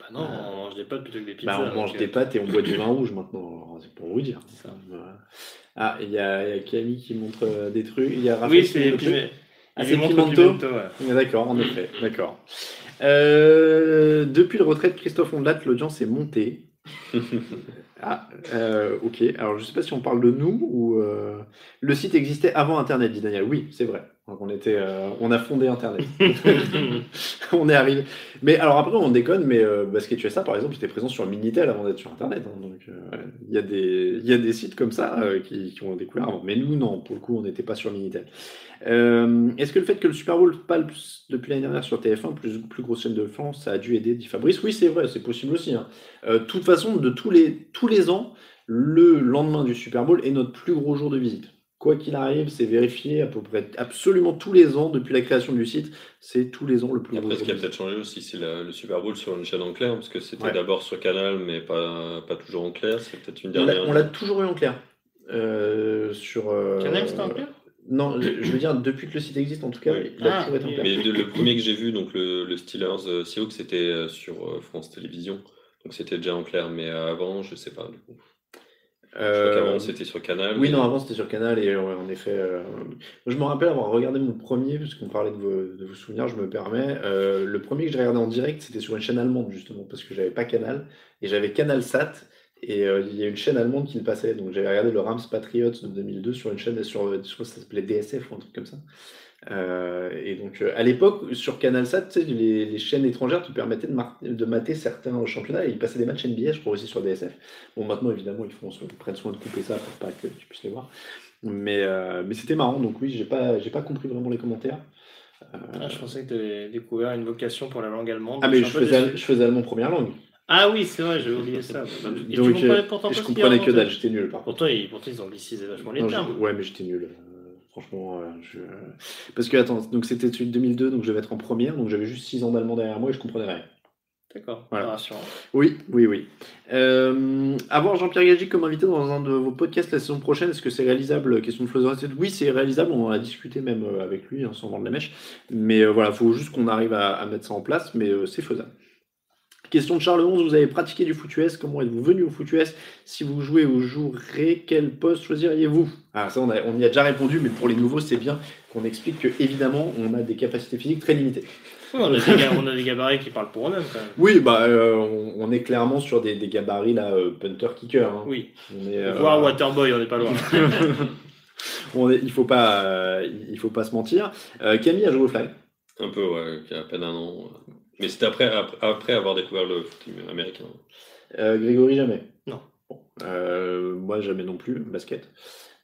Bah non, on mange des pâtes plutôt que des pizzas. Bah, on mange des pâtes et on boit du vin *coughs* rouge maintenant, c'est pour vous dire. Ça. Voilà. Ah, il y, a il y a Camille qui montre euh, des trucs. Il y a Raphaël Oui, c'est montre des trucs. pime- Ah, c'est Pimento, ouais. Ah, D'accord, en effet, d'accord. Depuis le retrait de Christophe Ondelat, l'audience est montée. *laughs* Ah, euh, ok. Alors, je sais pas si on parle de nous ou euh, le site existait avant Internet, dit Daniel. Oui, c'est vrai. Donc, on était, euh, on a fondé Internet. *laughs* on est arrivé. Mais alors après, on déconne, mais euh, Basket USA, par exemple, était présent sur Minitel avant d'être sur Internet. hein. donc, euh, il y a des, y a des sites comme ça euh, qui, qui ont découvert avant. Mais nous, non. Pour le coup, on n'était pas sur Minitel. Euh, Est-ce que le fait que le Super Bowl palpe depuis l'année dernière sur TF1, plus, plus grosse chaîne de France, ça a dû aider, dit Fabrice? Oui, c'est vrai, c'est possible aussi. hein. Euh, De toute façon, de tous les, tous les ans, le lendemain du Super Bowl est notre plus gros jour de visite. Quoi qu'il arrive, c'est vérifié à peu près absolument tous les ans depuis la création du site. C'est tous les ans le plus Après, ce qui a peut-être changé aussi, c'est le Super Bowl sur une chaîne en clair, parce que c'était Ouais. d'abord sur Canal, mais pas, pas toujours en clair. C'est peut-être une On l'a- dernière. On l'a toujours eu en clair. Euh, sur, euh, Canal, c'était en clair? Non, je veux dire, depuis que le site existe, en tout cas, Oui. il a Ah, toujours été en clair. Mais le premier que j'ai vu, donc le, le Steelers euh, Seahawks, c'était sur France Télévisions. Donc c'était déjà en clair, mais avant, je sais pas. Du coup. Je crois Euh, qu'avant, c'était sur Canal. Oui, mais- non, avant c'était sur Canal et ouais, en effet, euh, je me rappelle avoir regardé mon premier, puisqu'on parlait de vos, de vos souvenirs, je me permets. euh, le premier que j'ai regardé en direct, c'était sur une chaîne allemande justement, parce que j'avais pas Canal et j'avais Canal Sat et il y a une chaîne allemande qui le passait, donc j'avais regardé le Rams Patriots de 2002 sur une chaîne, sur, je crois que ça s'appelait DSF ou un truc comme ça. Euh, et donc euh, à l'époque sur Canal Sat, tu sais, les, les chaînes étrangères te permettaient de, mater certains championnats et ils passaient des matchs NBA, je crois aussi sur DSF. Bon, maintenant, évidemment, ils, font, ils prennent soin de couper ça pour pas que tu puisses les voir. Mais, euh, mais c'était marrant, donc oui, j'ai pas, pas compris vraiment les commentaires. Ah, je pensais que tu avais découvert une vocation pour la langue allemande. ah, mais je faisais, déçu. je faisais allemand première langue. Ah oui, c'est vrai, j'ai oublié ça. Et tu Donc, comprenais euh, pourtant je comprenais que dalle, j'étais nul par contre. Pourtant, ils, pourtant, ils ont anglicisé vachement les Non, termes. ouais, mais j'étais nul. Euh, franchement, euh, je... parce que attends, donc c'était celui de 2002, donc je devais être en première, donc j'avais juste 6 ans d'allemand derrière moi et je comprenais rien. D'accord, Voilà. rassurant. Oui, oui, oui. Euh, avoir Jean-Pierre Gagic comme invité dans un de vos podcasts la saison prochaine, est-ce que c'est réalisable? Question de Florence. Oui, c'est réalisable. On en a discuté même euh, avec lui, hein, sans vendre la mèche. Mais euh, voilà, il faut juste qu'on arrive à, à mettre ça en place, mais euh, c'est faisable. Question de Charles 11, vous avez pratiqué du foot US, comment êtes-vous venu au foot US Si vous jouez ou jouerez, quel poste choisiriez-vous? Ah ça on, a- on y a déjà répondu, mais pour les nouveaux c'est bien qu'on explique que évidemment on a des capacités physiques très limitées. Oui, on, a des ga- on a des gabarits qui parlent pour eux-mêmes quand même. Oui, bah euh, on, on est clairement sur des, des gabarits là, euh, punter kicker. hein. Oui. On est, euh, Voir Waterboy, on n'est pas loin. *laughs* on est- il faut pas, euh, il faut pas se mentir. Euh, Camille a joué au fly. Un peu, ouais, il y a à peine un an. Mais c'était après, après, après avoir découvert le foot américain. Euh, Grégory jamais. Non. Bon. Euh, moi jamais non plus basket.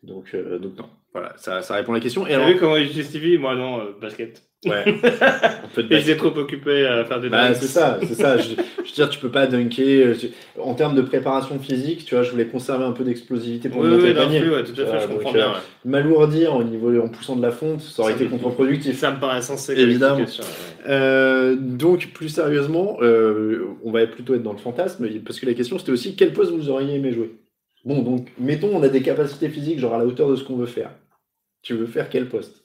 Donc donc, euh, donc non. Voilà, ça, ça répond à la question. Et T'as alors, vu comment il justifie Moi non, euh, basket. Ouais, *laughs* j'étais trop occupé à faire des Bah, dunks. c'est ça, c'est ça. Je, je veux dire, tu peux pas dunker. euh, En termes de préparation physique, tu vois, je voulais conserver un peu d'explosivité pour Oui, monter oui, le panier. plus, ouais, tout Tu à vois, fait, je donc, comprends euh, bien. ouais. M'alourdir au niveau en poussant de la fonte, ça aurait Ça été contre-productif. Ça me paraît sensé. Évidemment. ouais. Euh, donc, plus sérieusement, euh, on va plutôt être dans le fantasme, parce que la question c'était aussi quel poste vous auriez aimé jouer? Bon, donc, mettons, on a des capacités physiques, genre à la hauteur de ce qu'on veut faire. Tu veux faire quel poste?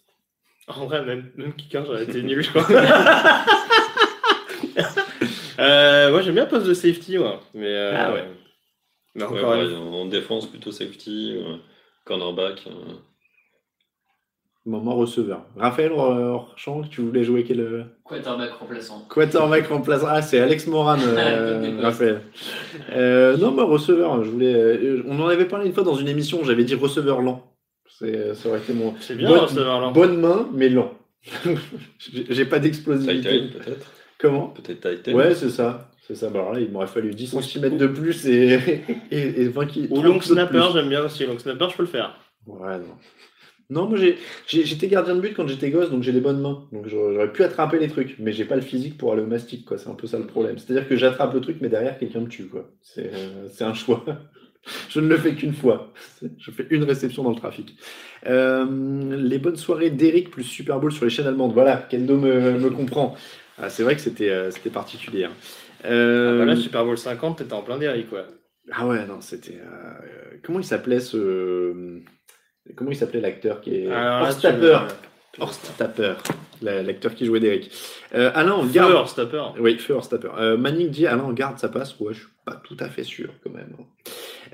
En vrai, même, même kicker, j'aurais été nul, je crois. *laughs* Euh, moi, j'aime bien le poste de safety, ouais. Mais, euh, Ah ouais. Mais Ouais, encore ouais, une- en en défense, plutôt safety, euh, cornerback. Moment receveur. Raphaël Orchamp, tu voulais jouer quel Quarterback remplaçant. quarterback remplaçant Ah, c'est Alex Moran, euh, *laughs* postes. Raphaël. Euh, non, moi, receveur, je voulais. on en avait parlé une fois dans une émission, j'avais dit receveur lent. C'est- Ça aurait été mon. C'est bien, Bonne-. Bonne main, mais lent. *laughs* J'ai j'ai pas d'explosivité. Titan, peut-être. Comment? Peut-être Titan. Ouais, c'est ça. C'est ça. Bah, alors là, il m'aurait fallu 10 cm de plus et, et, et 20 kg. Ou long snapper, j'aime bien aussi. Long snapper, je peux le faire. Ouais, non. Non, moi j'ai- j'ai- j'étais gardien de but quand j'étais gosse, donc j'ai des bonnes mains. Donc j'aurais j'aurais pu attraper les trucs, mais j'ai pas le physique pour aller au mastic, quoi. C'est un peu ça le problème. C'est-à-dire que j'attrape le truc, mais derrière quelqu'un me tue, quoi. C'est euh, c'est un choix. Je ne le fais qu'une fois. *laughs* Je fais une réception dans le trafic. Euh, les bonnes soirées d'Eric plus Super Bowl sur les chaînes allemandes. Voilà, Kendo me, me comprend. Ah, c'est vrai que c'était euh, particulier. hein. Euh, Ah bah là, Super Bowl 50, t'étais en plein dérive, quoi. ah ouais, non, c'était. euh, comment il s'appelait ce. Comment il s'appelait l'acteur qui est. Là, Horst Tapper. Horst Tapper, la- l'acteur qui jouait. Euh, Alain, en garde. Feur, stopper. Oui, feu Horst Tapper. Euh, Manning dit Alain, en garde, ça passe. Ouais, je suis pas tout à fait sûr quand même.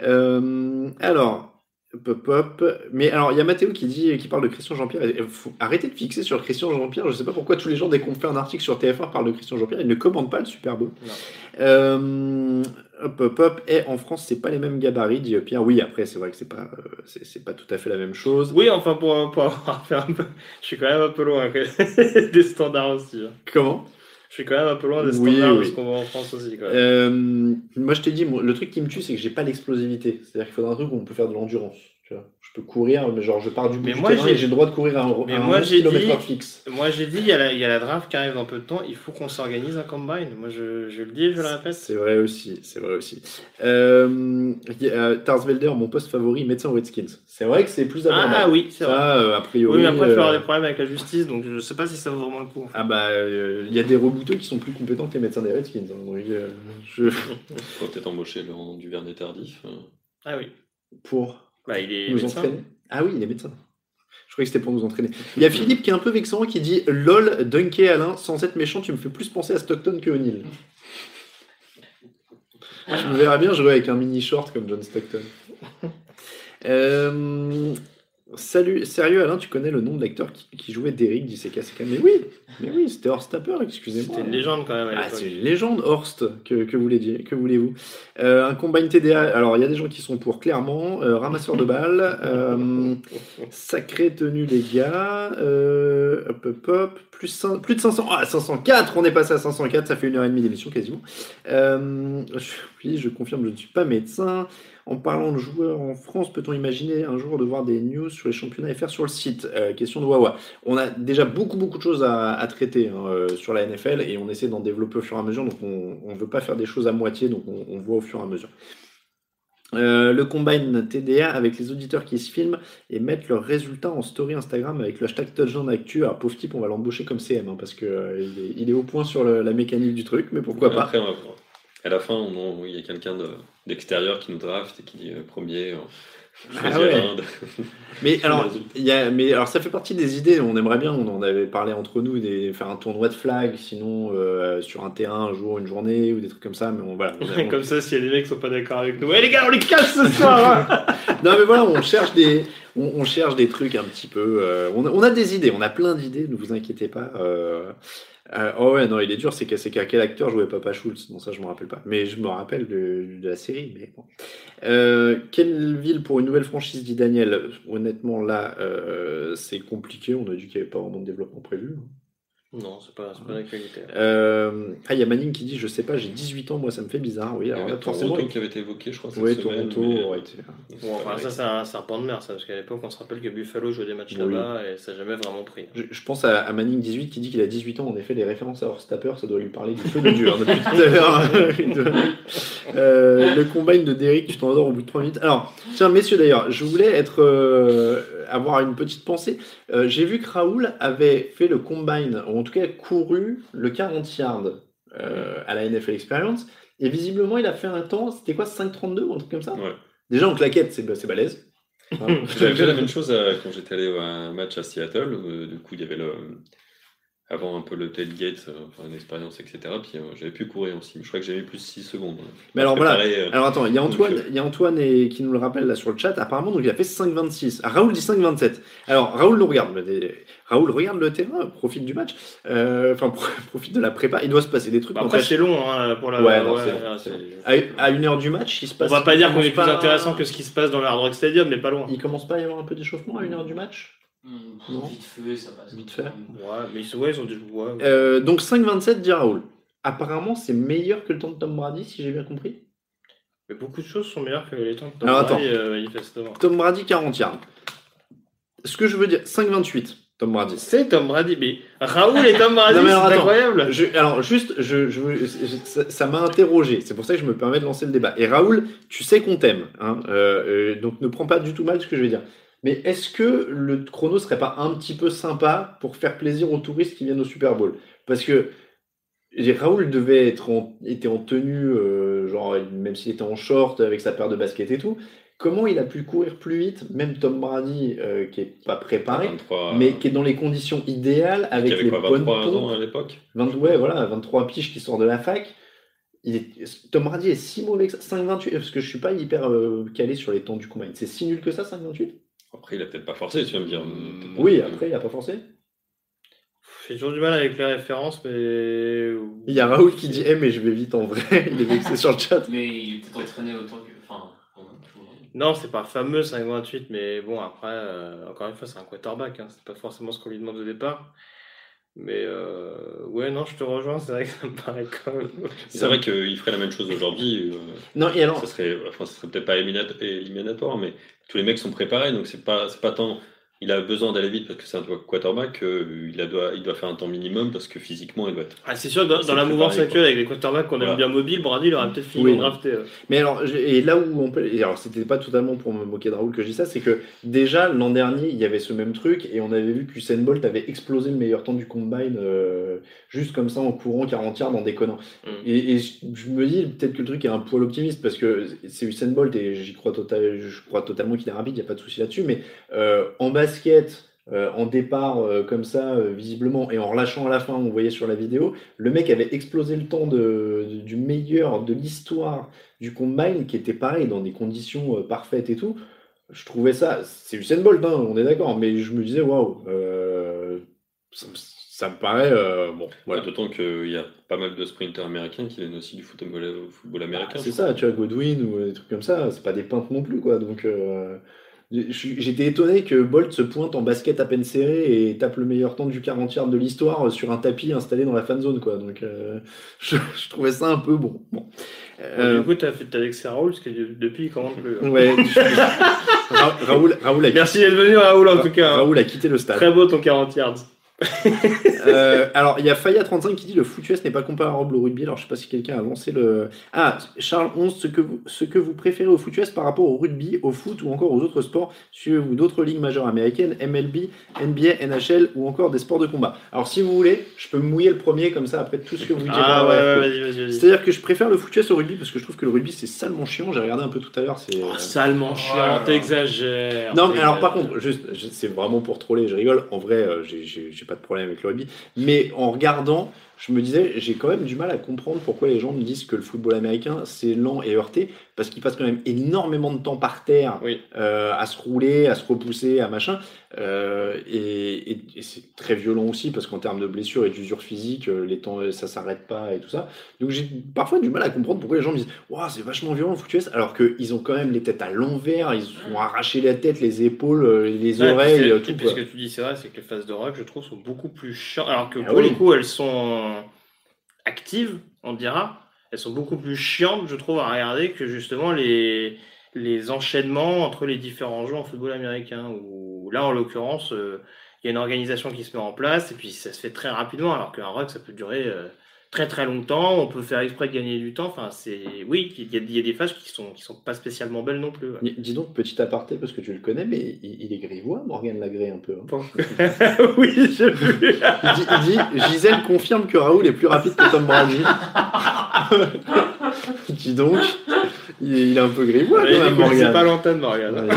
Euh, alors, Pop, pop. Mais alors, il y a Mathéo qui dit, qui parle de Christian Jean-Pierre. Arrêter de fixer sur Christian Jean-Pierre. Je sais pas pourquoi tous les gens, dès qu'on fait un article sur TF1, parlent de Christian Jean-Pierre. Ils ne commandent pas le Super Bowl. Euh, hop, hop, hop. Et en France, c'est pas les mêmes gabarits, dit Pierre. Oui, après, c'est vrai que c'est pas, euh, c'est pas tout à fait la même chose. Oui, enfin, pour, pour avoir fait un peu. Je suis quand même un peu loin *laughs* des standards aussi. hein. Comment? Je suis quand même un peu loin des Oui, standards de ce qu'on voit en France aussi. Même. Euh, moi, je t'ai dit, le truc qui me tue, c'est que j'ai pas l'explosivité. C'est-à-dire qu'il faudra un truc où on peut faire de l'endurance. Tu. Je peux courir, mais genre, je pars du bout Mais du moi, j'ai- et j'ai le droit de courir à un, Mais à un moi, 11 j'ai kilomètres dit- heure fixe. Moi, j'ai dit, il y, a la, il y a la draft qui arrive dans peu de temps. Il faut qu'on s'organise un combine. Moi, je, je le dis je le répète. C'est vrai aussi, c'est vrai aussi. Euh, a Tarsvelder, mon poste favori, médecin Redskins. C'est vrai que c'est plus abordable. Ah, ah oui, c'est vrai. Ça, euh, a priori. Oui, mais après, je peux avoir euh, des problèmes avec la justice, donc je sais pas si ça vaut vraiment le coup. en fait. Ah bah, euh, il y a des rebouteux qui sont plus compétents que les médecins des Redskins. hein. Donc, euh, je... *laughs* Faut peut-être embaucher le du Vernet tardif. euh. Ah oui. Pour Bah, il est nous médecin. entraîner. Ah oui, il est médecin. Je croyais que c'était pour nous entraîner. Il y a Philippe qui est un peu vexant qui dit LOL, Dunké Alain, sans être méchant, tu me fais plus penser à Stockton que O'Neill. Je me verrais bien jouer avec un mini short comme John Stockton. Euh, salut, sérieux Alain, tu connais le nom de l'acteur qui, qui jouait Derrick dit CK Mais oui, mais oui, c'était Horst Tapper, excusez-moi. C'était une légende quand même Ah, c'est une légende, Horst, que, que voulez- que voulez-vous Euh, Un combine TDA, alors il y a des gens qui sont pour, clairement. Euh, ramasseur de balles, euh, *laughs* sacrée tenue, les gars. Euh, hop, hop, hop, plus de 500, ah, 504, on est passé à 504, ça fait une heure et demie d'émission quasiment. Euh, je, oui, je confirme, je ne suis pas médecin. En parlant de joueurs en France, peut-on imaginer un jour de voir des news sur les championnats FR sur le site? Euh, Question de Wawa. On a déjà beaucoup beaucoup de choses à, à traiter hein, euh, sur la NFL et on essaie d'en développer au fur et à mesure. Donc on ne veut pas faire des choses à moitié, donc on, on voit au fur et à mesure. Euh, le combine TDA avec les auditeurs qui se filment et mettent leurs résultats en story Instagram avec le hashtag touchdown actu. Alors pauvre type, on va l'embaucher comme CM hein, parce que euh, il, est, il est au point sur le- la mécanique du truc, mais pourquoi pas Après, à la fin, il y a quelqu'un de- d'extérieur qui nous draft et qui dit euh, premier. euh, Ah ouais. *laughs* Mais alors, il y a, mais alors, ça fait partie des idées. On aimerait bien, on en avait parlé entre nous, des, faire un tournoi de flag, sinon euh, sur un terrain un jour, une journée ou des trucs comme ça. Mais on, voilà, on- *laughs* Comme ça, a des mecs qui sont pas d'accord avec nous. Eh les gars, on les casse ce *laughs* soir hein non mais voilà, on cherche des, on, on cherche des trucs un petit peu. euh, on, a, on a des idées, on a plein d'idées. Ne vous inquiétez pas. euh, euh, oh ouais, non, il est dur. C'est qu'à quel acteur jouait Papa Schultz? Non, ça je me rappelle pas. Mais je me rappelle de, la série. Mais bon. Euh, quelle ville pour une nouvelle franchise dit Daniel? Honnêtement là, euh, c'est compliqué. On a dit qu'il n'y avait pas vraiment de développement prévu. Non, c'est pas, c'est pas d'actualité. Euh, ah, il y a Manning qui dit Je sais pas, j'ai 18 ans, moi ça me fait bizarre. Oui, alors là, forcément. Toronto qui avait été évoqué, je crois, cette Oui, semaine. Toronto mais- aurait été. Bon, enfin, ça, c'est un serpent de mer, ça, parce qu'à l'époque, on se rappelle que Buffalo jouait des matchs Oui. là-bas et ça n'a jamais vraiment pris. Je, je pense à, à Manning 18 qui dit qu'il a 18 ans. En effet, les références à Horst Tapper, ça doit lui parler du feu de Dieu hein, depuis tout à l'heure. *laughs* Euh, le combine de Derrick, tu t'endors au bout de 3 minutes. Alors, tiens, messieurs d'ailleurs, je voulais être, euh, avoir une petite pensée. Euh, J'ai vu que Raoul avait fait le combine, ou en tout cas couru le 40 yards euh, à la NFL Experience. Et visiblement, il a fait un temps, c'était quoi, 5,32 ou un truc comme ça? Ouais. Déjà en claquette, c'est c'est balèze. *laughs* J'avais fait la même chose euh, quand j'étais allé à un match à Seattle. euh, du coup, il y avait le. Avant un peu le tailgate, euh, enfin une expérience, etc. Puis euh, j'avais pu courir aussi. Je crois que j'avais plus de 6 secondes. Mais alors, voilà. euh, Alors attends, il y a Antoine, Donc, euh, il y a Antoine et, qui nous le rappelle là sur le chat. Apparemment, donc il a fait 5,26. Ah, Raoul dit 5,27. Alors Raoul nous regarde. Raoul regarde le terrain, profite du match, enfin pro- *laughs* profite de la prépa. Il doit se passer des trucs. Bah, après, c'est long hein, pour la. Ouais, non, c'est c'est- à, à une heure du match, il se On passe. va pas dire qu'on est plus pas- intéressant que ce qui se passe dans le Hard Rock Stadium, mais pas loin. Il commence pas à y avoir un peu d'échauffement à une heure du match? Non. Vite fait, ça passe. Vite fait. Ouais, mais ils sont, ouais, ils ont du. Ouais, ouais. Euh, donc 5,27 dit Raoul. Apparemment, c'est meilleur que le temps de Tom Brady, si j'ai bien compris. Mais beaucoup de choses sont meilleures que les temps de Tom Alors, attends. Brady, euh, manifestement. Tom Brady 40 yards. Ce que je veux dire, 5,28. Tom Brady. C'est Tom Brady, mais Raoul et Tom Brady, *laughs* c'est incroyable. Je- alors juste, je, je, veux- je- ça ça m'a interrogé. C'est pour ça que je me permets de lancer le débat. Et Raoul, tu sais qu'on t'aime, hein, euh, euh, donc ne prends pas du tout mal ce que je vais dire. Mais est-ce que le chrono serait pas un petit peu sympa pour faire plaisir aux touristes qui viennent au Super Bowl? Parce que Raoul devait être en, était en tenue, euh, genre même s'il était en short avec sa paire de baskets et tout. Comment il a pu courir plus vite, même Tom Brady, euh, qui est pas préparé, 23, mais qui est dans les conditions idéales avec les quoi, bonnes 23 ans pompes à l'époque? 20, ouais, voilà, 23 piges qui sort de la fac. il est... Tom Brady est si mauvais que ça 5-28 Parce que je suis pas hyper euh, calé sur les temps du combine. C'est si nul que ça, 5-28 Après, il a peut-être pas forcé, tu vas me dire. Oui, après, il a pas forcé. J'ai toujours du mal avec les références, mais. Il y a Raoul qui dit Eh, mais je vais vite en vrai. *laughs* il est vexé sur le chat. Mais il est peut-être entraîné autant que. Enfin, non, c'est pas fameux 5-28, mais bon, après, euh, encore une fois, c'est un quarterback. Hein, c'est pas forcément ce qu'on lui demande au départ. Mais euh, ouais, non, je te rejoins, c'est vrai que ça me paraît quand même. *laughs* C'est vrai qu'il ferait la même chose aujourd'hui. Euh, non, et alors. Ça serait, enfin, ça serait peut-être pas éliminatoire, mais tous les mecs sont préparés, donc c'est pas, c'est pas tant il a besoin d'aller vite parce que c'est un quarterback, euh, il, a doit, il doit faire un temps minimum parce que physiquement il doit être. Ah, c'est sûr, dans, dans la mouvance actuelle avec les quarterbacks qu'on aime bien mobile, Brady il aurait peut-être fini oui. drafté. Euh. Mais alors, et là où on peut. Et alors, c'était pas totalement pour me moquer de Raoul que je dis ça, c'est que déjà l'an dernier il y avait ce même truc et on avait vu qu'Usain Bolt avait explosé le meilleur temps du combine euh, juste comme ça en courant 40 yards en déconnant. Mm. Et, et, je me dis peut-être que le truc est un poil optimiste parce que c'est Usain Bolt et j'y crois, total, je crois totalement qu'il est rapide, il n'y a pas de souci là-dessus, mais en bas basket, euh, en départ euh, comme ça, euh, visiblement, et en relâchant à la fin, on voyait sur la vidéo, le mec avait explosé le temps de, du meilleur de l'histoire du combine, qui était pareil, dans des conditions parfaites et tout. Je trouvais ça, c'est Usain Bolt, hein, on est d'accord, mais je me disais, waouh, ça, me paraît bon. Voilà. D'autant qu'il y a pas mal de sprinters américains qui viennent aussi du football, football américain. c'est ça, tu as Godwin ou des trucs comme ça, c'est pas des peintres non plus, quoi. Donc. J'étais étonné que Bolt se pointe en basket à peine serré et tape le meilleur temps du 40 yards de l'histoire sur un tapis installé dans la fan zone. Quoi. Donc, euh, *laughs* je, trouvais ça un peu bon. bon. Euh... Du coup, tu as fait avec Raoul, parce que depuis, il commande plus. Hein. Ouais. Raoul, Raoul a Merci d'être venu, Raoul, en tout cas. Raoul a quitté le stade. Très beau ton 40 yards. *laughs* euh, alors, il y a Faya35 qui dit le foot US n'est pas comparable au rugby. Alors, je sais pas si quelqu'un a lancé le. Ah, Charles 11, ce que, vous, ce que vous préférez au foot US par rapport au rugby, au foot ou encore aux autres sports Suivez-vous d'autres ligues majeures américaines, MLB, NBA, NHL ou encore des sports de combat Alors, si vous voulez, je peux me mouiller le premier comme ça après tout ce que vous dites. Ah, ouais, ouais, vas-y, vas-y. Vas C'est-à-dire que je préfère le foot US au rugby parce que je trouve que le rugby c'est salement chiant. J'ai regardé un peu tout à l'heure. C'est oh, salement chiant, oh, t'exagères. Non, mais alors par contre, juste, c'est vraiment pour troller, je rigole. En vrai, euh, j'ai pas de problème avec le rugby. Mais en regardant, je me disais, j'ai quand même du mal à comprendre pourquoi les gens me disent que le football américain, c'est lent et heurté, parce qu'ils passent quand même énormément de temps par terre euh, à se rouler, à se repousser, à machin. Euh, et, c'est très violent aussi, parce qu'en termes de blessures et d'usure physique, euh, les temps, ça s'arrête pas et tout ça. Donc j'ai parfois du mal à comprendre pourquoi les gens me disent wow, c'est vachement violent le foot US, alors qu'ils ont quand même les têtes à l'envers, ils ont arraché la tête, les épaules, les oreilles, tout. ce que tu dis, c'est vrai, c'est que les phases de rock, je trouve, sont beaucoup plus chiantes. Alors que ah pour le coup, elles sont actives, on dira. Elles sont beaucoup plus chiantes, je trouve, à regarder que justement les, enchaînements entre les différents jeux en football américain. Où là, en l'occurrence, euh, il y a une organisation qui se met en place et puis ça se fait très rapidement, alors qu'un rock, ça peut durer euh, très très longtemps. On peut faire exprès de gagner du temps. Enfin, c'est oui, il y, a, il y, a des phases qui sont qui sont pas spécialement belles non plus. Ouais. Dis donc, petit aparté, parce que tu le connais, mais il, il est grivois, Morgan Lagré, un peu. Hein. *laughs* *laughs* oui, je vu. il, dit, il dit Gisèle confirme que Raoul est plus rapide que Tom Brady. *laughs* dis donc, il, est un peu grivois, quand même, Morgan. C'est pas l'antenne, Morgan.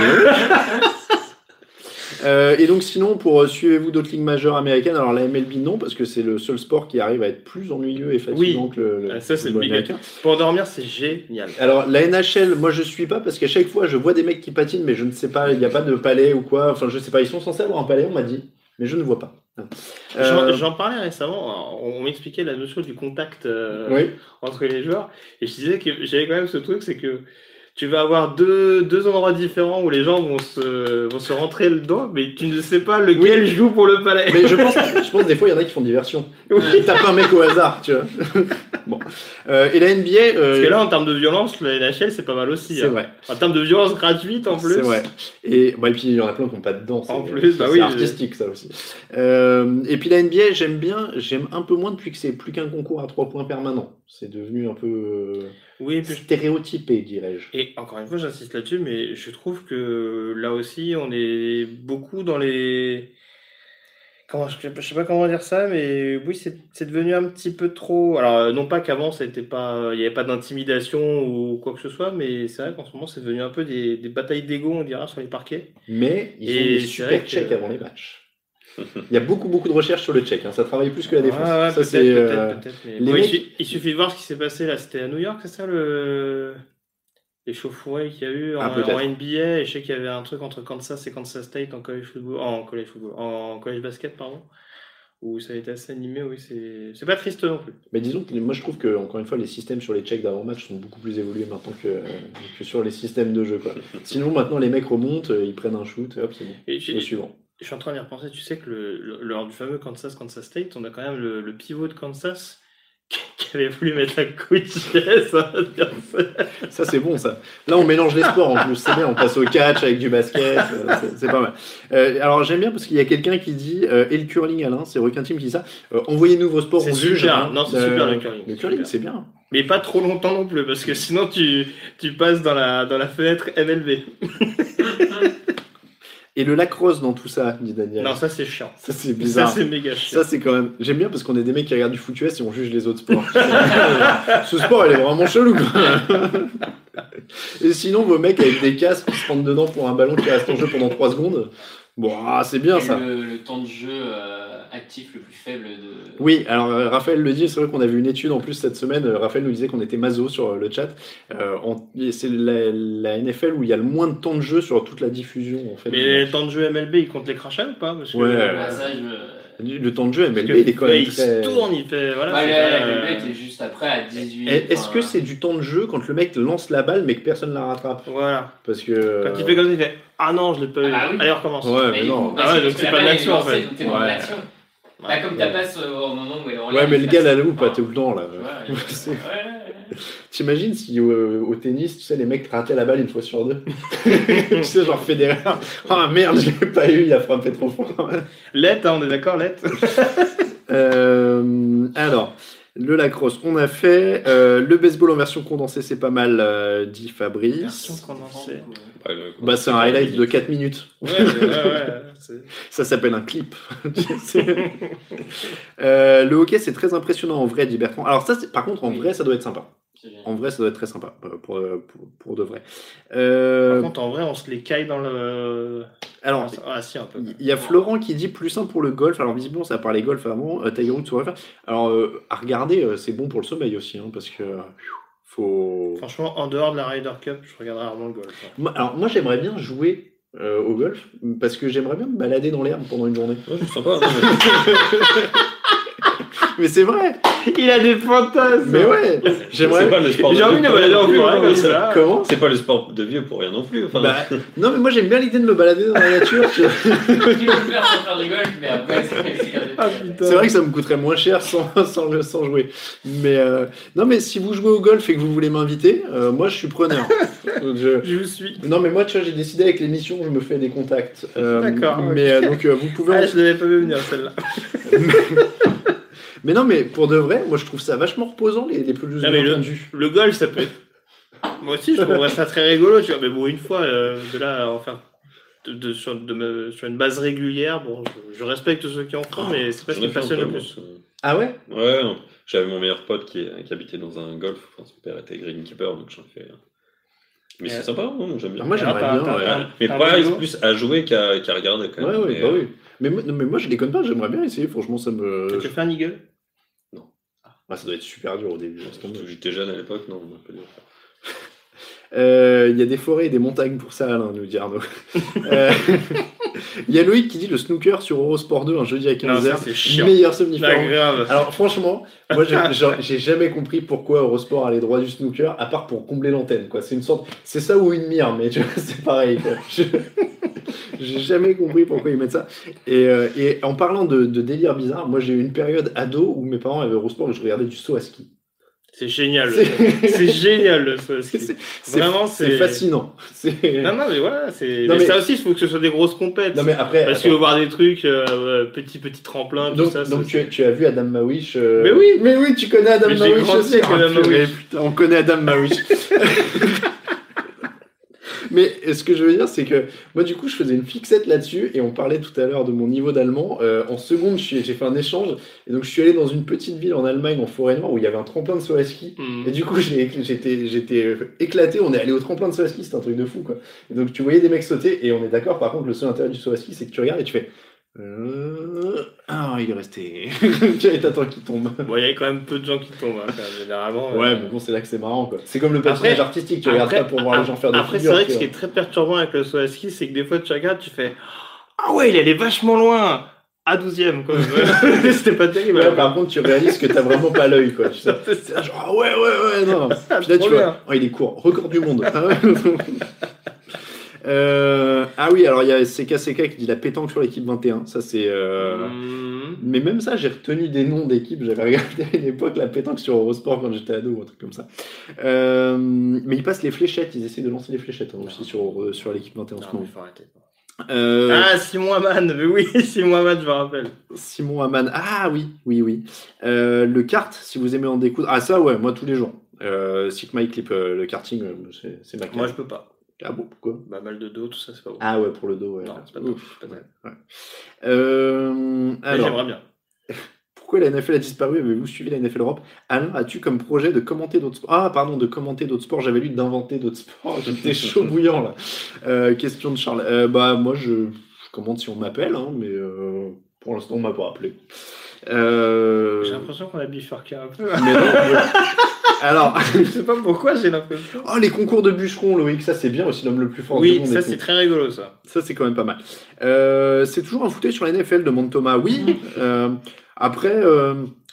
Euh, et donc sinon, pour euh, suivez-vous d'autres ligues majeures américaines? Alors la MLB non, parce que c'est le seul sport qui arrive à être plus ennuyeux et fatigant oui. que le, le ah, ça, c'est le américain. Pour dormir, c'est génial. Alors la NHL, moi je suis pas parce qu'à chaque fois je vois des mecs qui patinent, mais je ne sais pas, il n'y a pas de palais ou quoi. Enfin, je sais pas, ils sont censés avoir un palais, on m'a dit, mais je ne vois pas. Euh... J'en parlais récemment, on m'expliquait la notion du contact euh, oui. entre les joueurs, et je disais que j'avais quand même ce truc, c'est que tu vas avoir deux, deux endroits différents où les gens vont se, vont se rentrer le doigt, mais tu ne sais pas lequel oui. joue pour le palais. Mais je pense, je pense des fois, il y en a qui font diversion. Oui. Ils tapent un mec au hasard, tu vois. *laughs* bon. Euh, et la NBA. Euh... Parce que là, en termes de violence, la NHL, c'est pas mal aussi. C'est hein. vrai. En termes de violence gratuite, en plus. C'est vrai. Et, bah, et puis, il y en a plein qui n'ont pas de dents. En plus, bah oui. C'est artistique, ça aussi. Euh, et puis, la NBA, j'aime bien, j'aime un peu moins depuis que c'est plus qu'un concours à trois points permanent. C'est devenu un peu. euh, Oui, puis stéréotypé, dirais-je. Et encore une fois, j'insiste là-dessus, mais je trouve que là aussi, on est beaucoup dans les. Comment, je ne sais pas comment dire ça, mais oui, c'est devenu un petit peu trop. Alors, non pas qu'avant, pas, il n'y avait pas d'intimidation ou quoi que ce soit, mais c'est vrai qu'en ce moment, c'est devenu un peu des, des batailles d'ego, on dira, sur les parquets. Mais ils ont des super vrai que- checks avant les matchs. *laughs* Il y a beaucoup, beaucoup de recherches sur le tchèque. hein. Ça travaille plus que la défense. Ouais, Ça, c'est, euh, les bon, il mecs- su- il, suffit de voir ce qui s'est passé là. C'était à New York, c'est ça le l'échauffourée qu'il y a eu en, Ah, en NBA. Et je sais qu'il y avait un truc entre Kansas et Kansas State en college football, en college football, en college basket, pardon, où ça a été assez animé. Oui, c'est c'est pas triste non plus. Mais disons que moi je trouve que encore une fois les systèmes sur les checks d'avant-match sont beaucoup plus évolués maintenant que, que sur les systèmes de jeu. Quoi. *laughs* Sinon maintenant les mecs remontent, euh, ils prennent un shoot et hop c'est bon. Et Le suivant. Je suis en train d'y repenser. Tu sais que le, le- lors du fameux Kansas-Kansas State, on a quand même le, le pivot de Kansas *laughs* qui, qui avait voulu mettre à un adversaire. Ça c'est bon ça. Là on mélange les sports en plus, c'est bien, on passe au catch avec du basket, euh, c'est- c'est pas mal. Euh, alors j'aime bien parce qu'il y a quelqu'un qui dit, euh, et le curling Alain, c'est Requin Team qui dit ça, euh, envoyez-nous vos sports, C'est on juge. super. hein. Non, c'est super, le curling. Le curling c'est bien. Mais pas trop longtemps non plus, parce que sinon tu, tu passes dans la, dans la fenêtre MLB. *laughs* Et le lacrosse dans tout ça, dit Daniel. Non, ça c'est chiant. ça c'est Ça bizarre. c'est méga chiant. Ça, c'est quand même. J'aime bien parce qu'on est des mecs qui regardent du foot US et on juge les autres sports. *laughs* Ce sport, il est vraiment chelou. quoi. *laughs* et sinon, vos mecs avec des casques qui se prennent dedans pour un ballon qui reste en jeu pendant 3 secondes. Bon, ah, c'est bien Et ça. Le, le temps de jeu euh, actif le plus faible de. Oui, alors euh, Raphaël le dit, c'est vrai qu'on a vu une étude en plus cette semaine. euh, Raphaël nous disait qu'on était maso sur euh, le chat. Euh, c'est la, la NFL où il y a le moins de temps de jeu sur toute la diffusion. En fait. Mais les temps de jeu MLB, ils comptent les crachats ou pas parce que, Ouais. Le temps de jeu, MLB, que- il est quand ouais, même il très... se tourne, il fait. Voilà, Ouais, c'est le pas, MLB était juste après à 18. Et Est-ce que c'est du temps de jeu quand le mec lance la balle mais que personne la rattrape? Voilà. Parce que. Quand il fait comme il fait Ah non, je l'ai pas eu. Ah bah oui. Allez, on recommence. Ouais, mais Mais non. Ah ouais, donc c'est pas la de l'action, en fait. t'es dans Ouais. l'action. Bah, comme ta passe euh, au moment où elle Ouais, mais le gars, là, où pas tout le temps, là. ouais. T'imagines si euh, au tennis, tu sais, les mecs rataient la balle une fois sur deux? *laughs* Tu sais, genre Federer. Ah merde, je l'ai pas eu, il a frappé trop fort. Let, hein, on est d'accord, Let Euh, alors, le lacrosse, on a fait. Euh, le baseball en version condensée, c'est pas mal, euh, dit Fabrice. Version condensée. Le- Bah, c'est un highlight de 4 minutes. Ouais, ouais, ouais. Ça s'appelle un clip. *laughs* Euh, le hockey, c'est très impressionnant en vrai, dit Bertrand. Alors, ça, par contre, en vrai, ça doit être sympa. En vrai, ça doit être très sympa euh, pour, pour, pour de vrai. Euh, Par contre, en vrai, on se les caille dans le. alors, Ah, si, un peu. il y a Florent qui dit plus simple pour le golf. Alors, visiblement, ça a parlé golf avant. Euh, Tiger Woods, sur Alors, euh, à regarder, euh, c'est bon pour le sommeil aussi, hein, parce que euh, faut. Franchement, en dehors de la Ryder Cup, je regarde rarement le golf. hein. Alors, moi, j'aimerais bien jouer euh, au golf parce que j'aimerais bien me balader dans l'herbe pendant une journée. Ouais, c'est sympa. non, *laughs* mais- c'est vrai. Il a des fantasmes Mais ouais. C'est J'aimerais. pas le sport de J'ai envie de vieux me pour balader rien en non plus, forêt comme ça- ça. Comment? C'est pas le sport de vieux pour rien non plus. Enfin, Bah, non, mais moi j'aime bien l'idée de me balader dans la nature. tu le faire sans faire du golf, mais après, c'est c'est *laughs* Ah. C'est vrai que ça me coûterait moins cher sans, sans, le- sans jouer. Mais euh, non, mais si vous jouez au golf et que vous voulez m'inviter, euh, moi je suis preneur. Je- Je vous suis. Non, mais moi, tu vois, j'ai décidé avec l'émission, je me fais des contacts. Euh, D'accord, Mais euh, donc, euh, vous pouvez. en- Ah, je l'avais pas vu venir celle-là. *laughs* mais non, mais pour de vrai, moi je trouve ça vachement reposant, les, les pelouses Non, mais bien le- golf, ça peut être. Moi aussi, je *laughs* trouverais ça très rigolo, tu vois. Mais bon, une fois, euh, de là à en faire. De, de- sur, de me- sur une base régulière, bon, je, je respecte ceux qui en font, mais c'est pas ce qui me passionne le plus. Ah ouais? Ouais, non. j'avais mon meilleur pote qui, qui habitait dans un golf. Enfin, son père était greenkeeper, donc j'en fais. Mais c'est sympa, non, j'aime bien. Ah, Moi j'aimerais Ah, bien. ouais. Ouais, mais pareil, c'est plus à jouer qu'à regarder quand Ouais, même. ouais, mais, bah euh, oui. Mais, moi- non, mais moi je déconne pas, j'aimerais bien essayer, franchement, ça me. Tu as fait un eagle? Ah, ça doit être super dur au début. que J'étais jeune à l'époque, non, on peut dire. Euh, Il y a des forêts et des montagnes pour ça, Alain, nous dit Arnaud. *laughs* Euh, *laughs* Il y a Loïc qui dit le snooker sur Eurosport 2 un jeudi à Non, ça, 15h. c'est chiant. Meilleur somnifère. grave. Alors franchement, moi *laughs* j'ai- jamais compris pourquoi Eurosport a les droits du snooker, à part pour combler l'antenne. quoi. C'est une sorte, c'est ça ou une mire, mais *laughs* c'est pareil. quoi. Je- J'ai jamais compris pourquoi ils mettent ça. Et, euh, et en parlant de, de délire bizarre, moi j'ai eu une période ado où mes parents avaient Eurosport et je regardais du saut à ski. C'est génial. C'est- *laughs* génial, le Vraiment, C'est c'est. fascinant. C'est- Non, non, mais voilà. c'est- Non, mais mais- ça aussi, il faut que ce soit des grosses compètes. Non mais après, Parce qu'il faut voir des trucs, euh, petits, petits tremplins, tout donc, ça. donc tu, as, tu as vu Adam Mawish euh, Mais oui. Mais oui, tu connais Adam Mawish aussi. Adam Mawish. putain, on connaît Adam Mawish. *laughs* Mais ce que je veux dire, c'est que moi, du coup, je faisais une fixette là-dessus et on parlait tout à l'heure de mon niveau d'allemand. Euh, en seconde, j'ai fait un échange et donc je suis allé dans une petite ville en Allemagne, en forêt noire, où il y avait un tremplin de saut à ski. Hmm. Et du coup, j'étais j'étais éclaté. On est allé au tremplin de saut à ski, c'était un truc de fou, quoi. Et donc, tu voyais des mecs sauter, et on est d'accord, par contre, le seul intérêt du saut à ski, c'est que tu regardes et tu fais Euh, Ah, il est resté. *laughs* T'attends qu'il tombe. Bon, il y avait quand même peu de gens qui tombent, hein, quand même, généralement. Ouais, euh, mais bon, c'est là que c'est marrant, quoi. C'est comme le personnage Après- artistique, tu regardes pas pour voir les gens faire des Après, c'est vrai que ce qui est très perturbant avec le saut à ski, c'est que des fois, tu regardes, tu fais Ah ouais, il allait vachement loin À 12ème, quand même. C'était pas terrible. Ouais, par contre, tu réalises que t'as vraiment pas l'œil, quoi. Tu sais. *laughs* Genre, ah ouais, ouais, ouais, non. Puis là, tu vois, oh, il est court, record du monde. *laughs* Ah. Euh, ah oui, alors il y a CKCK qui dit la pétanque sur l'équipe 21. Ça, c'est. euh, Mhm. Mais même ça, j'ai retenu des noms d'équipes. J'avais regardé à une époque la pétanque sur Eurosport quand j'étais ado ou un truc comme ça. Euh, mais ils passent les fléchettes, ils essaient de lancer les fléchettes hein, aussi sur, euh, sur l'équipe 21 en ce Non, moment. mais faut arrêter. Euh, Ah, Simon Haman, mais oui, *laughs* Simon Haman, je me rappelle. Simon Haman. Ah oui, oui, oui. Euh, le kart, si vous aimez en découdre. Ah ça, ouais, moi tous les jours. Euh, si que Mike clip euh, le karting, c'est ma Moi, je peux pas. Ah bon, pourquoi? Bah, mal de dos, tout ça, c'est pas bon. Ah ouais, pour le dos, ouais. Non, c'est pas Ouf, pas ouais. Euh, alors, J'aimerais bien. *laughs* pourquoi la NFL a disparu? Avez-vous suivi la NFL Europe? Alain, as-tu comme projet de commenter d'autres sports Ah, pardon, de commenter d'autres sports. J'avais lu d'inventer d'autres sports. *laughs* J'étais *laughs* chaud bouillant là. Euh, question de Charles. Euh, bah moi, je, je commente si on m'appelle, hein, mais pour l'instant, on m'a pas appelé. Euh, J'ai l'impression qu'on a bifurqué un peu. mais non, mais- *laughs* Alors, je sais pas pourquoi, j'ai l'impression. oh, les concours de bûcherons, Loïc, ça c'est bien aussi, l'homme le plus fort du Oui, monde. ça, et tout. c'est très rigolo, ça. Ça, c'est quand même pas mal. Euh, c'est toujours un fauteuil sur la NFL, demande Thomas. Oui. *laughs* euh, après,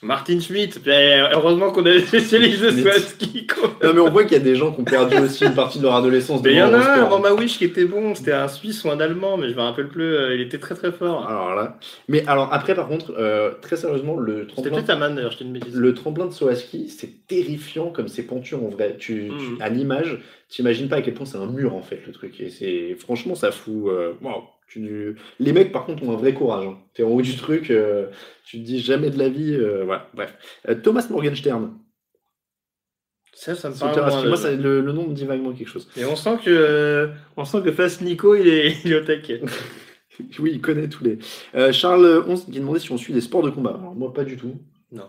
Martin Schmidt, mais heureusement qu'on a des spécialistes de Mais- ski, quoi. non, mais on voit qu'il y a des gens qui ont perdu aussi une partie de leur adolescence. Mais il y en a un, Eurosport. Romain Wish, qui était bon. C'était un Suisse ou un Allemand, mais je me rappelle plus. euh, Il était très très fort. Alors là. Mais alors après, par contre, euh, très sérieusement, le C'était tremplin, peut-être Aman, d'ailleurs, je une bêtise. le tremplin de saut à ski, c'est terrifiant comme c'est pentu en vrai. Tu, tu- Mhm. à l'image, tu imagines pas à quel point c'est un mur en fait le truc. Et c'est franchement, ça fout. euh, waouh. Tu- Les mecs, par contre, ont un vrai courage. Hein. T'es en haut du truc, euh, tu te dis jamais de la vie. euh, voilà, bref. Euh, Thomas Morgenstern. Ça, ça me parle moins. Moi, ça- le, le nom me dit vaguement quelque chose. Et on sent que, on sent que face Nico, il est, *laughs* il est au taquet. *laughs* Oui, il connaît tous les. Euh, Charles 11 qui demandait si on suit des sports de combat. Alors, moi, pas du tout. Non.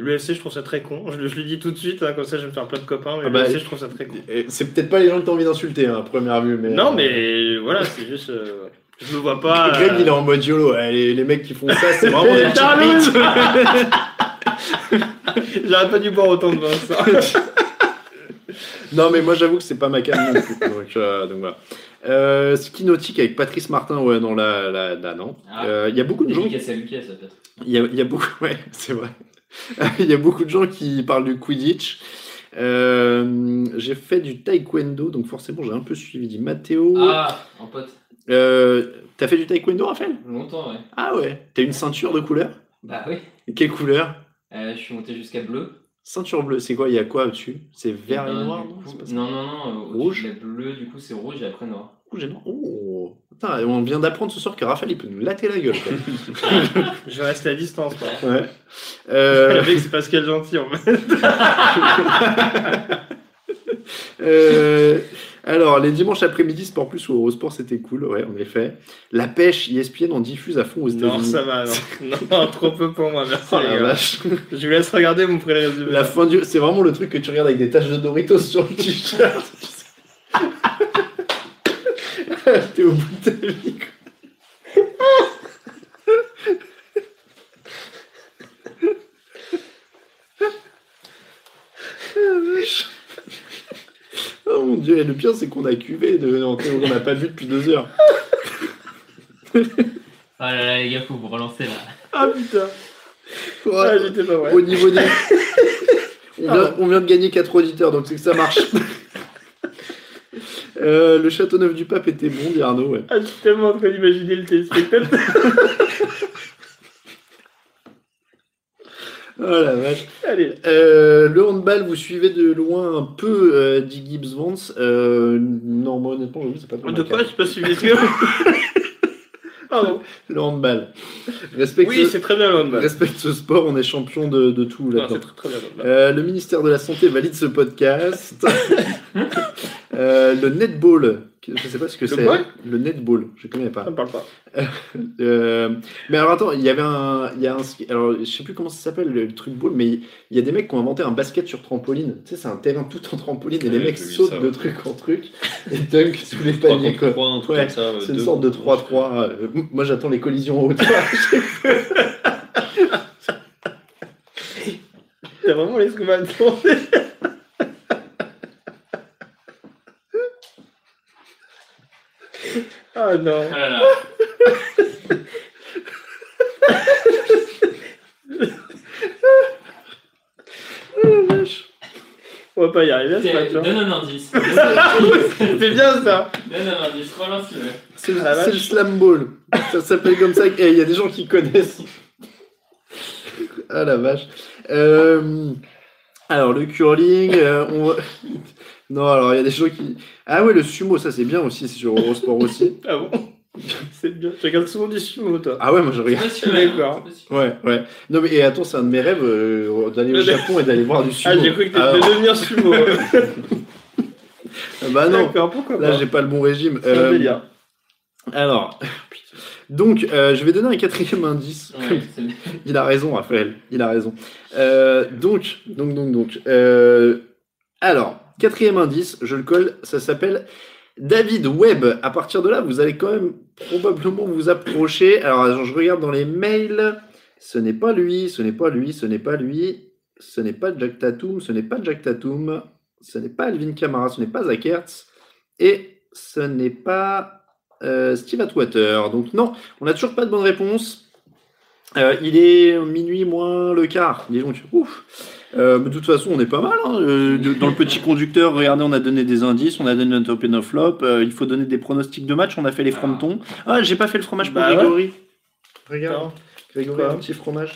L'UFC, je trouve ça très con. Je, le- je le dis tout de suite, hein, comme ça je vais me faire plein de copains, mais Ah bah, l'UFC, je trouve ça très con. Et C'est peut-être pas les gens que t'as envie d'insulter hein, à première vue, mais. Non, euh, mais voilà, c'est juste. euh, je me vois pas. Greg, euh, il est en mode YOLO. Ouais, les, les mecs qui font ça, *laughs* c'est vraiment des. J'aurais pas dû boire autant de vin, ça. *laughs* Non, mais moi, j'avoue que c'est pas ma non plus. Donc, euh, donc voilà. Euh, ski nautique avec Patrice Martin, ouais, non, là, là, là non. Ah. Euh, Il y a beaucoup de gens. qui- Dédicace à Lucas, ça peut-être. Il y a, il y a beaucoup, *laughs* ouais, c'est vrai. *laughs* Il y a beaucoup de gens qui parlent du Quidditch. Euh, j'ai fait du taekwondo, donc forcément j'ai un peu suivi. Dit Mathéo. Ah, en pote. Euh, T'as fait du taekwondo, Raphaël? Longtemps, ouais. Ah ouais. T'as une ceinture de couleur? Bah oui. Quelle couleur? Euh, je suis monté jusqu'à bleu. Ceinture bleue, c'est quoi? Il y a quoi au-dessus? C'est vert et ben, noir non, coup- non, non, non. euh, Rouge? bleue, du coup, c'est rouge et après noir. Noir. Oh Putain, on vient d'apprendre ce soir que Raphaël il peut nous latter la gueule. quoi. *laughs* Je vais rester à distance, quoi. ouais. Euh, *laughs* Le mec, c'est Pascal Gentil, en fait. *laughs* Euh, alors, les dimanches après-midi, Sport Plus ou Eurosport, c'était cool, ouais, en effet. La pêche, ESPN en diffuse à fond aux États-Unis. Non, ça va, non. Non, trop peu pour moi, merci. Oh les gars. Je vous laisse regarder, le résumé. La fin du... C'est vraiment le truc que tu regardes avec des taches de Doritos sur le t-shirt. T'es au bout de ta vie. Ah. Oh mon dieu, et le pire c'est qu'on a cuvé, de... on n'a pas bu depuis deux heures. Ah là là, les gars, faut vous relancer là. Ah putain. Ouais. Ah, j'étais pas vrai. Au niveau des. on, vient, on vient de gagner 4 auditeurs, donc c'est que ça marche. Euh, le château neuf du pape était bon, dit Arnaud. Ouais. Ah, je suis tellement en train d'imaginer le téléspectateur. *laughs* *laughs* Oh la vache. Allez. Euh, le handball, vous suivez de loin un peu, euh, dit Gibbs Vance. Euh, non, moi honnêtement, j'avoue, c'est pas De ma quoi carte. Je pas suivi. *laughs* Pardon. Le handball. Respecte, Oui, c'est très bien le handball. respecte ce sport, on est champion de, de tout là-dedans. Euh, le ministère de la Santé valide ce podcast. *laughs* Euh, le netball, Je sais pas ce que Le c'est. Le netball, je connais pas. Ça me parle pas. *laughs* Euh, mais alors attends, il y avait un, il y a un, alors je sais plus comment ça s'appelle le, truc ball, mais il y a des mecs qui ont inventé un basket sur trampoline. Tu sais, c'est un terrain tout en trampoline et les Ouais, mecs j'ai vu sautent ça, de ouais. truc en truc et dunk *laughs* sous les 3 paniers. contre quoi. 3, un truc Ouais. C'est une sorte de contre 3-3. euh, Moi j'attends les collisions en hauteur. T'as vraiment les scouts *laughs* Ah non. Ah là là. On va pas y arriver à ce match. Donne un indice. *laughs* C'est bien ça. Donne un indice. Relance. C'est le, Ah, c'est le vache. slam ball. Ça s'appelle comme ça. Et il y a des gens qui connaissent. Ah la vache. Euh, alors le curling, euh, on va- non alors il y a des gens qui. Ah ouais le sumo ça c'est bien aussi c'est sur Eurosport *laughs* aussi. Ah bon C'est bien. Tu regardes souvent du sumo, toi. Ah ouais moi je regarde. D'accord. Ouais ouais. Non mais et attends c'est un de mes rêves euh, d'aller au Ah, Japon et d'aller voir du sumo. Ah, j'ai cru que Ah, t'étais devenir sumo. *laughs* bah non. Pourquoi Là pas j'ai pas le bon régime. C'est Euh, délire. alors. *laughs* Donc, euh, je vais donner un quatrième indice. Ouais. Il a raison, Raphaël. Il a raison. Euh, donc, donc, donc, donc. euh, alors, quatrième indice, je le colle, ça s'appelle David Webb. À partir de là, vous allez quand même probablement vous approcher. Alors, je regarde dans les mails. Ce n'est pas lui, ce n'est pas lui, ce n'est pas lui. Ce n'est pas Jack Tatum, ce n'est pas Jack Tatum. Ce n'est pas Alvin Kamara, ce n'est pas Zach Ertz. Et ce n'est pas euh, Steve Atwater. Donc, non, on n'a toujours pas de bonne réponse. Euh, il est minuit moins le quart, dis donc. Ouf. Euh, de toute façon, on est pas mal. hein. Euh, dans le petit conducteur, regardez, on a donné des indices, on a donné notre open of flop. euh, il faut donner des pronostics de match. On a fait les frontons. Ah, j'ai pas fait le fromage pour Bah ouais. Grégory. Regarde. Grégory, un petit fromage.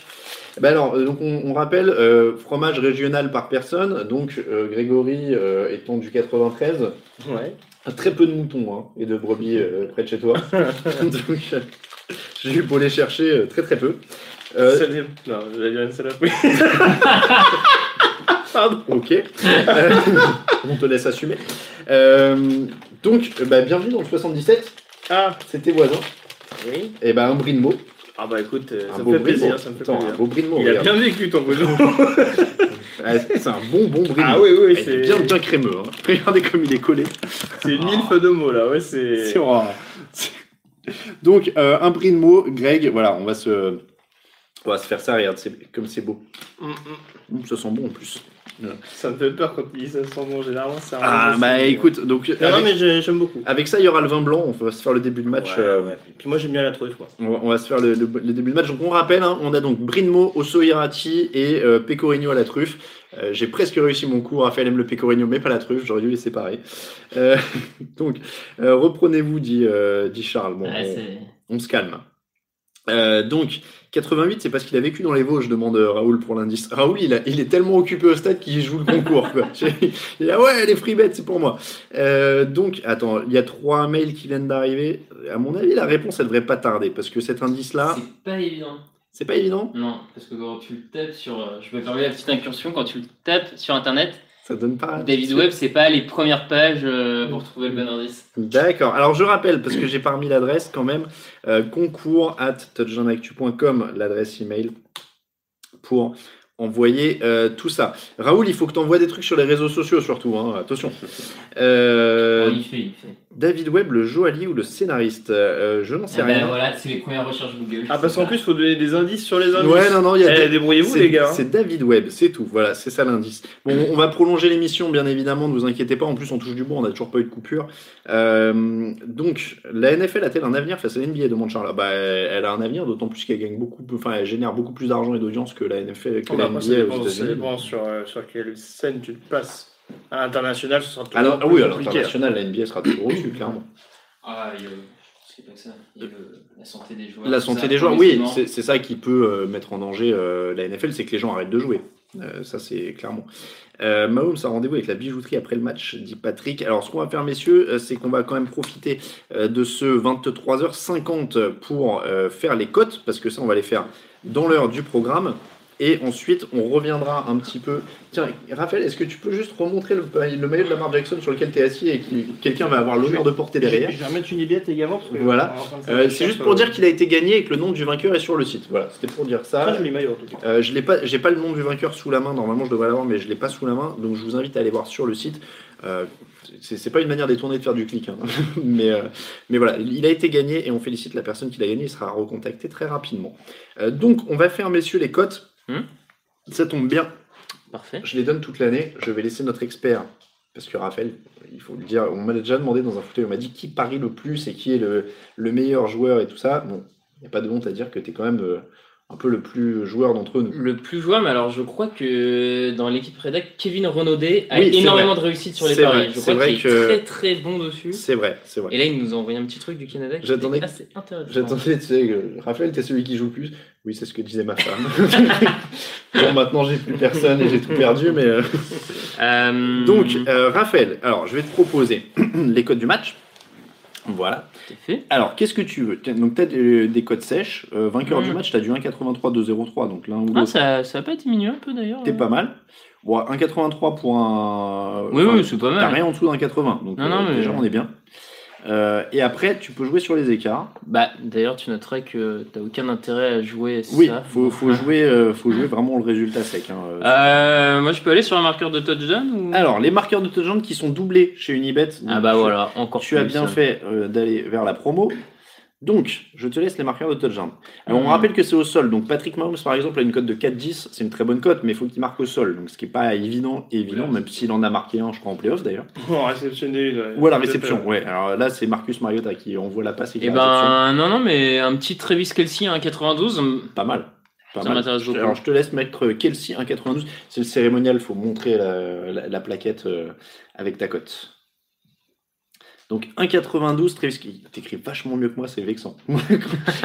Ben alors, donc on, on rappelle, euh, fromage régional par personne. Donc euh, Grégory euh, étant du 93, Ouais. très peu de moutons hein, et de brebis euh, près de chez toi. *laughs* *laughs* donc euh, j'ai eu pour les chercher euh, très très peu. Euh, dé- Non, j'allais dire une saloperie. *laughs* Pardon. Ok. Euh, on te laisse assumer. Euh, donc, euh, bah, bienvenue dans le 77. Ah, C'était voisin. oui. Et ben un bris de mots. Ah bah écoute, Un ça me fait plaisir, ça me fait Attends, un plaisir. beau bris de mots. Il a bien vécu ton. Ah, *laughs* c'est un bon bon bris de Ah oui, oui, Il est c'est bien bien crémeux. hein. *laughs* Regardez comme il est collé. c'est mille feux de mots là, ouais, c'est. C'est rare. Donc euh, un mots, Greg. Voilà, on va se, on va se faire ça. Regarde, c'est comme c'est beau. Mm, mm. Ça sent bon en plus. Ça me fait peur quand il dit ça sent bon, généralement c'est un Ah bah écoute, donc Non, non, avec, mais j'ai- j'aime beaucoup. avec ça il y aura le vin blanc. On va se faire le début de match. Ouais, euh, ouais. Puis moi j'aime bien la truffe, moi. On va, on va se faire le, le- le début de match. Donc on rappelle, hein, on a donc Brinmo, Osso Hirati et euh, Pecorino à la truffe. Euh, J'ai presque réussi mon coup. Raphaël aime le Pecorino, mais pas la truffe. J'aurais dû les séparer. Euh, *laughs* donc euh, reprenez-vous, dit, euh, dit Charles. Bon, Ouais, on, c'est- on se calme. Euh, donc 88, c'est parce qu'il a vécu dans les Vosges, demande Raoul pour l'indice. Raoul, il, a- il est tellement occupé au stade qu'il joue le concours. Quoi. *laughs* il a ouais, les free bets, c'est pour moi. Euh, donc, attends, il y a trois mails qui viennent d'arriver. À mon avis, la réponse, elle devrait pas tarder parce que cet indice-là, C'est pas évident. c'est pas évident. Non, parce que quand tu le tapes sur. euh, Je vais permettre la petite incursion. Quand tu le tapes sur internet, Ça donne pas. David Webb, c'est pas les premières pages euh, pour trouver le bon indice. D'accord. Alors je rappelle, parce que j'ai pas remis l'adresse quand même, euh, concours at l'adresse email pour envoyer euh, tout ça. Raoul, il faut que tu envoies des trucs sur les réseaux sociaux surtout, hein, attention. Euh, Oh, il fait, il fait. David Webb, le joaillier ou le scénariste Euh, Je n'en sais ben, rien. voilà, c'est les premières recherches Google. Ah, parce qu'en plus, il faut donner des indices sur les indices. Ouais, non, non, il y a Eh, débrouillez-vous, C'est- les gars. hein. C'est David Webb, c'est tout. Voilà, c'est ça l'indice. Bon, on va prolonger l'émission, bien évidemment, ne vous inquiétez pas. En plus, on touche du bois, on n'a toujours pas eu de coupure. Euh, donc, la NFL a-t-elle un avenir face à la NBA demande Charles. Bah, elle a un avenir, d'autant plus qu'elle gagne beaucoup, enfin, elle génère beaucoup plus d'argent et d'audience que la NFL, que Bon, la après, ça NBA aux ça États-Unis. dépend sur, euh, sur quelle scène tu te places. À l'international, ce sera toujours Alors, ah plus oui, à compliqué. l'international, la NBA sera toujours au-dessus, clairement. Ah, il y a, c'est pas que ça. Il y a le- la santé des joueurs. La santé ça, des joueurs, oui, c'est ça qui peut euh, mettre en danger euh, la NFL, c'est que les gens arrêtent de jouer. Euh, ça, c'est clairement. Euh, Mahomes a rendez-vous avec la bijouterie après le match, dit Patrick. Alors, ce qu'on va faire, messieurs, c'est qu'on va quand même profiter euh, de ce 23h50 pour euh, faire les cotes, parce que ça, on va les faire dans l'heure du programme. Et ensuite, on reviendra un petit peu. Tiens, Raphaël, est-ce que tu peux juste remontrer le, le maillot de Lamar Jackson sur lequel tu es assis et que quelqu'un va avoir l'honneur de porter derrière? Je vais remettre une ibette également. Parce que Voilà. Euh, C'est juste pour euh, dire qu'il a été gagné et que le nom du vainqueur est sur le site. Voilà, c'était pour dire ça. Très joli maillot en tout cas. Euh, je pas, j'ai pas le nom du vainqueur sous la main. Normalement, je devrais l'avoir, mais je l'ai pas sous la main. Donc, je vous invite à aller voir sur le site. Euh, c'est c'est pas une manière détournée de faire du clic, hein. *laughs* mais euh, mais voilà, il a été gagné et on félicite la personne qui l'a gagné. Il sera recontacté très rapidement. Euh, donc, on va faire, messieurs, les cotes. Hmm. Ça tombe bien. Parfait. Je les donne toute l'année. Je vais laisser notre expert. Parce que Raphaël, il faut le dire, on m'a déjà demandé dans un fauteuil, on m'a dit qui parie le plus et qui est le, le meilleur joueur et tout ça. Bon, il n'y a pas de honte à dire que tu es quand même euh, un peu le plus joueur d'entre nous. Le plus joueur, mais alors je crois que dans l'équipe rédac, Kevin Renaudet a Oui, énormément vrai. de réussite sur les paris. vrai, je crois vrai qu'il que- est très très bon dessus. C'est vrai, c'est vrai. Et là, il nous a envoyé un petit truc du Canada qui J'attendais- était assez intéressant. J'attendais, tu sais, que Raphaël, t'es celui qui joue le plus. Oui, c'est ce que disait ma femme. *laughs* bon, maintenant, j'ai plus personne et j'ai tout perdu, mais. euh, Euh, Donc, euh, Raphaël, alors, je vais te proposer *clears throat* les codes du match. Voilà. fait. Alors, qu'est-ce que tu veux? Donc, tu as des, des codes sèches. Euh, vainqueur Mhm. du match, tu as du 1,83, 2,03. Donc, l'un ou Ah, ça, ça va pas diminué un peu d'ailleurs. t'es euh. pas mal. Bon, 1,83 pour un. Oui, enfin, oui, c'est pas T'as mal. rien en dessous d'un 80. Donc, Non, euh, non, mais- déjà, on est bien. Euh, et après, tu peux jouer sur les écarts. Bah, d'ailleurs, tu noterais que t'as aucun intérêt à jouer Oui, ça. faut, faut *laughs* jouer, euh, faut jouer vraiment le résultat sec. hein, euh. Moi, je peux aller sur un marqueur de touchdown ou... Alors, les marqueurs de touchdown qui sont doublés chez Unibet. Ah bah tu- voilà, encore Tu as bien fait euh, d'aller vers la promo. Donc, je te laisse les marqueurs de touchdown. Alors, on Mhm. rappelle que c'est au sol. Donc, Patrick Mahomes, par exemple, a une cote de 4-10. C'est une très bonne cote, mais il faut qu'il marque au sol. Donc, ce qui n'est pas évident, évident, même s'il en a marqué un, je crois, en playoff d'ailleurs. *laughs* En réceptionné. ouais. Ou à la réception, euh, ouais. Alors là, c'est Marcus Mariota qui envoie la passe et qui réception. ben, non, non, mais un petit Travis Kelsey à 1,92. Pas mal. Pas Ça mal. m'intéresse beaucoup. Alors, je te laisse mettre Kelsey 1,92. C'est le cérémonial, il faut montrer la, la- la plaquette euh, avec ta cote. Donc 1,92, Travis Kelsey. T'écris vachement mieux que moi, c'est vexant. *laughs*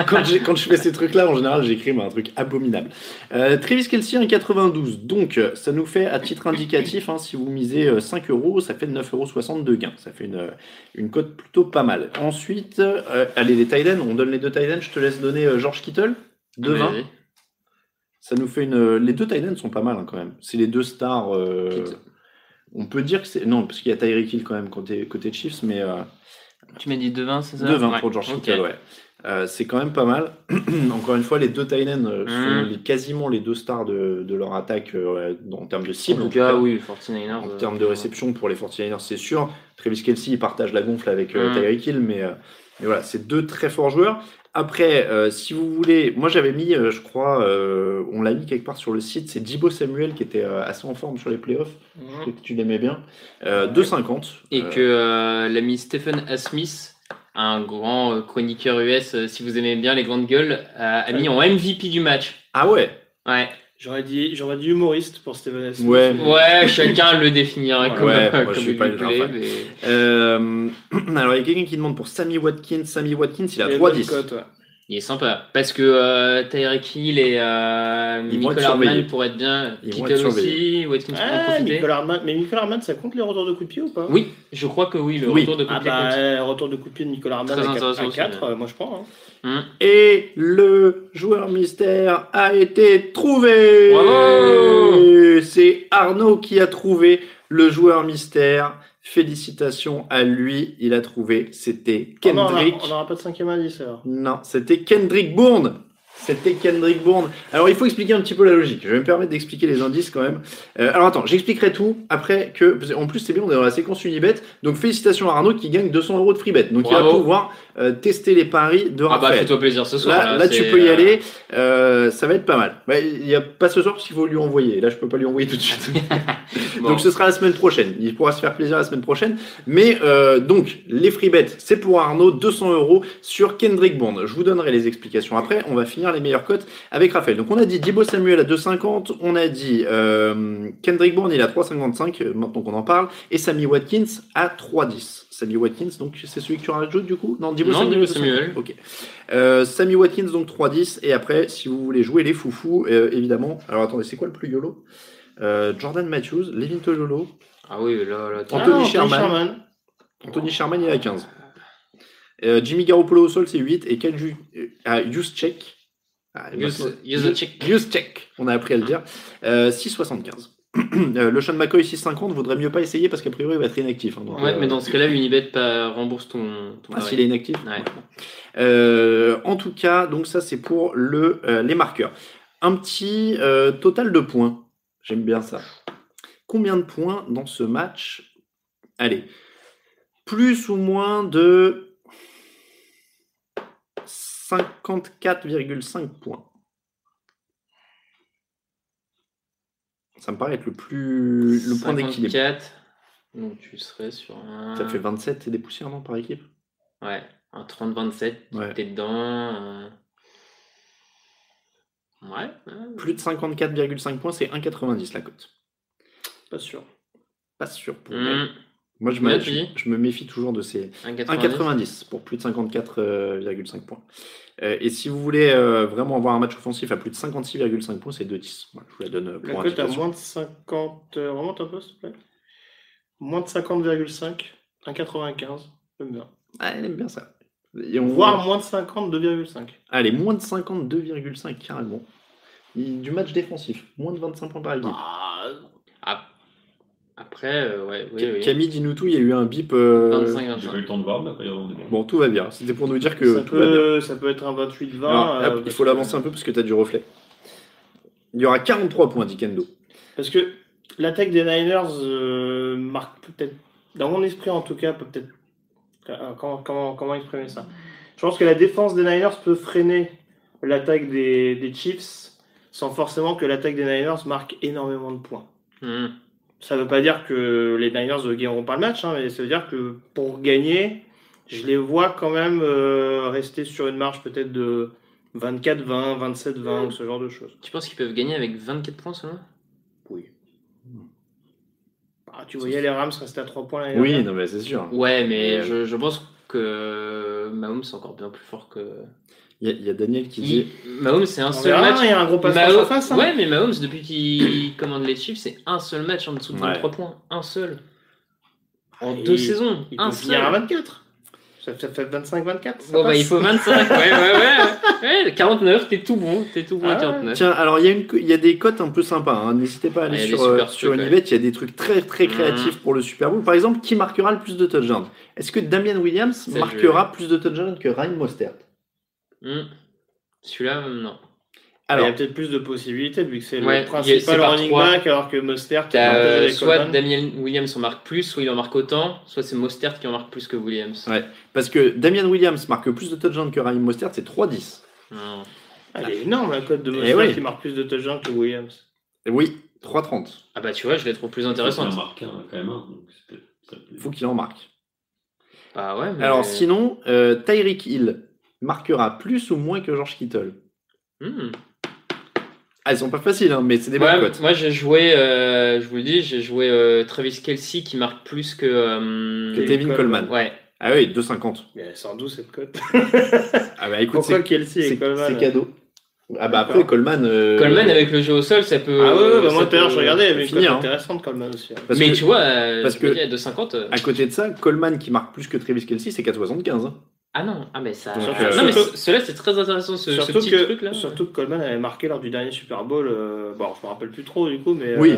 quand, je fais ces trucs-là, en général, j'écris un truc abominable. Euh, Travis Kelsey 1,92. Donc, euh, ça nous fait, à titre indicatif, hein, si vous misez euh, 5 euros, ça fait 9,60 euros de gain. Ça fait une, euh, une cote plutôt pas mal. Ensuite, euh, allez, les Titans, on donne les deux Titans. Je te laisse donner euh, George Kittle. 2,20. Vas-y. Ça nous fait une. Les deux Titans sont pas mal hein, quand même. C'est les deux stars. euh. On peut dire que c'est. Non, parce qu'il y a Tyreek Hill quand même côté, côté Chiefs, mais euh, Tu m'as dit 2,20, c'est ça? 2-20 Ouais. pour George Ok. Kittle, ouais. Euh, c'est quand même pas mal. *clears throat* Encore une fois, les deux Titans euh, sont Mm. les- quasiment les deux stars de, de leur attaque euh, en termes de En cible. tout cas, oui, 49ers. En termes de réception pour les 49ers, c'est sûr. Travis Kelsey, il partage la gonfle avec euh, Mm. Tyreek Hill, mais, mais voilà, c'est deux très forts joueurs. Après, euh, si vous voulez, moi j'avais mis, euh, je crois, euh, on l'a mis quelque part sur le site, c'est Dibo Samuel qui était euh, assez en forme sur les playoffs. Je sais que tu l'aimais bien. Euh, 2,50. Et Euh, que euh, l'ami Stephen A. Smith, un grand chroniqueur US, euh, si vous aimez bien les grandes gueules, a, a mis en MVP du match. Ah ouais? Ouais. J'aurais dit, j'aurais dit humoriste pour Steven Smith. Ouais. Ouais, chacun le définirait comme, Ouais, moi, comme je suis il pas plaît, mais- Euh, *clears throat* Alors, il y a quelqu'un qui demande pour Sammy Watkins. Sammy Watkins, il a Il y a une bonne 3,10. Il est sympa. Parce que euh, Tyreek Hill et euh, Michael pourraient être bien. Ils vont Kittle être aussi, Watkins Ah. Michael Hardman. Mais Michael Hardman, ça compte les retours de coup de pied ou pas? Oui, je crois que oui, le Oui. retour de coup Ah de pied bah, euh, retour de coup de pied de Nicolas Hardman Très à 4, intéressant aussi, 4 ouais. euh, moi je prends. hein. Hum. Et le joueur mystère a été trouvé. Bravo C'est Arnaud qui a trouvé le joueur mystère. Félicitations à lui, il a trouvé. C'était Kendrick. on n'aura pas de cinquième indice alors. Non, c'était Kendrick Bourne. C'était Kendrick Bourne. Alors, il faut expliquer un petit peu la logique. Je vais me permettre d'expliquer les indices quand même. Euh, alors, attends, j'expliquerai tout après que. En plus, c'est bien, on est dans la séquence Unibet. Donc, félicitations à Arnaud qui gagne 200 euros de free bet. Donc, il va pouvoir euh, tester les paris de Ah bah Raphaël. fais-toi plaisir ce soir. Là, là, tu peux y euh, aller. Euh, ça va être pas mal. Bah, Il n'y a pas ce soir parce qu'il faut lui envoyer. Là, je peux pas lui envoyer tout de suite. *laughs* bon. Donc, ce sera la semaine prochaine. Il pourra se faire plaisir la semaine prochaine. Mais donc, les free bets, c'est pour Arnaud, 200 euros sur Kendrick Bourne. Je vous donnerai les explications après. On va finir les meilleures cotes avec Raphaël. Donc, on a dit Dibo Samuel à 2,50. On a dit euh, Kendrick Bourne, il est à 3,55 euh, maintenant qu'on en parle. Et Sammy Watkins à 3,10. Sammy Watkins, donc c'est celui que tu rajoutes du coup? Non, Dibo Non, Samuel. Dibo 2,50. Samuel. Ok. Euh, Sammy Watkins, donc 3,10. Et après, si vous voulez jouer les foufous, euh, évidemment. Alors attendez, c'est quoi le plus YOLO? Euh, Jordan Matthews, Levin Tojolo, Ah oui, là, là. tu- Anthony Ah, Sherman. Anthony Sherman, il est à 15. Euh, Jimmy Garoppolo au sol, c'est 8. Et Kyle euh, Juszczyk, Ah, Use- check. Use check, on a appris à le dire. Euh, 6,75. Euh, le Sean McCoy 6,50, vaudrait mieux pas essayer parce qu'a priori il va être inactif. hein, donc, Ouais, euh, mais dans ce cas-là, Unibet rembourse ton, ton Ah, s'il est inactif Ouais. Euh, En tout cas, donc ça c'est pour le, euh, les marqueurs. Un petit euh, total de points. J'aime bien ça. Combien de points dans ce match? Allez. Plus ou moins de 54,5 points. Ça me paraît être le plus le point d'équilibre. 54, Donc tu serais sur un. Ça fait 27 et des poussières non par équipe Ouais, un 30-27, Ouais. t'es dedans. euh. Ouais. ouais. Plus de 54,5 points, c'est 1,90 la cote. Pas sûr. Pas sûr pour Mmh, moi. Je me, je, je me méfie toujours de ces 1,90. 1,90 pour plus de 54,5 points. Euh, et si vous voulez euh, vraiment avoir un match offensif à plus de 56,5 points, c'est 2,10. Voilà, je vous la donne euh, La pour cote à moins de 50. euh, remonte un peu, s'il te plaît? Moins de 50,5. 1,95. J'aime bien. Ah, elle aime bien ça. Et on... Voire moins de 50, 2,5. Allez, moins de 52,5 carrément. Du match défensif, moins de 25 points par équipe. Ah, Ah. Après, euh, ouais, oui, Ca- oui. Camille, dis-nous tout, il y a eu un bip. euh, 25, J'ai pas eu 25. le temps de voir, mais après, on est bon. Bon, tout va bien. C'était pour nous dire que ça, tout va bien. peut, ça peut être un 28-20. Alors, euh, il faut que- l'avancer un peu parce que tu as du reflet. Il y aura 43 points, dit Kendo. Parce que l'attaque des Niners euh, marque peut-être, dans mon esprit en tout cas, peut peut-être. Comment, comment, comment exprimer ça? Je pense que la défense des Niners peut freiner l'attaque des, des Chiefs sans forcément que l'attaque des Niners marque énormément de points. Mmh. Ça ne veut pas dire que les Niners ne gagneront pas le match, hein, mais ça veut dire que pour gagner, je les vois quand même euh, rester sur une marge peut-être de 24-20, 27-20 ou ce genre de choses. Tu penses qu'ils peuvent gagner avec 24 points seulement? Oui. Ah, tu voyais les Rams rester à 3 points l'année Oui, dernière? non, mais c'est sûr. Ouais, mais Euh, je, je pense que Mahomes c'est encore bien plus fort que. Il y, a- il y a Daniel qui dit. Il- Mahomes c'est un On seul verra, match. il y a un gros pass Mahomes- en face. hein. Ouais, mais Mahomes, depuis qu'il commande les Chiefs, c'est un seul match en dessous de Ouais. 23 points. Un seul. En Et deux saisons. Il un finir à seul. 24. Ça, ça fait 25-24. ça Bon, bah, passe. il faut 25. *laughs* ouais, ouais, ouais. ouais. 49, t'es tout bon. T'es tout bon à Ah ouais. 49. Tiens, alors il y, a une co- il y a des cotes un peu sympas. hein. N'hésitez pas à aller Ouais, sur, euh, sur Unibet. Il y a des trucs très très Mhm. créatifs pour le Super Bowl. Par exemple, qui marquera le plus de touchdowns? Est-ce que Damian Williams marquera plus de touchdowns que Ryan Mostert? Hmm. Celui-là, non. Il y Alors, a peut-être plus de possibilités vu que c'est Ouais, le principal running back alors que Mostert euh, soit. Damien Williams en marque plus, soit il en marque autant, soit c'est Mostert qui en marque plus que Williams. Ouais. parce que Damian Williams marque plus de touchdowns que Ryan Mostert, c'est 3-10. Non. Ah, Elle est énorme la cote de Eh Mostert oui. qui marque plus de touchdowns que Williams. Et Oui, 3-30. Ah bah tu vois, je les trouve plus Il en intéressantes. marque un, quand même. un, donc peut- Il faut qu'il en marque. Bah ouais, mais... Alors sinon, euh, Tyreek Hill marquera plus ou moins que George Kittle. Hmm. Ah, elles sont pas faciles, hein, mais c'est des Ouais, bonnes cotes. moi j'ai joué, euh, je vous le dis, j'ai joué euh, Travis Kelsey qui marque plus que... euh, Que Tevin Coleman. Coleman. Ouais. Ah oui, 2,50. Mais elle sort d'où cette cote? Ah bah écoute, Pourquoi c'est Kelsey c'est- et Coleman c'est cadeau. Ah bah après. Coleman. euh, Coleman avec le jeu au sol, ça peut... Ah ouais, ouais, bah moi tout à l'heure je regardais, cote finir, hein. intéressante Coleman aussi. hein. parce mais que- tu vois, parce que- à 2,50... euh, À côté de ça, Coleman qui marque plus que Travis Kelsey, c'est 4,75. Ah non, ah mais ça... Donc, non euh, mais surtout- ce- cela c'est très intéressant, ce, petit que, truc là. surtout que Coleman avait marqué lors du dernier Super Bowl. euh, bon, je me rappelle plus trop du coup, mais Oui.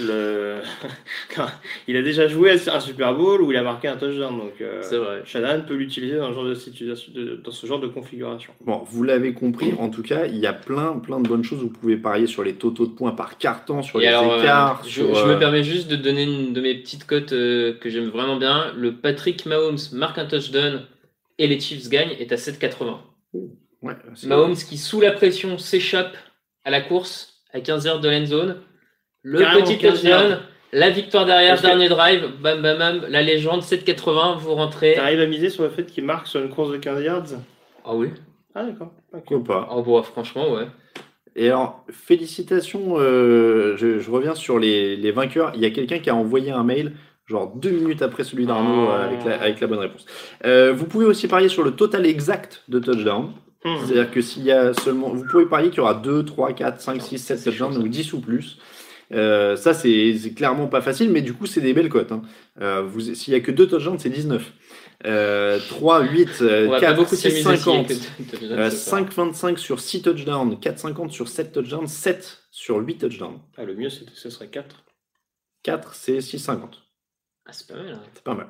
euh, le... *laughs* il a déjà joué à un Super Bowl où il a marqué un touchdown. Donc, euh, C'est vrai. Shanahan peut l'utiliser dans, ce genre de situation, de- dans ce genre de configuration. Bon, vous l'avez compris, en tout cas, il y a plein, plein de bonnes choses. Vous pouvez parier sur les totaux de points par carton, sur Et les alors, écarts. je, sur, je euh, me permets juste de donner une de mes petites cotes euh, que j'aime vraiment bien. Le Patrick Mahomes marque un touchdown et les Chiefs gagnent est à 7,80. ouais, Mahomes qui, sous la pression, s'échappe à la course à 15 yards de l'end zone. Le Carrément, petit 15 touchdown, la victoire derrière, Parce que- dernier drive, bam bam bam, la légende, 7,80, vous rentrez. T'arrives à miser sur le fait qu'il marque sur une course de 15 yards? Ah oui Ah d'accord. ok. Pourquoi pas. Oh bon, franchement, ouais. Et alors, félicitations, euh, je, je reviens sur les, les vainqueurs. Il y a quelqu'un qui a envoyé un mail, genre deux minutes après celui d'Arnaud, Oh. avec, la, avec la bonne réponse. Euh, vous pouvez aussi parier sur le total exact de touchdown. Hmm. C'est-à-dire que s'il y a seulement. Vous pouvez parier qu'il y aura 2, 3, 4, 5, 6, 7 c'est chaud, touchdowns, donc 10 ou plus. Euh, ça, c'est clairement pas facile, mais du coup, c'est des belles cotes. hein. Euh, S'il y a que deux touchdowns, c'est 19. Euh, 3, 8, On va pas 4, beaucoup 6, s'amuser s'il y a 50. que deux touchdowns, Euh, c'est pas- 5,25 sur 6 touchdowns, 4,50 sur 7 touchdowns, 7 sur 8 touchdowns. Ah, le mieux, ce serait 4. 4, c'est 6,50. Ah, c'est pas mal. hein. C'est pas mal.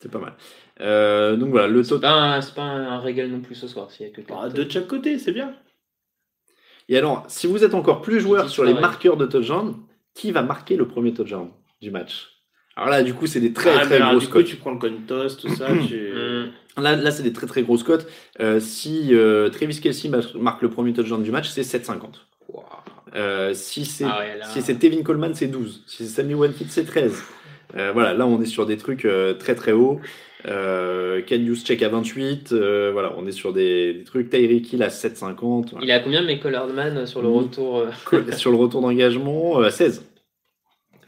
C'est pas mal. Euh, donc voilà, le total. c'est pas un, un régal non plus ce soir s'il y a que. Ah, de chaque côté, c'est bien. Et alors, si vous êtes encore plus joueur sur les marqueurs de touchdown, qui va marquer le premier touchdown du match? Alors là, du coup, c'est des très Ah, très alors, grosses du coup, cotes. tu prends le coin toss, tout ça. tu... Hum, Là, là c'est des très très grosses cotes. Euh, si euh, Travis Kelsey ma- marque le premier touchdown du match, c'est 7,50. Euh, si c'est Ah ouais, là- si c'est Tevin Coleman, c'est 12. Si c'est Sammy Watkins, c'est 13. Euh, voilà, là on est sur des trucs euh, très très hauts. Euh, Ken check à 28. euh, voilà, on est sur des, des trucs. Tyreek Hill à 7,50. Voilà. Il à combien, mais Collardman, sur le Mm. retour euh, sur le retour d'engagement, euh, à 16.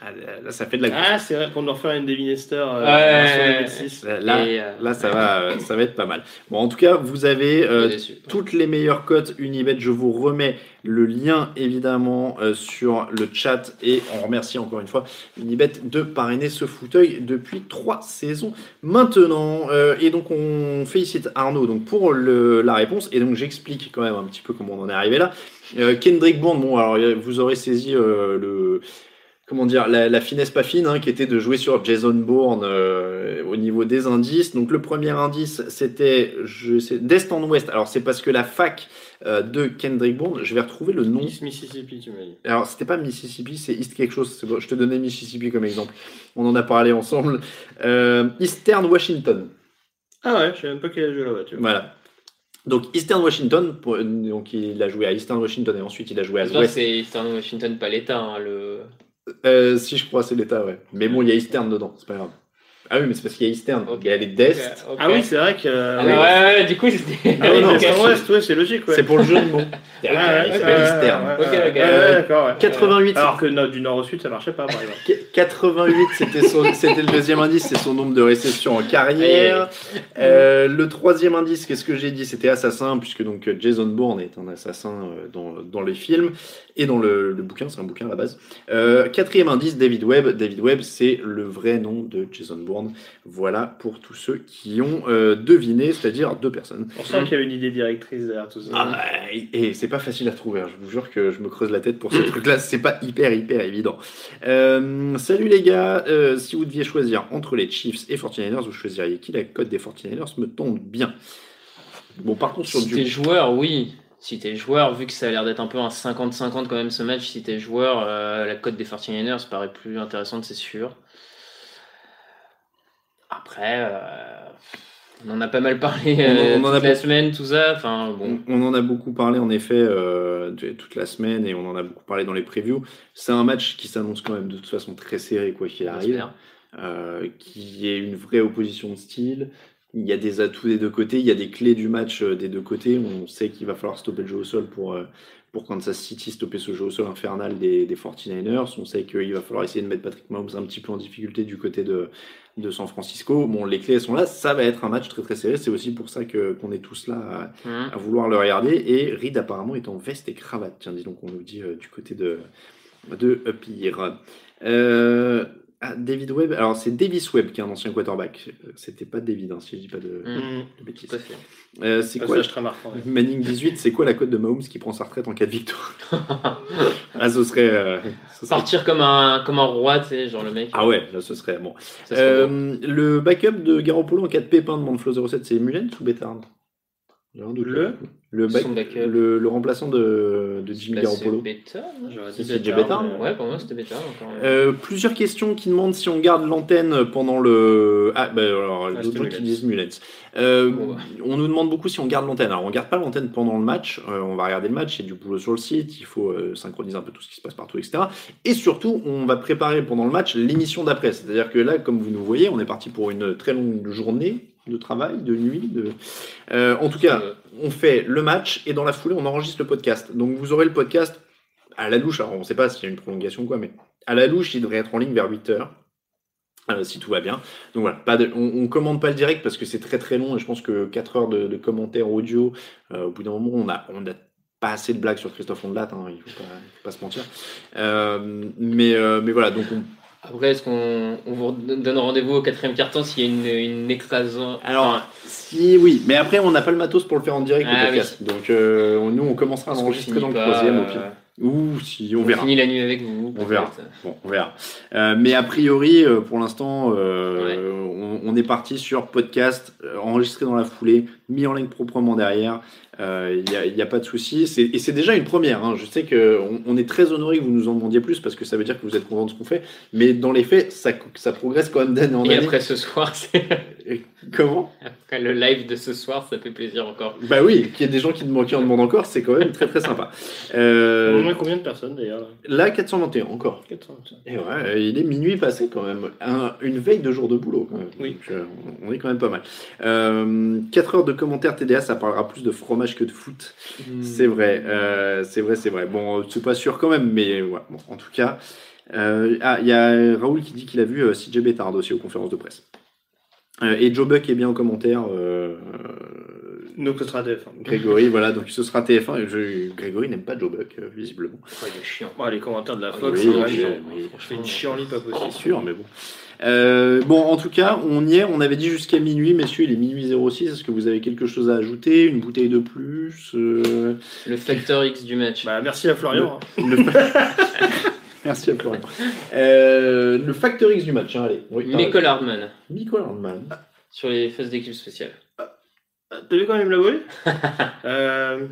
Ah, là, ça fait de la Ah, c'est vrai qu'on doit faire une Devin Hester euh, Ouais. sur le 2006. Là, Et, euh, là ça, va, euh, ça va être pas mal. Bon, en tout cas, vous avez euh, déçu. toutes les meilleures cotes Unibet. Je vous remets le lien évidemment euh, sur le chat et on remercie encore une fois Unibet de parrainer ce fauteuil depuis trois saisons maintenant. Euh, et donc on félicite Arnaud donc pour le, la réponse et donc j'explique quand même un petit peu comment on en est arrivé là. Euh, Kendrick Bourne, bon alors vous aurez saisi euh, le comment dire, la, la finesse pas fine, hein, qui était de jouer sur Jason Bourne euh, au niveau des indices. Donc le premier indice, c'était d'est en ouest. Alors c'est parce que la fac euh, de Kendrick Bourne, je vais retrouver le nom. East Mississippi, tu m'as dit. Alors c'était pas Mississippi, c'est East quelque chose. Bon, je te donnais Mississippi comme exemple. On en a parlé ensemble. Euh, Eastern Washington. Ah ouais, je sais même pas quel jeu là-bas, tu vois. Voilà. Donc Eastern Washington, donc il a joué à Eastern Washington et ensuite il a joué à l'ouest. c'est Eastern Washington, pas l'État. hein, le... Euh, si je crois, c'est l'État, ouais. Mais bon, il y a Eastern dedans, c'est pas grave. Ah oui, mais c'est parce qu'il y a Eastern. Il y a les d'Est. Ah oui, c'est vrai que. Ah, oui. ouais, du coup, c'était. Ah non, c'est- en Ouest, ouais, c'est logique, ouais. C'est pour le jeu de mots. Ah, ouais, il s'appelle Eastern. ouais, Ok, ouais, ok. d'accord, ouais. 88, Alors que no- du nord au sud, ça marchait pas, par exemple. Qu- 88, c'était son- c'était le deuxième indice, c'est son nombre de réceptions en carrière. Euh, le troisième indice, qu'est-ce que j'ai dit? C'était assassin, puisque donc euh, Jason Bourne est un assassin euh, dans, dans les films et dans le, le bouquin, c'est un bouquin à la base. Euh, quatrième indice, David Webb. David Webb, c'est le vrai nom de Jason Bourne. Voilà pour tous ceux qui ont euh, deviné, c'est-à-dire deux personnes. On sent qu'il y a une idée directrice derrière tout ça. Ah, et c'est pas facile à trouver, hein. je vous jure que je me creuse la tête pour ce truc-là, c'est pas hyper hyper évident. Euh, salut les gars, Euh, si vous deviez choisir entre les Chiefs et 49ers, vous choisiriez qui? La cote des 49ers me tombe bien. Bon, partons sur Si du... t'es joueur, oui. Si t'es joueur, vu que ça a l'air d'être un peu un 50-50 quand même ce match, si t'es joueur, euh, la cote des 49ers paraît plus intéressante, c'est sûr. Après, euh, on en a pas mal parlé euh, On en a toute la beaucoup- semaine, tout ça. Enfin, bon. On, on en a beaucoup parlé en effet euh, de- toute la semaine et on en a beaucoup parlé dans les previews. C'est un match qui s'annonce quand même de toute façon très serré quoi qu'il arrive. euh, qui est une vraie opposition de style. Il y a des atouts des deux côtés, il y a des clés du match des deux côtés. On sait qu'il va falloir stopper le jeu au sol pour, pour Kansas City stopper ce jeu au sol infernal des, des 49ers. On sait qu'il va falloir essayer de mettre Patrick Mahomes un petit peu en difficulté du côté de, de San Francisco. Bon, les clés elles sont là, ça va être un match très très serré. C'est aussi pour ça que, qu'on est tous là à, à vouloir le regarder. Et Reed apparemment est en veste et cravate. Tiens, dis donc, on nous dit euh, du côté de, de Pire. Euh, ah, David Webb, alors c'est Davis Webb qui est un ancien quarterback. Euh, C'était pas David, hein, si je dis pas de. Mmh. de bêtises. Tout à fait. Euh, c'est quoi marquant. ouais. Manning 18, c'est quoi la cote de Mahomes qui prend sa retraite en cas de victoire *laughs* Ah, ce serait. euh, ce serait- Partir comme un, comme un roi, tu sais, genre le mec. Ah ouais, là, ce serait bon. Euh, le backup de Garoppolo en cas de pépin de Flow 07, c'est Mullens ou Bétard Le le, back- le, le remplaçant de, de Jimmy Bah, Garoppolo. c'est dit c'est Bétard, Bétard, mais- Ouais, pour moi c'était encore. Euh, plusieurs questions qui demandent si on garde l'antenne pendant le. Ah, bah alors, Ah, d'autres qui disent Mullens. Euh, Bon, bah. On nous demande beaucoup si on garde l'antenne. Alors, on garde pas l'antenne pendant le match. Euh, on va regarder le match. Il y a du boulot sur le site. Il faut euh, synchroniser un peu tout ce qui se passe partout, etc. Et surtout, on va préparer pendant le match l'émission d'après. C'est-à-dire que là, comme vous nous voyez, on est parti pour une très longue journée de travail, de nuit. De... Euh, en tout cas, on fait le match et dans la foulée, on enregistre le podcast. Donc, vous aurez le podcast à la louche. Alors, on ne sait pas s'il y a une prolongation ou quoi, mais à la louche, il devrait être en ligne vers 8 heures. euh, si tout va bien. Donc voilà, on, on commande pas le direct parce que c'est très très long et je pense que 4 heures de, commentaires audio, euh, au bout d'un moment, on a, on a pas assez de blagues sur Christophe Ondelat, hein, il ne faut, pas se mentir. Mais, mais voilà, donc on, après, est-ce qu'on on vous donne rendez-vous au quatrième quart-temps s'il y a une, une écrasante Alors, si oui, mais après, on n'a pas le matos pour le faire en direct ah, podcast. Donc, euh, nous, on commencera à l'enregistrer dans le troisième au pire. Ou si on, verra. Finit la nuit avec vous. On verra. Bon, on verra. Euh, mais a priori, euh, pour l'instant, euh, on, on, est parti sur podcast enregistré dans la foulée, mis en ligne proprement derrière. Il euh, n'y a, a, pas de souci. Et c'est déjà une première. Hein. Je sais qu'on on est très honoré que vous nous en demandiez plus parce que ça veut dire que vous êtes content de ce qu'on fait. Mais dans les faits, ça, ça progresse quand même d'année en année. Et après ce soir, c'est. Comment? Après le live de ce soir, ça fait plaisir encore. Bah oui, qu'il y ait des gens qui, qui en demandent encore, c'est quand même très très sympa. Euh... On a combien de personnes d'ailleurs Là, 421 encore. 421. Et ouais, il est minuit passé quand même. une veille de jour de boulot. Quand même. Oui. Euh, on est quand même pas mal. Euh, 4 heures de commentaires TDA, ça parlera plus de fromage que de foot. Hmm. C'est vrai, euh, c'est vrai, c'est vrai. Bon, c'est pas sûr quand même, mais ouais, bon, en tout cas. Euh, ah, il y a Raoul qui dit qu'il a vu euh, CJ Bétard aussi aux conférences de presse. Euh, et Joe Buck est bien en commentaire. Euh, donc ce sera TF1. Grégory, voilà, donc ce sera TF1. Je, Grégory n'aime pas Joe Buck, visiblement. Ouais, il est chiant. les commentaires de la Fox, oui, c'est Je fais une chienlit pas possible. C'est sûr, mais bon. Euh, bon, en tout cas, on y est. On avait dit jusqu'à minuit, messieurs, il est minuit 06. Est-ce que vous avez quelque chose à ajouter? Une bouteille de plus euh? Le facteur X du match. Bah, merci à Florian. Le... Hein. *laughs* merci à Florian. Euh, le facteur X du match, hein, allez. Oui, Michael Hardman. Michael Hardman. Sur les phases d'équipe spéciale. T'as vu quand même la volée *laughs* euh...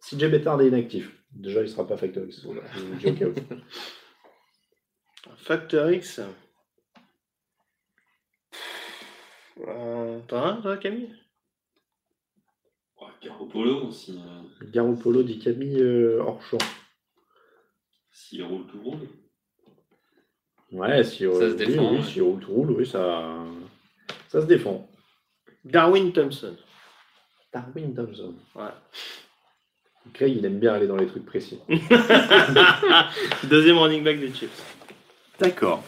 Si Jay Bettard est inactif, déjà il sera pas facteur X. facteur X. Euh, T'en as un, toi, Camille? Garoppolo aussi. Euh... Garoppolo dit Camille euh, hors champ. S'il roule tout roule. Ouais, si ça se défend. Oui, si roule tout roule, oui, ça, ça se défend. Darwin Thompson. Darwin Thompson. Ouais. Craig, il aime bien aller dans les trucs précis. *laughs* Deuxième running back des Chiefs. D'accord.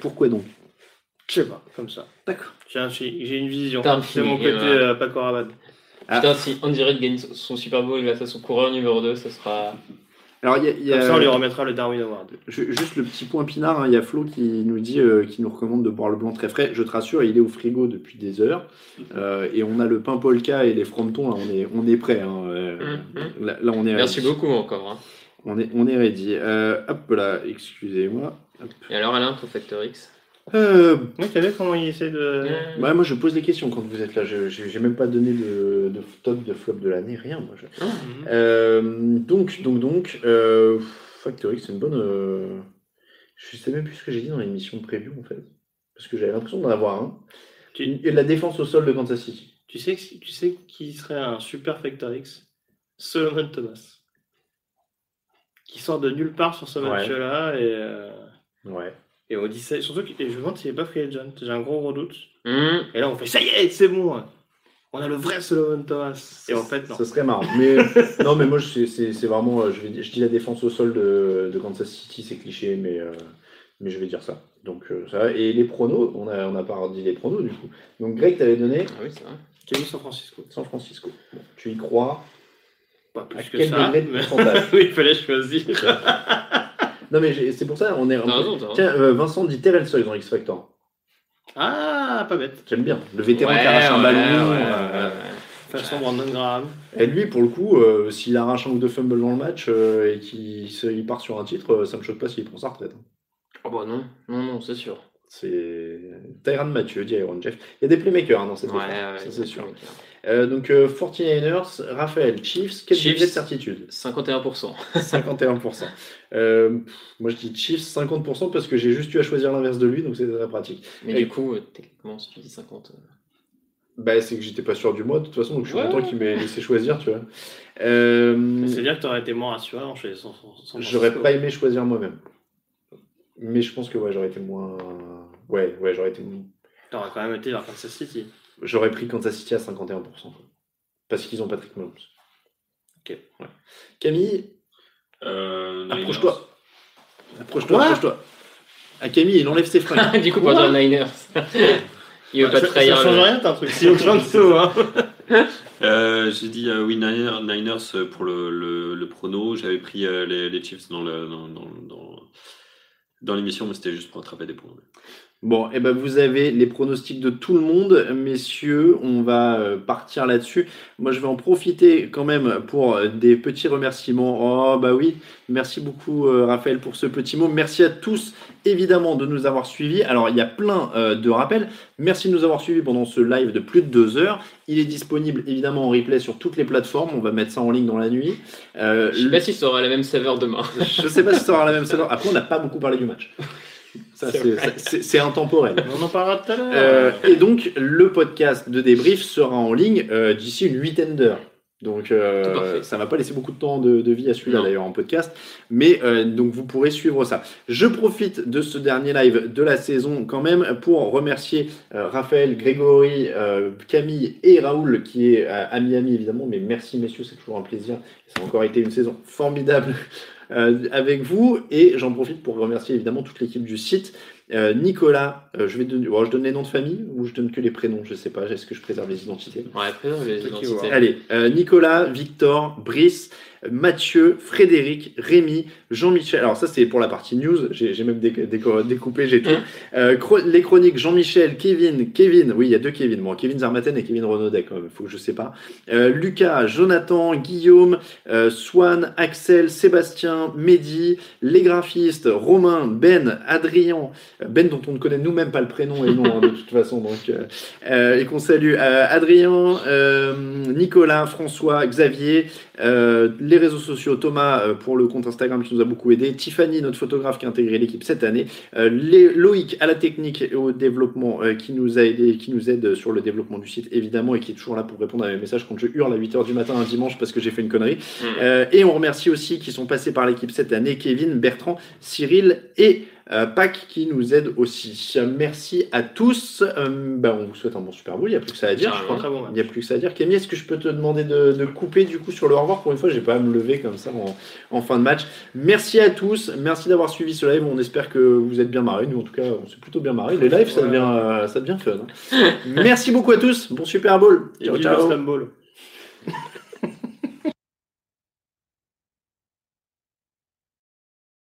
Pourquoi donc? Je sais pas, comme ça. D'accord. J'ai une vision. C'est mon côté euh, Paco Rabanne. Ah. Putain, si Andy gagne son Super Bowl grâce à son coureur numéro 2, ça sera. Alors, y a, y a... Comme ça, on lui remettra le Darwin Award. juste le petit point pinard, il hein, y a Flo qui nous dit, euh, qui nous recommande de boire le blanc très frais. Je te rassure, il est au frigo depuis des heures. Euh, et on a le pain polka et les frontons, là, on est, on est prêt. Hein, euh, mm-hmm. là, on est Merci beaucoup encore. Hein. On est, on est ready. hop là, excusez-moi. Et alors, Alain, pour Factor X? Euh, oui, tu vu comment il essaie de. Moi je pose des questions quand vous êtes là. Je n'ai même pas donné de, de, top, de flop de l'année, rien. Moi, ah. euh, donc, donc, donc, euh, Factory, c'est une bonne. Euh, je sais même plus ce que j'ai dit dans l'émission preview en fait. Parce que j'avais l'impression d'en avoir un. Tu... Et la défense au sol de Kansas City. Tu sais, tu sais qui serait un super Factor X Solomon Thomas. Qui sort de nulle part sur ce match-là et. Euh, ouais. Et on dit ça, surtout que je me demande s'il n'est pas free agent. J'ai un gros redoute. Mmh. Et là, on fait ça y est, c'est bon. On a le vrai Solomon Thomas. Et en fait, non. Ce serait marrant. Mais *laughs* non, mais moi, c'est vraiment. Euh, je, vais, je dis la défense au sol de, de Kansas City, c'est cliché, mais, euh, mais je vais dire ça. Donc, euh, ça. Et les pronos, on n'a on a pas dit les pronos du coup. Donc, Greg, t'avais donné. Ah oui, c'est vrai. Mis San Francisco. San Francisco. tu y crois Pas plus que ça. *laughs* oui, il fallait choisir. *laughs* Non, mais c'est pour ça, on est. Tiens, euh, Vincent dit Terrell Suggs dans X Factor. Ah, pas bête. J'aime bien. Le vétéran qui arrache un ballon. Euh, façon Brandon Graham. Et lui, pour le coup, euh, s'il arrache un ou deux fumbles dans le match et qu'il part sur un titre, ça me choque pas s'il prend sa retraite. Oh bah non, non, non, c'est sûr. C'est Tyran Mathieu, dit Iron Jeff. Il y a des playmakers hein, dans cette ouais, ouais, ça c'est sûr. Euh, donc, 49ers, euh, Raphaël, Chiefs, quel Chiefs, de certitude? 51%. 51%. Euh, moi, je dis Chiefs 50% parce que j'ai juste eu à choisir l'inverse de lui, donc c'est très pratique. Mais du coup, techniquement, si tu dis 50. Bah, c'est que j'étais pas sûr du mois, de toute façon, donc je suis content qu'il m'ait laissé choisir, tu vois. C'est-à-dire que tu aurais été moins rassuré en choisissant J'aurais pas aimé choisir moi-même. Mais je pense que ouais, j'aurais été moins. Ouais, ouais, j'aurais été. T'aurais quand même été vers Kansas City. J'aurais pris Kansas City à 51%. Parce qu'ils ont Patrick Mahomes. Ok. Camille euh, Approche-toi. Approche-toi, approche-toi. À ah, Camille, il enlève ses fringues. *laughs* du coup, pas dans Niners. *laughs* Il veut pas ça, trahir. ça change le- rien, t'as un truc *laughs* si Lorenzo, hein. Euh, J'ai dit euh, oui, Niners, Niners pour le, le, le prono. J'avais pris euh, les, les Chiefs dans le- dans, dans, dans, dans l'émission, mais c'était juste pour attraper des points. Bon, et ben vous avez les pronostics de tout le monde, messieurs. On va euh, partir là-dessus. Moi, je vais en profiter quand même pour euh, des petits remerciements. Oh, bah oui, merci beaucoup, euh, Raphaël, pour ce petit mot. Merci à tous, évidemment, de nous avoir suivis. Alors, il y a plein euh, de rappels. Merci de nous avoir suivis pendant ce live de plus de deux heures. Il est disponible, évidemment, en replay sur toutes les plateformes. On va mettre ça en ligne dans la nuit. Euh, Je sais pas si ça aura la même saveur demain. je sais pas si ça aura la même saveur. Après, on n'a pas beaucoup parlé du match. C'est intemporel. On en parlera tout à l'heure. Euh, et donc, le podcast de débrief sera en ligne euh, d'ici une huitaine d'heures. Donc, euh, ça va pas laisser beaucoup de temps de, de vie à celui-là d'ailleurs en podcast. Mais euh, donc, vous pourrez suivre ça. Je profite de ce dernier live de la saison quand même pour remercier euh, Raphaël, Grégory, Camille et Raoul qui est à Miami évidemment. Mais merci messieurs, c'est toujours un plaisir. Ça a encore été une saison formidable euh, avec vous. Et j'en profite pour remercier évidemment toute l'équipe du site. Euh, Nicolas, euh, je vais donner, bon, je donne les noms de famille ou je donne que les prénoms, je sais pas, est-ce que je préserve les identités? Ouais, après, les identités. Allez, euh, Nicolas, Victor, Brice, Mathieu, Frédéric, Rémi, Jean-Michel. Alors ça c'est pour la partie news, j'ai même déc- déco- découpé, j'ai tout. Euh, les chroniques, Jean-Michel, Kevin, Kevin, oui il y a deux Kevin, bon Kevin Zarmaten et Kevin Renaudet quand même, faut que je sais pas. Euh, Lucas, Jonathan, Guillaume, euh, Swan, Axel, Sébastien, Mehdi, les graphistes, Romain, Ben, Adrien, euh, Ben dont on ne connaît nous-mêmes pas le prénom et le nom hein, de toute façon, donc euh, euh, et qu'on salue euh, Adrien, euh, Nicolas, François, Xavier, euh, les réseaux sociaux, Thomas euh, pour le compte Instagram qui nous a beaucoup aidé, Tiffany, notre photographe qui a intégré l'équipe cette année, euh, les- Loïc à la technique et au développement euh, qui nous a aidé, qui nous aide sur le développement du site évidemment et qui est toujours là pour répondre à mes messages quand je hurle à 8h du matin un dimanche parce que j'ai fait une connerie. Mm. Euh, et on remercie aussi qui sont passés par l'équipe cette année, Kevin, Bertrand, Cyril et euh, Pac qui nous aident aussi. Merci à tous. Euh, bah, on vous souhaite un bon Super Bowl. Il n'y a plus que ça à dire. je Carrément. crois. Très bon match. Il n'y a plus que ça à dire. Camille, est-ce que je peux te demander de, de couper du coup sur le au revoir? Pour une fois, j'ai pas à me lever comme ça en, en fin de match. Merci à tous. Merci d'avoir suivi ce live. On espère que vous êtes bien marrés. Nous, en tout cas, on s'est plutôt bien marrés. Les lives, ça devient, euh, ça devient fun. hein. Merci beaucoup à tous. Bon Super Bowl. Et Ciao, ciao.